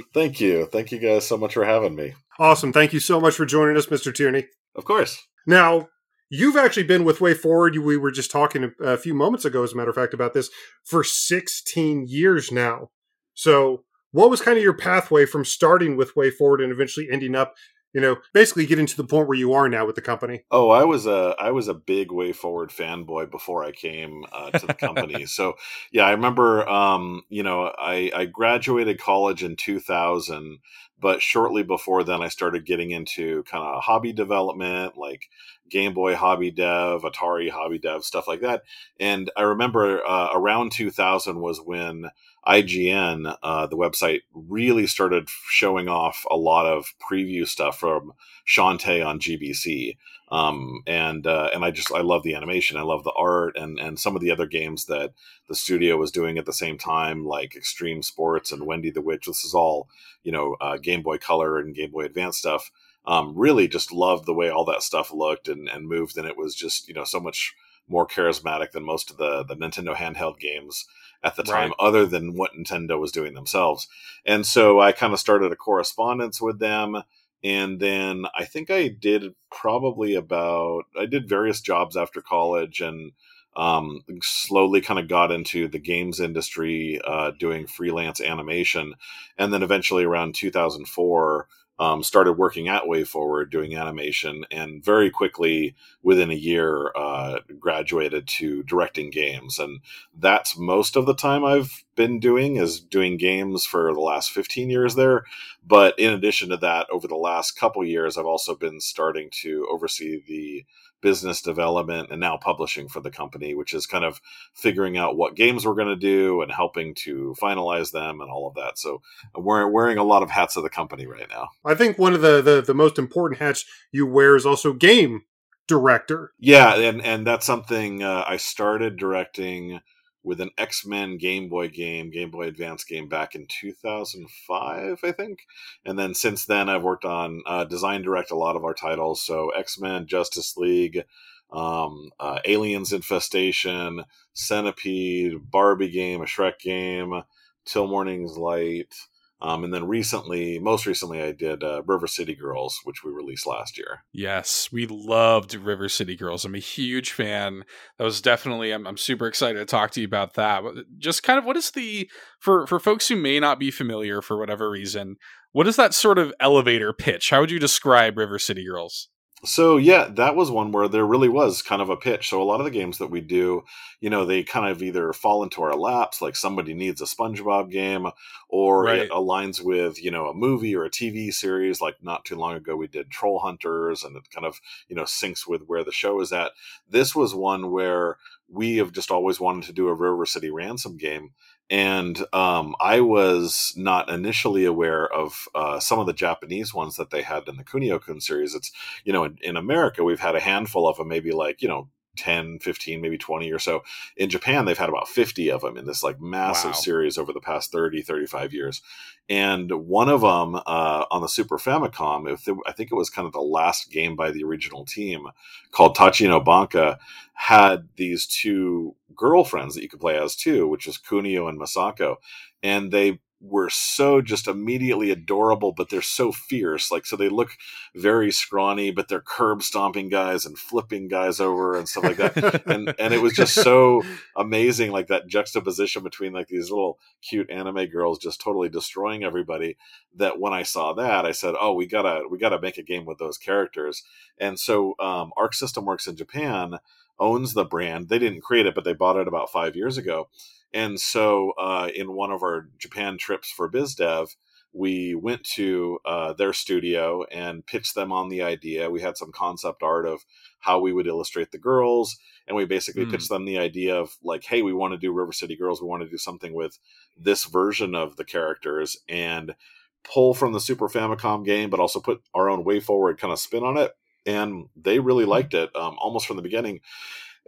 Oh, thank you. Thank you guys so much for having me. Awesome. Thank you so much for joining us, Mr. Tierney. Of course. Now, you've actually been with WayForward. We were just talking a few moments ago, as a matter of fact, about this for 16 years now. So, what was kind of your pathway from starting with WayForward and eventually ending up you know basically getting to the point where you are now with the company? Oh i was a i was a big WayForward fanboy before i came uh, to the company. So yeah i remember um, you know i i graduated college in 2000 but shortly before then i started getting into kind of hobby development like game boy hobby dev atari hobby dev stuff like that and i remember uh, around 2000 was when IGN, uh, the website, really started showing off a lot of preview stuff from Shantae on GBC. Um, and uh, and I just I love the animation, I love the art, and and some of the other games that the studio was doing at the same time, like Xtreme Sports and Wendy the Witch. This is all you know uh, Game Boy Color and Game Boy Advance stuff. Um, really, just loved the way all that stuff looked and and moved, and it was just you know so much more charismatic than most of the the Nintendo handheld games at the time, right. other than what Nintendo was doing themselves. And so I kind of started a correspondence with them. And then I think I did probably about, I did various jobs after college and um, slowly kind of got into the games industry, uh, doing freelance animation. And then eventually around 2004, um, started working at WayForward doing animation, and very quickly, within a year, uh, graduated to directing games. And that's most of the time I've been doing is doing games for the last 15 years there. But in addition to that, over the last couple years, I've also been starting to oversee the business development and now publishing for the company, which is kind of figuring out what games we're going to do and helping to finalize them and all of that. So we're wearing a lot of hats of the company right now. I think one of the, the, the most important hats you wear is also game director. Yeah, and and that's something uh, I started directing with an X Men Game Boy game, Game Boy Advance game back in 2005, I think. And then since then, I've worked on uh, design direct a lot of our titles. So X Men, Justice League, um, uh, Aliens Infestation, Centipede, Barbie game, a Shrek game, Till Morning's Light. Um, and then recently, most recently, I did uh, River City Girls, which we released last year. Yes, we loved River City Girls. I'm a huge fan. That was definitely. I'm, I'm super excited to talk to you about that. Just kind of what is the for for folks who may not be familiar for whatever reason. What is that sort of elevator pitch? How would you describe River City Girls? So yeah, that was one where there really was kind of a pitch. So a lot of the games that we do, you know, they kind of either fall into our laps, like somebody needs a SpongeBob game, or right. it aligns with you know a movie or a TV series. Like not too long ago, we did Trollhunters, and it kind of you know syncs with where the show is at. This was one where we have just always wanted to do a River City Ransom game and um, I was not initially aware of uh, some of the Japanese ones that they had in the Kunio Kun series. It's you know in, in America we've had a handful of them, maybe like you know 10 15 maybe 20 or so. In japan they've had about 50 of them in this like massive wow. series over the past 30 35 years. And one of them uh, on the super famicom if it, i think it was kind of the last game by the original team called tachi no banka had these two girlfriends that you could play as too which is kunio and masako. And they were so just immediately adorable, but they're so fierce. Like, so they look very scrawny, but they're curb stomping guys and flipping guys over and stuff like that. and and it was just so amazing, like that juxtaposition between like these little cute anime girls just totally destroying everybody. That when I saw that, I said, "Oh, we gotta we gotta make a game with those characters." And so, um, Arc System Works in Japan owns the brand. They didn't create it, but they bought it about five years ago and so, uh, in one of our Japan trips for BizDev, we went to uh, their studio and pitched them on the idea. We had some concept art of how we would illustrate the girls, and we basically mm. pitched them the idea of like, "Hey, we want to do River City Girls. We want to do something with this version of the characters and pull from the Super Famicom game, but also put our own WayForward kind of spin on it." And they really hmm. liked it um, almost from the beginning.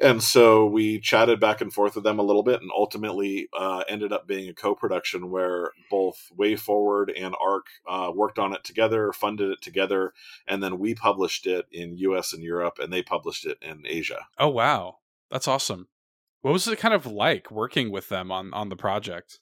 And so we chatted back and forth with them a little bit and ultimately uh, ended up being a co-production where both WayForward and arc uh, worked on it together funded it together and then we published it in us and europe and they published it in asia. Oh wow. That's awesome. What was it kind of like working with them on on the project?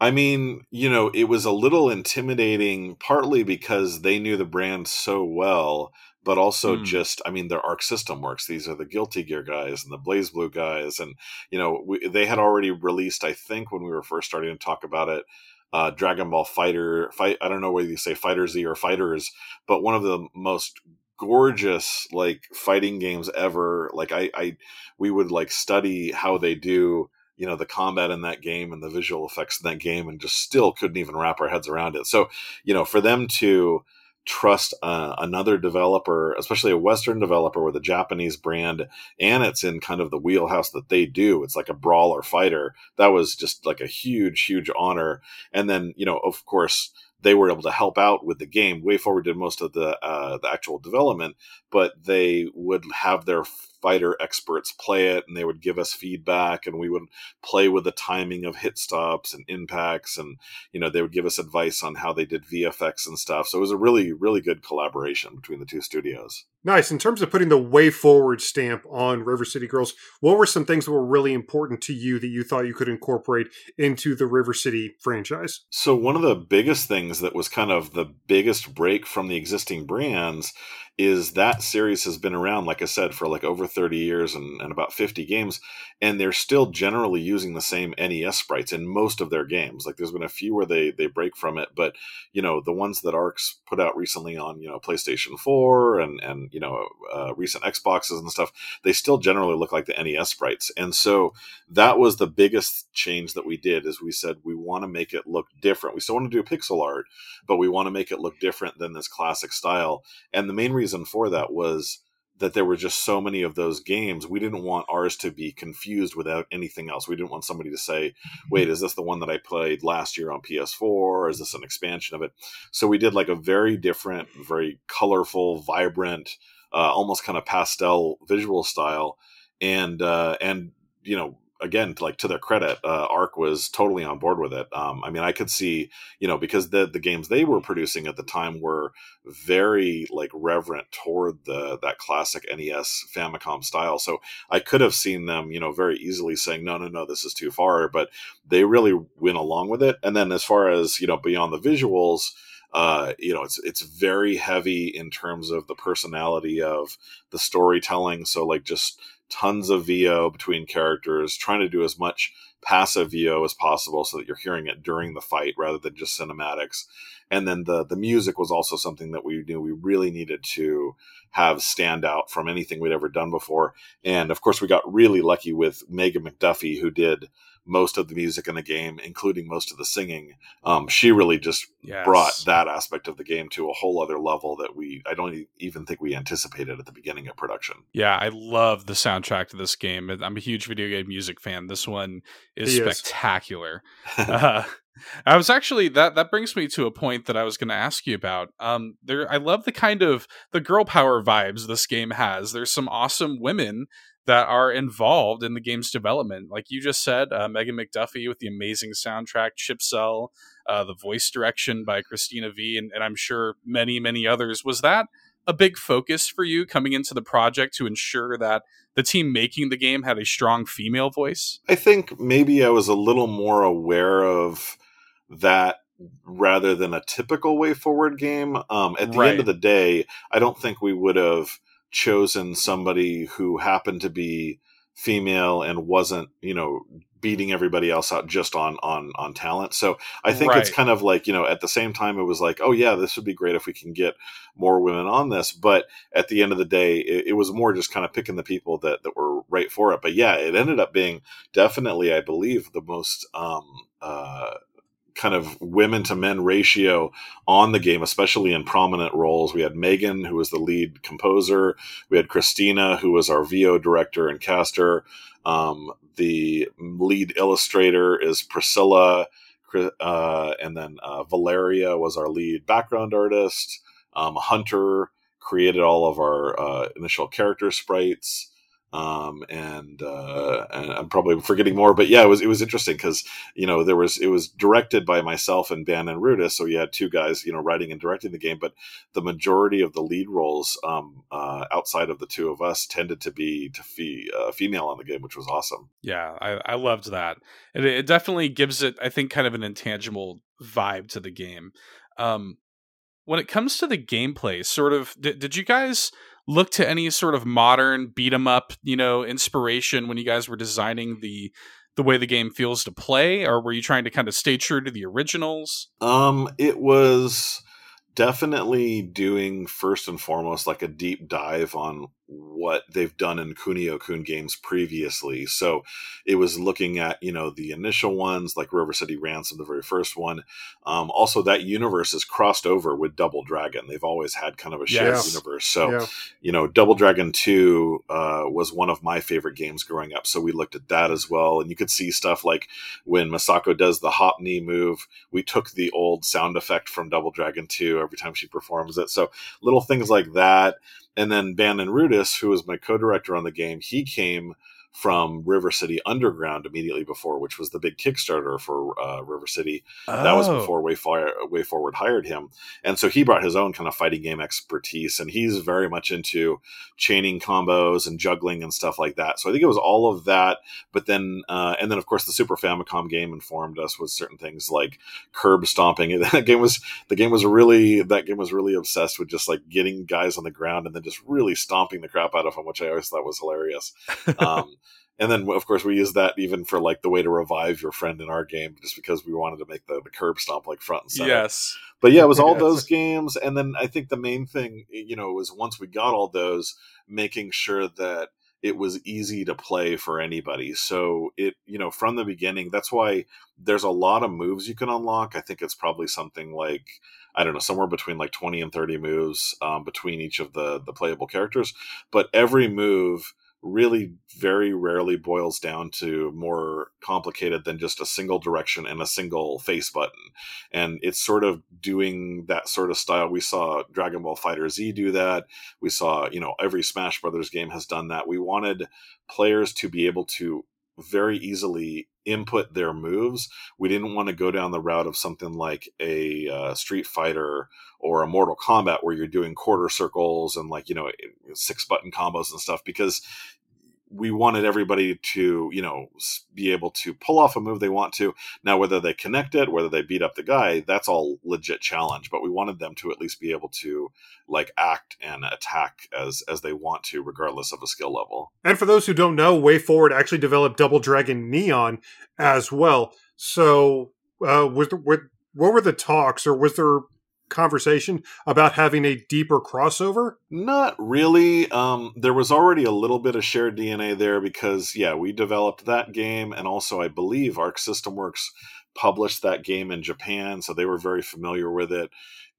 I mean, you know, it was a little intimidating, partly because they knew the brand so well, but also mm. just I mean their Arc System Works. These are the Guilty Gear guys and the BlazBlue guys, and you know we, they had already released. I think when we were first starting to talk about it, uh, Dragon Ball Fighter. Fight. I don't know whether you say Fighter Z or Fighters, but one of the most gorgeous like fighting games ever. Like I, I we would like study how they do you know the combat in that game and the visual effects in that game and just still couldn't even wrap our heads around it so you know for them to trust uh, another developer, especially a Western developer with a Japanese brand, and it's in kind of the wheelhouse that they do. It's like a brawler fighter. That was just like a huge, huge honor. And then, you know, of course, they were able to help out with the game. WayForward did most of the uh, the actual development, but they would have their fighter experts play it and they would give us feedback and we would play with the timing of hit stops and impacts and you know they would give us advice on how they did VFX and stuff. So it was a really really good collaboration between the two studios. Nice. In terms of putting the WayForward stamp on River City Girls, what were some things that were really important to you that you thought you could incorporate into the River City franchise? So one of the biggest things that was kind of the biggest break from the existing brands is that series has been around, like I said, for like over 30 years and, and about 50 games, and they're still generally using the same NES sprites in most of their games. Like there's been a few where they they break from it, but you know the ones that Arcs put out recently on you know PlayStation 4 and and you know uh, recent Xboxes and stuff, they still generally look like the NES sprites. And so that was the biggest change that we did is we said we want to make it look different. We still want to do pixel art, but we want to make it look different than this classic style. And the main reason reason for that was that there were just so many of those games. We didn't want ours to be confused without anything else. We didn't want somebody to say, wait, is this the one that I played last year on PS4? Or is this an expansion of it? So we did like a very different, very colorful, vibrant, uh, almost kind of pastel visual style. And, uh, and, you know, again, like to their credit, uh, Arc was totally on board with it. Um, I mean, I could see, you know, because the the games they were producing at the time were very like reverent toward the that classic NES Famicom style. So I could have seen them, you know, very easily saying, no, no, no, this is too far. But they really went along with it. And then as far as you know, beyond the visuals. Uh, you know, it's it's very heavy in terms of the personality of the storytelling. So like just tons of VO between characters, trying to do as much passive VO as possible so that you're hearing it during the fight rather than just cinematics. And then the the music was also something that we knew we really needed to have stand out from anything we'd ever done before. And of course, we got really lucky with Megan McDuffie, who did most of the music in the game, including most of the singing. Um, she really just yes. brought that aspect of the game to a whole other level that we I don't even think we anticipated at the beginning of production. Yeah, I love the soundtrack to this game. I'm a huge video game music fan. This one is he spectacular. Is. uh, I was actually that that brings me to a point that I was going to ask you about. Um, there, I love the kind of the girl power vibes this game has. There's some awesome women that are involved in the game's development. Like you just said, uh, Megan McDuffie with the amazing soundtrack, Chipzel, uh, the voice direction by Cristina Vee, and, and I'm sure many, many others. Was that a big focus for you coming into the project to ensure that the team making the game had a strong female voice? I think maybe I was a little more aware of that rather than a typical WayForward game. Um, at the Right. end of the day, I don't think we would have chosen somebody who happened to be female and wasn't, you know, beating everybody else out just on on on talent. So I think it's kind of like, you know, at the same time it was like, oh yeah, this would be great if we can get more women on this, but at the end of the day, it, it was more just kind of picking the people that that were right for it. But yeah, it ended up being definitely, I believe, the most um uh kind of women to men ratio on the game, especially in prominent roles. We had Megan, who was the lead composer. We had Cristina, who was our VO director and caster. Um, the lead illustrator is Priscilla, uh, and then uh, Valeria was our lead background artist. Um, Hunter created all of our uh, initial character sprites. Um, and, uh, and I'm probably forgetting more, but yeah, it was it was interesting because you know there was it was directed by myself and Bannon Rudis, so you had two guys you know writing and directing the game, but the majority of the lead roles um, uh, outside of the two of us tended to be to fe- uh, female on the game, which was awesome. Yeah, I, I loved that. It, it definitely gives it, I think, kind of an intangible vibe to the game. Um, when it comes to the gameplay, sort of, did, did you guys look to any sort of modern beat 'em up, you know, inspiration when you guys were designing the the way the game feels to play, or were you trying to kind of stay true to the originals? Um, it was definitely doing first and foremost like a deep dive on what they've done in Kunio Kun games previously. So it was looking at, you know, the initial ones like River City Ransom, the very first one. Um, also, that universe is crossed over with Double Dragon. They've always had kind of a shared Yes. universe. So, yeah. you know, Double Dragon 2 uh, was one of my favorite games growing up. So we looked at that as well. And you could see stuff like when Misako does the hop knee move, we took the old sound effect from Double Dragon 2 every time she performs it. So little things like that. And then Bannon Rudis, who was my co director on the game, he came from River City Underground immediately before, which was the big Kickstarter for uh, River City that was Oh. before Way, Fire, WayForward hired him. And so he brought his own kind of fighting game expertise, and he's very much into chaining combos and juggling and stuff like that. So I think it was all of that. But then, uh, and then of course, the Super Famicom game informed us with certain things like curb stomping. That game was the game was really that game was really obsessed with just like getting guys on the ground and then just really stomping the crap out of them, which I always thought was hilarious. Um, and then, of course, we use that even for like the way to revive your friend in our game, just because we wanted to make the, the curb stomp like front and center. Yes. But yeah, it was all Yes. those games. And then I think the main thing, you know, was once we got all those, making sure that it was easy to play for anybody. So it, you know, from the beginning, that's why there's a lot of moves you can unlock. I think it's probably something like, I don't know, somewhere between like 20 and 30 moves um, between each of the, the playable characters. But every move really very rarely boils down to more complicated than just a single direction and a single face button. And it's sort of doing that sort of style. We saw dragon ball fighter z do that. We saw you know every smash brothers game has done that. We wanted players to be able to very easily input their moves. We didn't want to go down the route of something like a uh, street fighter or a mortal kombat where you're doing quarter circles and like you know six button combos and stuff because we wanted everybody to you know be able to pull off a move they want to now whether they connect it whether they beat up the guy that's all legit challenge but we wanted them to at least be able to like act and attack as as they want to regardless of a skill level And for those who don't know, WayForward actually developed Double Dragon Neon as well. So, uh, what, what were the talks, or was there conversation about having a deeper crossover? Not really. Um, there was already a little bit of shared DNA there because, yeah, we developed that game, and also I believe Arc System Works published that game in Japan, so they were very familiar with it.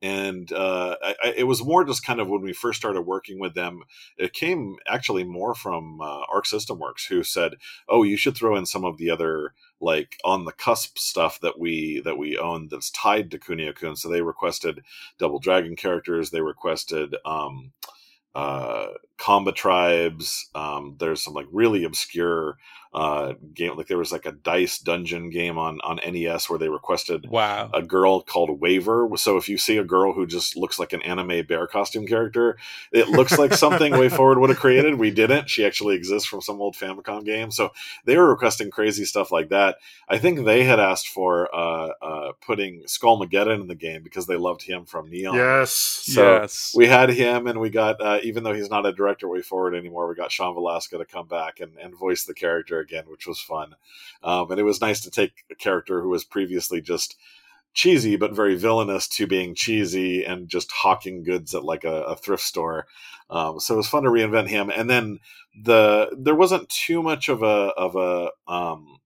And uh, I, it was more just kind of when we first started working with them, it came actually more from uh, Arc System Works, who said, "Oh, you should throw in some of the other like on the cusp stuff that we that we own that's tied to Kunio Kun." So they requested Double Dragon characters. They requested um, uh, Combat Tribes. Um, there's some like really obscure uh, game. Like there was like a dice dungeon game on on NES where they requested wow a girl called Waver. So if you see a girl who just looks like an anime bear costume character, it looks like something WayForward would have created. We didn't. She actually exists from some old Famicom game. So they were requesting crazy stuff like that. I think they had asked for uh, uh, putting Skullmageddon in the game because they loved him from Neon. Yes. So yes we had him, and we got uh, even though he's not a director WayForward anymore, we got Sean Velasco to come back and, and voice the character again, which was fun. Um, and it was nice to take a character who was previously just cheesy but very villainous to being cheesy and just hawking goods at like a, a thrift store. Um, so it was fun to reinvent him. And then the there wasn't too much of a of a um,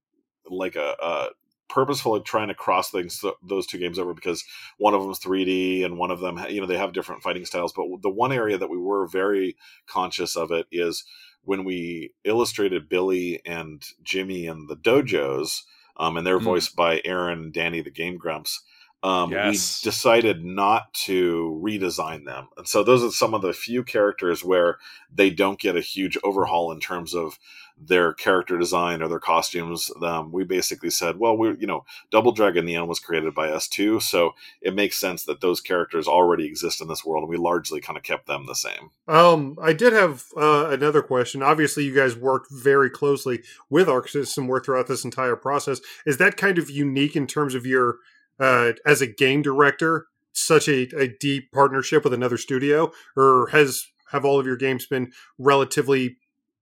like a, a purposeful like trying to cross things th- those two games over because one of them is 3D and one of them you know they have different fighting styles but the one area that we were very conscious of it is when we illustrated Billy and Jimmy and the dojos um, and they're Mm. voiced by Arin and Danny the Game Grumps um, Yes. we decided not to redesign them and so those are some of the few characters where they don't get a huge overhaul in terms of their character design or their costumes. Um, we basically said, well, we you know, Double Dragon Neon was created by us too, so it makes sense that those characters already exist in this world, and we largely kind of kept them the same. Um, I did have uh, another question. Obviously, you guys worked very closely with Arc System Work throughout this entire process. Is that kind of unique in terms of your, uh, as a game director, such a, a deep partnership with another studio, or has have all of your games been relatively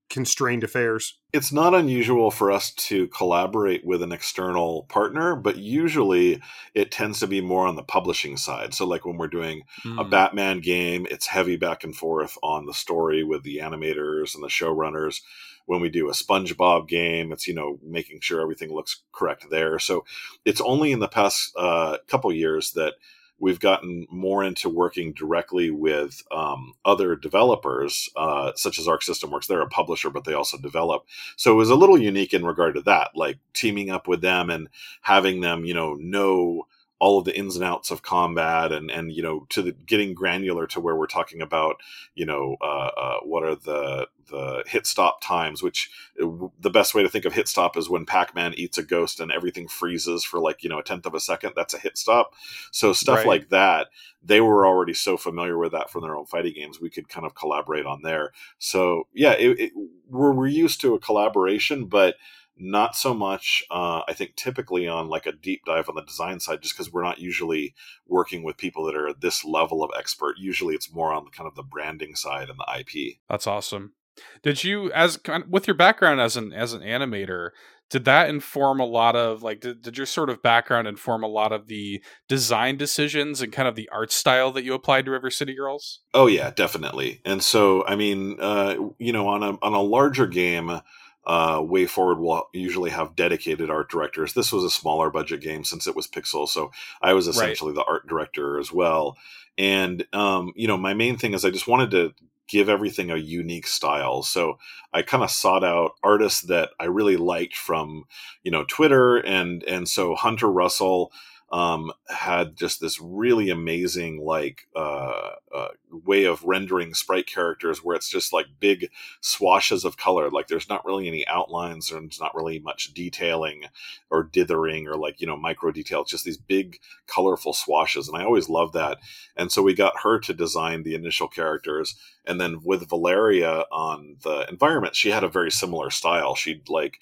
constrained affairs? It's not unusual for us to collaborate with an external partner, but usually it tends to be more on the publishing side. So, like when we're doing a Mm. Batman game, it's heavy back and forth on the story with the animators and the showrunners. When we do a SpongeBob game, it's you know making sure everything looks correct there. So it's only in the past uh, couple years that we've gotten more into working directly with um, other developers, uh, such as Arc System Works. They're a publisher, but they also develop. So it was a little unique in regard to that, like teaming up with them and having them, you know, know all of the ins and outs of combat and and you know to the getting granular to where we're talking about you know uh, uh, what are the the hit stop times which uh, the best way to think of hit stop is when pac-man eats a ghost and everything freezes for like you know a tenth of a second that's a hit stop so stuff Right. like that they were already so familiar with that from their own fighting games we could kind of collaborate on there so yeah it, it, we're, we're used to a collaboration but not so much uh, i think typically on like a deep dive on the design side just because we're not usually working with people that are this level of expert usually it's more on kind of the branding side and the ip That's awesome. Did you, as with your background as an as an animator, did that inform a lot of like did, did your sort of background inform a lot of the design decisions and kind of the art style that you applied to River City Girls? Oh yeah, definitely. And so, I mean, uh, you know, on a on a larger game, uh, WayForward will usually have dedicated art directors. This was a smaller budget game since it was Pixel, so I was Right. essentially the art director as well. And um, you know, my main thing is I just wanted to give everything a unique style. So I kind of sought out artists that I really liked from, you know, Twitter and and so Hunter Russell um, had just this really amazing like uh, uh, way of rendering sprite characters where it's just like big swashes of color. Like there's not really any outlines and there's not really much detailing or dithering or like you know micro detail. It's just these big colorful swashes and i always love that. And so we got her to design the initial characters and then with valeria on the environment she had a very similar style. She'd like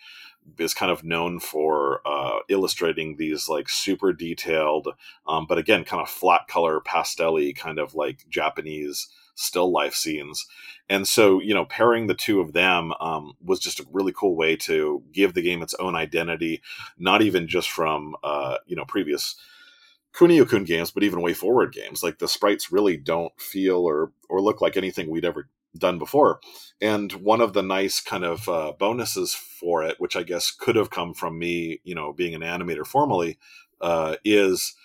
is kind of known for uh, illustrating these like super detailed, um, but again, kind of flat color, pastel kind of like Japanese still life scenes. And so, you know, pairing the two of them um, was just a really cool way to give the game its own identity, not even just from, uh, you know, previous Kunio Kun games, but even WayForward games. Like the sprites really don't feel or, or look like anything we'd ever done before. And one of the nice kind of uh, bonuses for it, which I guess could have come from me, you know, being an animator formally, uh, is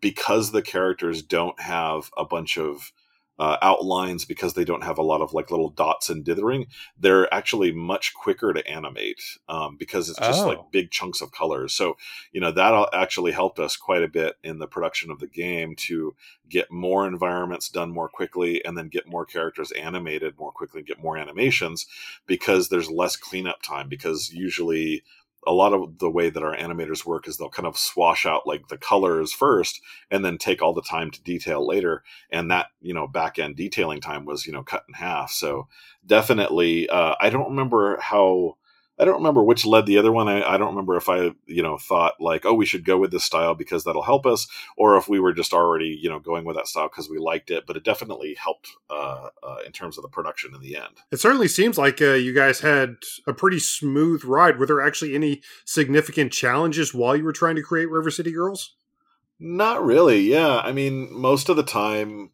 because the characters don't have a bunch of uh, outlines because they don't have a lot of like little dots and dithering they're actually much quicker to animate um, because it's just Oh. like big chunks of colors so you know that actually helped us quite a bit in the production of the game to get more environments done more quickly and then get more characters animated more quickly and get more animations because there's less cleanup time because usually a lot of the way that our animators work is they'll kind of swash out like the colors first and then take all the time to detail later. And that you know back end detailing time was you know cut in half. So definitely uh, i don't remember how i don't remember which led the other one I, I don't remember if i you know thought like oh we should go with this style because that'll help us or if we were just already you know going with that style because we liked it but it definitely helped uh, uh, in terms of the production in the end It certainly seems like uh, you guys had a pretty smooth ride. Were there actually any significant challenges while you were trying to create River City Girls? Not really. Yeah. I mean, most of the time,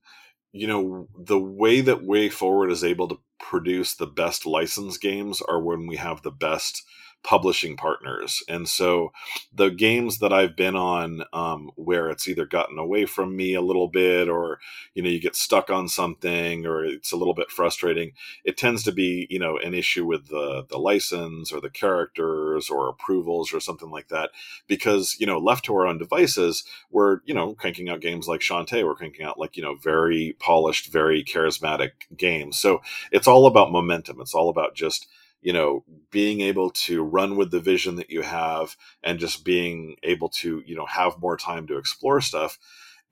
you know, the way that WayForward is able to produce the best license games are when we have the best publishing partners. And so the games that I've been on um, where it's either gotten away from me a little bit or, you know, you get stuck on something or it's a little bit frustrating, it tends to be, you know, an issue with the, the license or the characters or approvals or something like that. Because, you know, left to our own devices, we're you know cranking out games like Shantae. We're cranking out like you know very polished, very charismatic games. So it's all about momentum. It's all about just you know being able to run with the vision that you have and just being able to you know have more time to explore stuff.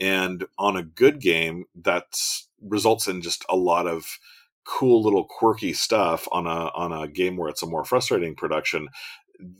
And on a good game, that results in just a lot of cool little quirky stuff on a on a game where it's a more frustrating production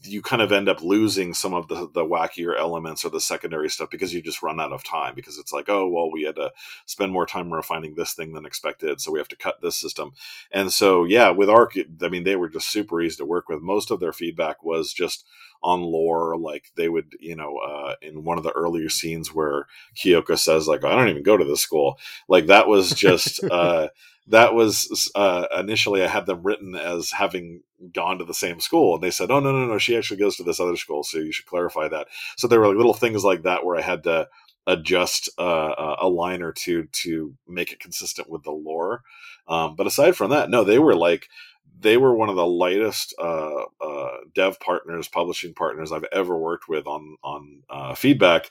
you kind of end up losing some of the the wackier elements or the secondary stuff because you just run out of time because it's like oh well we had to spend more time refining this thing than expected so we have to cut this system. And so yeah with arc i mean they were just super easy to work with. Most of their feedback was just on lore like they would you know uh, in one of the earlier scenes where kyoko says like i don't even go to this school. Like that was just uh that was uh, initially I had them written as having gone to the same school, and they said, "Oh no, no, no, she actually goes to this other school." So you should clarify that. So there were like little things like that where I had to adjust uh, a line or two to make it consistent with the lore. Um, but aside from that, no, they were like they were one of the lightest uh, uh, dev partners, publishing partners I've ever worked with on on uh, feedback,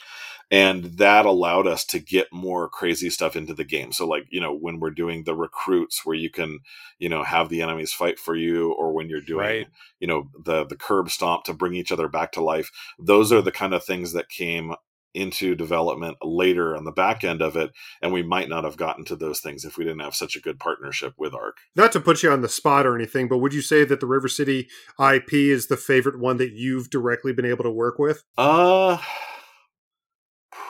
and that allowed us to get more crazy stuff into the game. So, like you know, when we're doing the recruits, where you can you know have the enemies fight for you, or when you're doing Right. you know the the curb stomp to bring each other back to life, those are the kind of things that came into development later on the back end of it and we might not have gotten to those things if we didn't have such a good partnership with arc Not to put you on the spot or anything, but would you say that the River City IP is the favorite one that you've directly been able to work with? Uh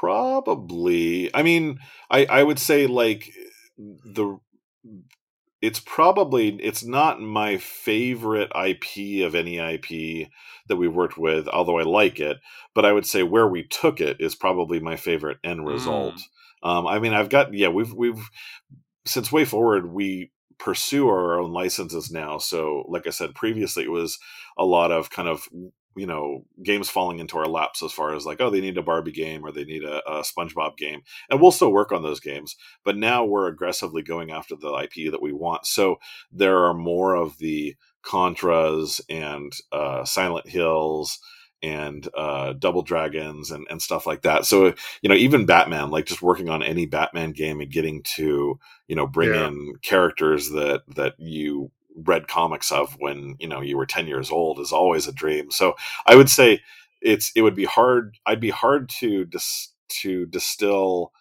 probably. I mean, I I would say like the it's probably it's not my favorite IP of any IP that we've worked with, although I like it. But I would say where we took it is probably my favorite end result. Um, I mean, I've got yeah, we've we've since WayForward we pursue our own licenses now. So, like I said previously, it was a lot of kind of you know games falling into our laps as far as like oh they need a Barbie game or they need a, a SpongeBob game, and we'll still work on those games. But now we're aggressively going after the IP that we want. So there are more of the Contras and uh, Silent Hills and uh, Double Dragons and, and stuff like that. So you know, even Batman, like just working on any Batman game and getting to you know bring Yeah. in characters that that you read comics of when you know you were 10 years old is always a dream so i would say it's it would be hard i'd be hard to dis, to distill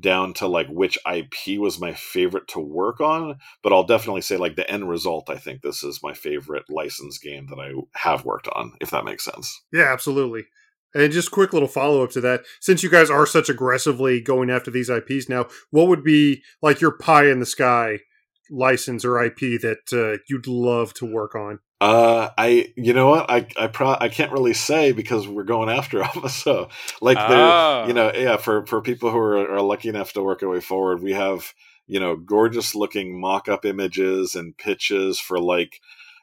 down to like which ip was my favorite to work on but i'll definitely say like the end result i think this is my favorite license game that i have worked on if that makes sense Yeah, absolutely. And just quick little follow up to that. Since you guys are such aggressively going after these IPs now, what would be like your pie in the sky license or IP that uh, you'd love to work on? Uh, I you know what I I pro I can't really say because we're going after them. So like Ah. there, you know, yeah. For for people who are, are lucky enough to work our way forward, we have you know gorgeous looking mock up images and pitches for like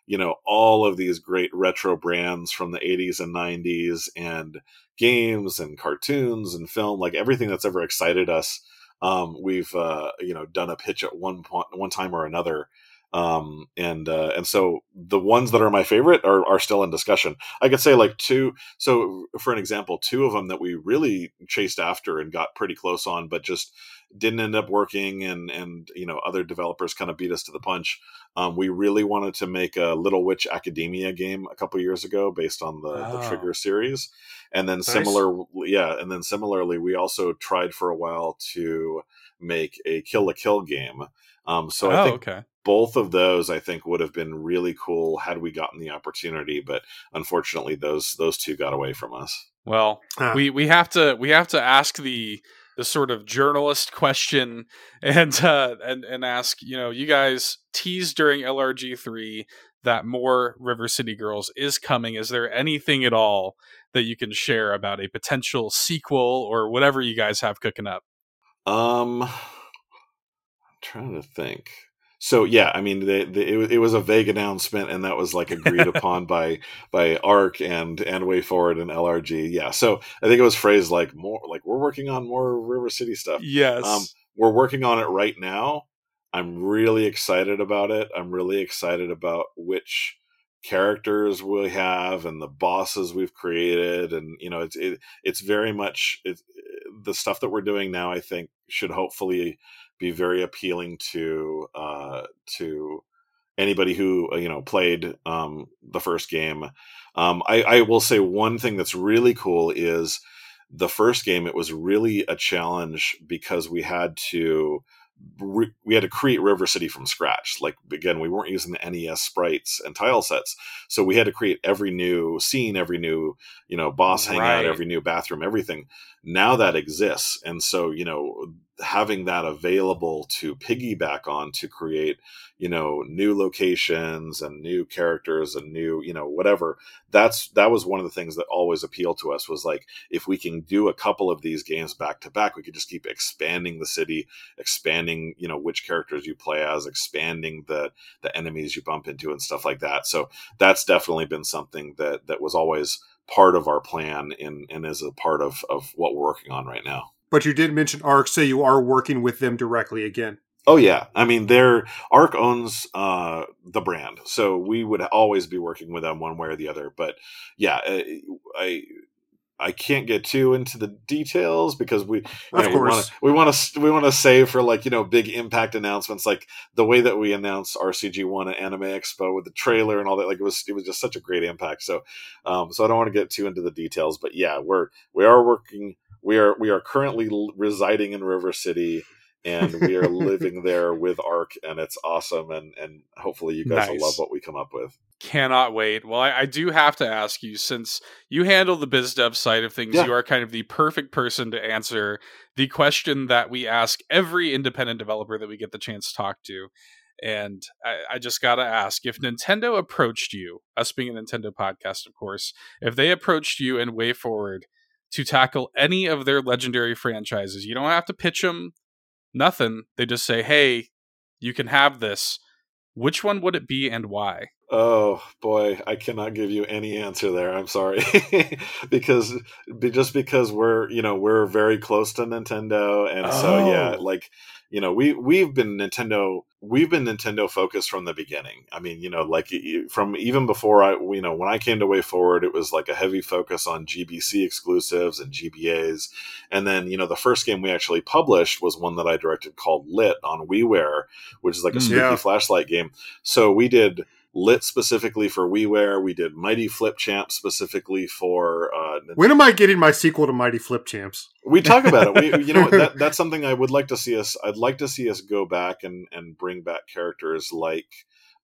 you know all of these great retro brands from the 80s and 90s and games and cartoons and film like everything that's ever excited us um, we've uh, you know done a pitch at one point, one time or another. Um, and uh, and so the ones that are my favorite are, are still in discussion. I could say like two. So for an example, two of them that we really chased after and got pretty close on, but just didn't end up working, and and you know other developers kind of beat us to the punch. Um, we really wanted to make a Little Witch Academia game a couple years ago based on the, Oh. the Trigger series, and then Nice. similar, yeah, and then similarly, we also tried for a while to make a Kill la Kill game. Um, so I oh, think okay. both of those I think would have been really cool had we gotten the opportunity, but unfortunately those those two got away from us. Well, Ah. we we have to we have to ask the the sort of journalist question and uh and and ask you know you guys teased during LRG three that more River City Girls is coming. Is there anything at all that you can share about a potential sequel or whatever you guys have cooking up? Um, I'm trying to think. So yeah, I mean, the, the, it, it was a vague announcement, and that was like agreed upon by by ARC and and WayForward and LRG. Yeah, so I think it was phrased like more like we're working on more River City stuff. Yes. Um, we're working on it right now. I'm really excited about it. I'm really excited about which characters we have and the bosses we've created, and you know, it's it, it's very much it's the stuff that we're doing now. I think should hopefully be very appealing to uh, to anybody who uh, you know played um, the first game. Um, I, I will say one thing that's really cool is the first game. It was really a challenge because we had to we had to create River City from scratch. Like again, we weren't using the NES sprites and tile sets, so we had to create every new scene, every new you know boss hangout, Right. every new bathroom, everything. Now that exists, and so you know having that available to piggyback on to create you know new locations and new characters and new you know whatever that's that was one of the things that always appealed to us was like if we can do a couple of these games back to back we could just keep expanding the city expanding you know which characters you play as expanding the the enemies you bump into and stuff like that. So that's definitely been something that that was always part of our plan and and is a part of of what we're working on right now But you did mention ARC, so you are working with them directly again. Oh yeah, I mean, they're Arc owns uh, the brand, so we would always be working with them one way or the other. But yeah, I I, I can't get too into the details because we know, we course. want to we want to we want to save for like you know big impact announcements like the way that we announced RCG One at Anime Expo with the trailer and all that. Like it was it was just such a great impact. So um, so I don't want to get too into the details, but yeah, we're we are working. We are we are currently l- residing in River City and we are living there with Arc, and it's awesome. And and hopefully you guys Nice. will love what we come up with. Cannot wait. Well, I, I do have to ask you, since you handle the biz dev side of things, Yeah. you are kind of the perfect person to answer the question that we ask every independent developer that we get the chance to talk to. And I, I just got to ask if Nintendo approached you, us being a Nintendo podcast, of course, if they approached you and WayForward to tackle any of their legendary franchises, you don't have to pitch them, nothing. They just say, hey, you can have this. Which one would it be and why? Oh boy, I cannot give you any answer there. I'm sorry, because be- just because we're you know we're very close to Nintendo, and so yeah, Oh. like you know we we've been Nintendo we've been Nintendo focused from the beginning. I mean, you know, like from even before I you know when I came to WayForward, it was like a heavy focus on GBC exclusives and GBAs, and then you know the first game we actually published was one that I directed called Lit on WiiWare, which is like a Mm. spooky Yeah. flashlight game. So we did lit specifically for WiiWare. We did Mighty Flip Champs specifically for. Uh, When am I getting my sequel to Mighty Flip Champs? we talk about it. We, you know, that, that's something I would like to see us. I'd like to see us go back and and bring back characters like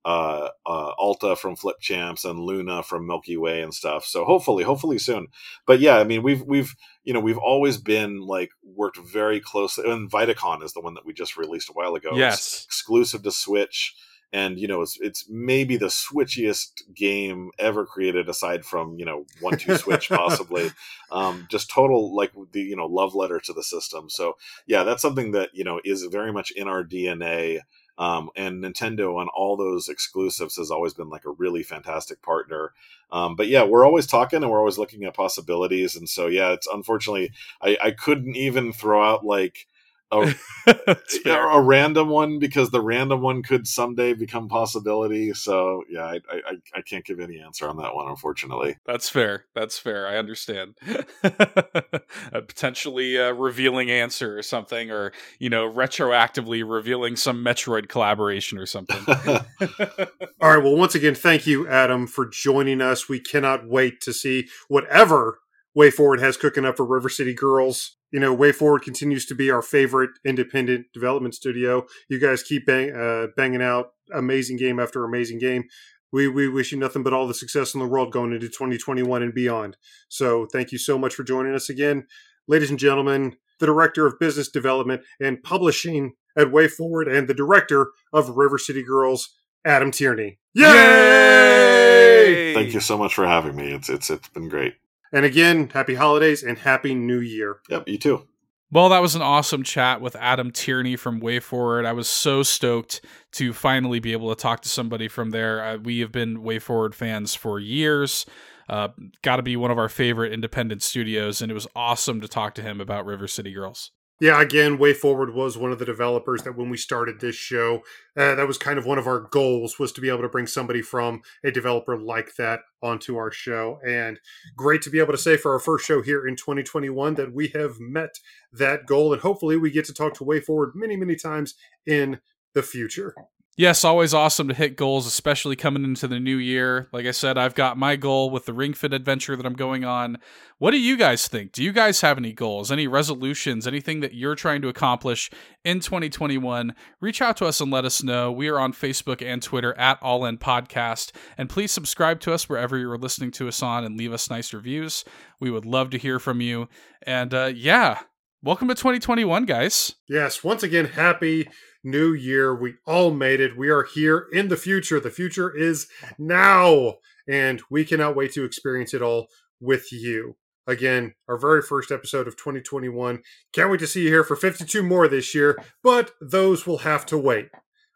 uh, uh, Alta from Flip Champs and Luna from Milky Way and stuff. So hopefully, hopefully soon. But yeah, I mean, we've we've you know we've always been like worked very closely. And Vitacon is the one that we just released a while ago. It's Yes. exclusive to Switch. And you know it's it's maybe the switchiest game ever created, aside from you know one two switch possibly um, just total like the you know love letter to the system. So yeah, that's something that you know is very much in our DNA. Um, and Nintendo on all those exclusives has always been like a really fantastic partner. Um, but yeah, we're always talking and we're always looking at possibilities. And so yeah, it's unfortunately I, I couldn't even throw out like a, That's a random one because the random one could someday become possibility. So yeah, I, I I can't give any answer on that one, unfortunately. That's fair. That's fair. I understand. a potentially uh, revealing answer or something, or you know, retroactively revealing some Metroid collaboration or something. All right. Well, once again, thank you, Adam, for joining us. We cannot wait to see whatever WayForward has cooking up for River City Girls. You know, WayForward continues to be our favorite independent development studio. You guys keep bang, uh, banging out amazing game after amazing game. We, we wish you nothing but all the success in the world going into 2021 and beyond. So thank you so much for joining us again. Ladies and gentlemen, the Director of Business Development and Publishing at WayForward and the Director of River City Girls, Adam Tierney. Yay! Thank you so much for having me. It's it's it's been great. And again, happy holidays and happy new year. Yep, you too. Well, that was an awesome chat with Adam Tierney from WayForward. I was so stoked to finally be able to talk to somebody from there. Uh, we have been WayForward fans for years. Uh, Got to be one of our favorite independent studios, and it was awesome to talk to him about River City Girls. Yeah, again, WayForward was one of the developers that when we started this show, uh, that was kind of one of our goals was to be able to bring somebody from a developer like that onto our show. And great to be able to say for our first show here in 2021 that we have met that goal. And hopefully we get to talk to WayForward many, many times in the future. Yes, always awesome to hit goals, especially coming into the new year. Like I said, I've got my goal with the Ring Fit adventure that I'm going on. What do you guys think? Do you guys have any goals, any resolutions, anything that you're trying to accomplish in 2021? Reach out to us and let us know. We are on Facebook and Twitter at All In Podcast. And please subscribe to us wherever you're listening to us on and leave us nice reviews. We would love to hear from you. And uh, yeah, welcome to 2021, guys. Yes, once again, happy new year. We all made it. We are here in the future. The future is now, and we cannot wait to experience it all with you. Again, our very first episode of 2021. Can't wait to see you here for 52 more this year, but those will have to wait.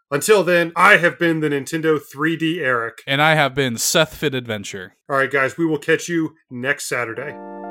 Until then, I have been the Nintendo 3D Eric. And I have been Seth Fit Adventure. All right, guys, we will catch you next Saturday.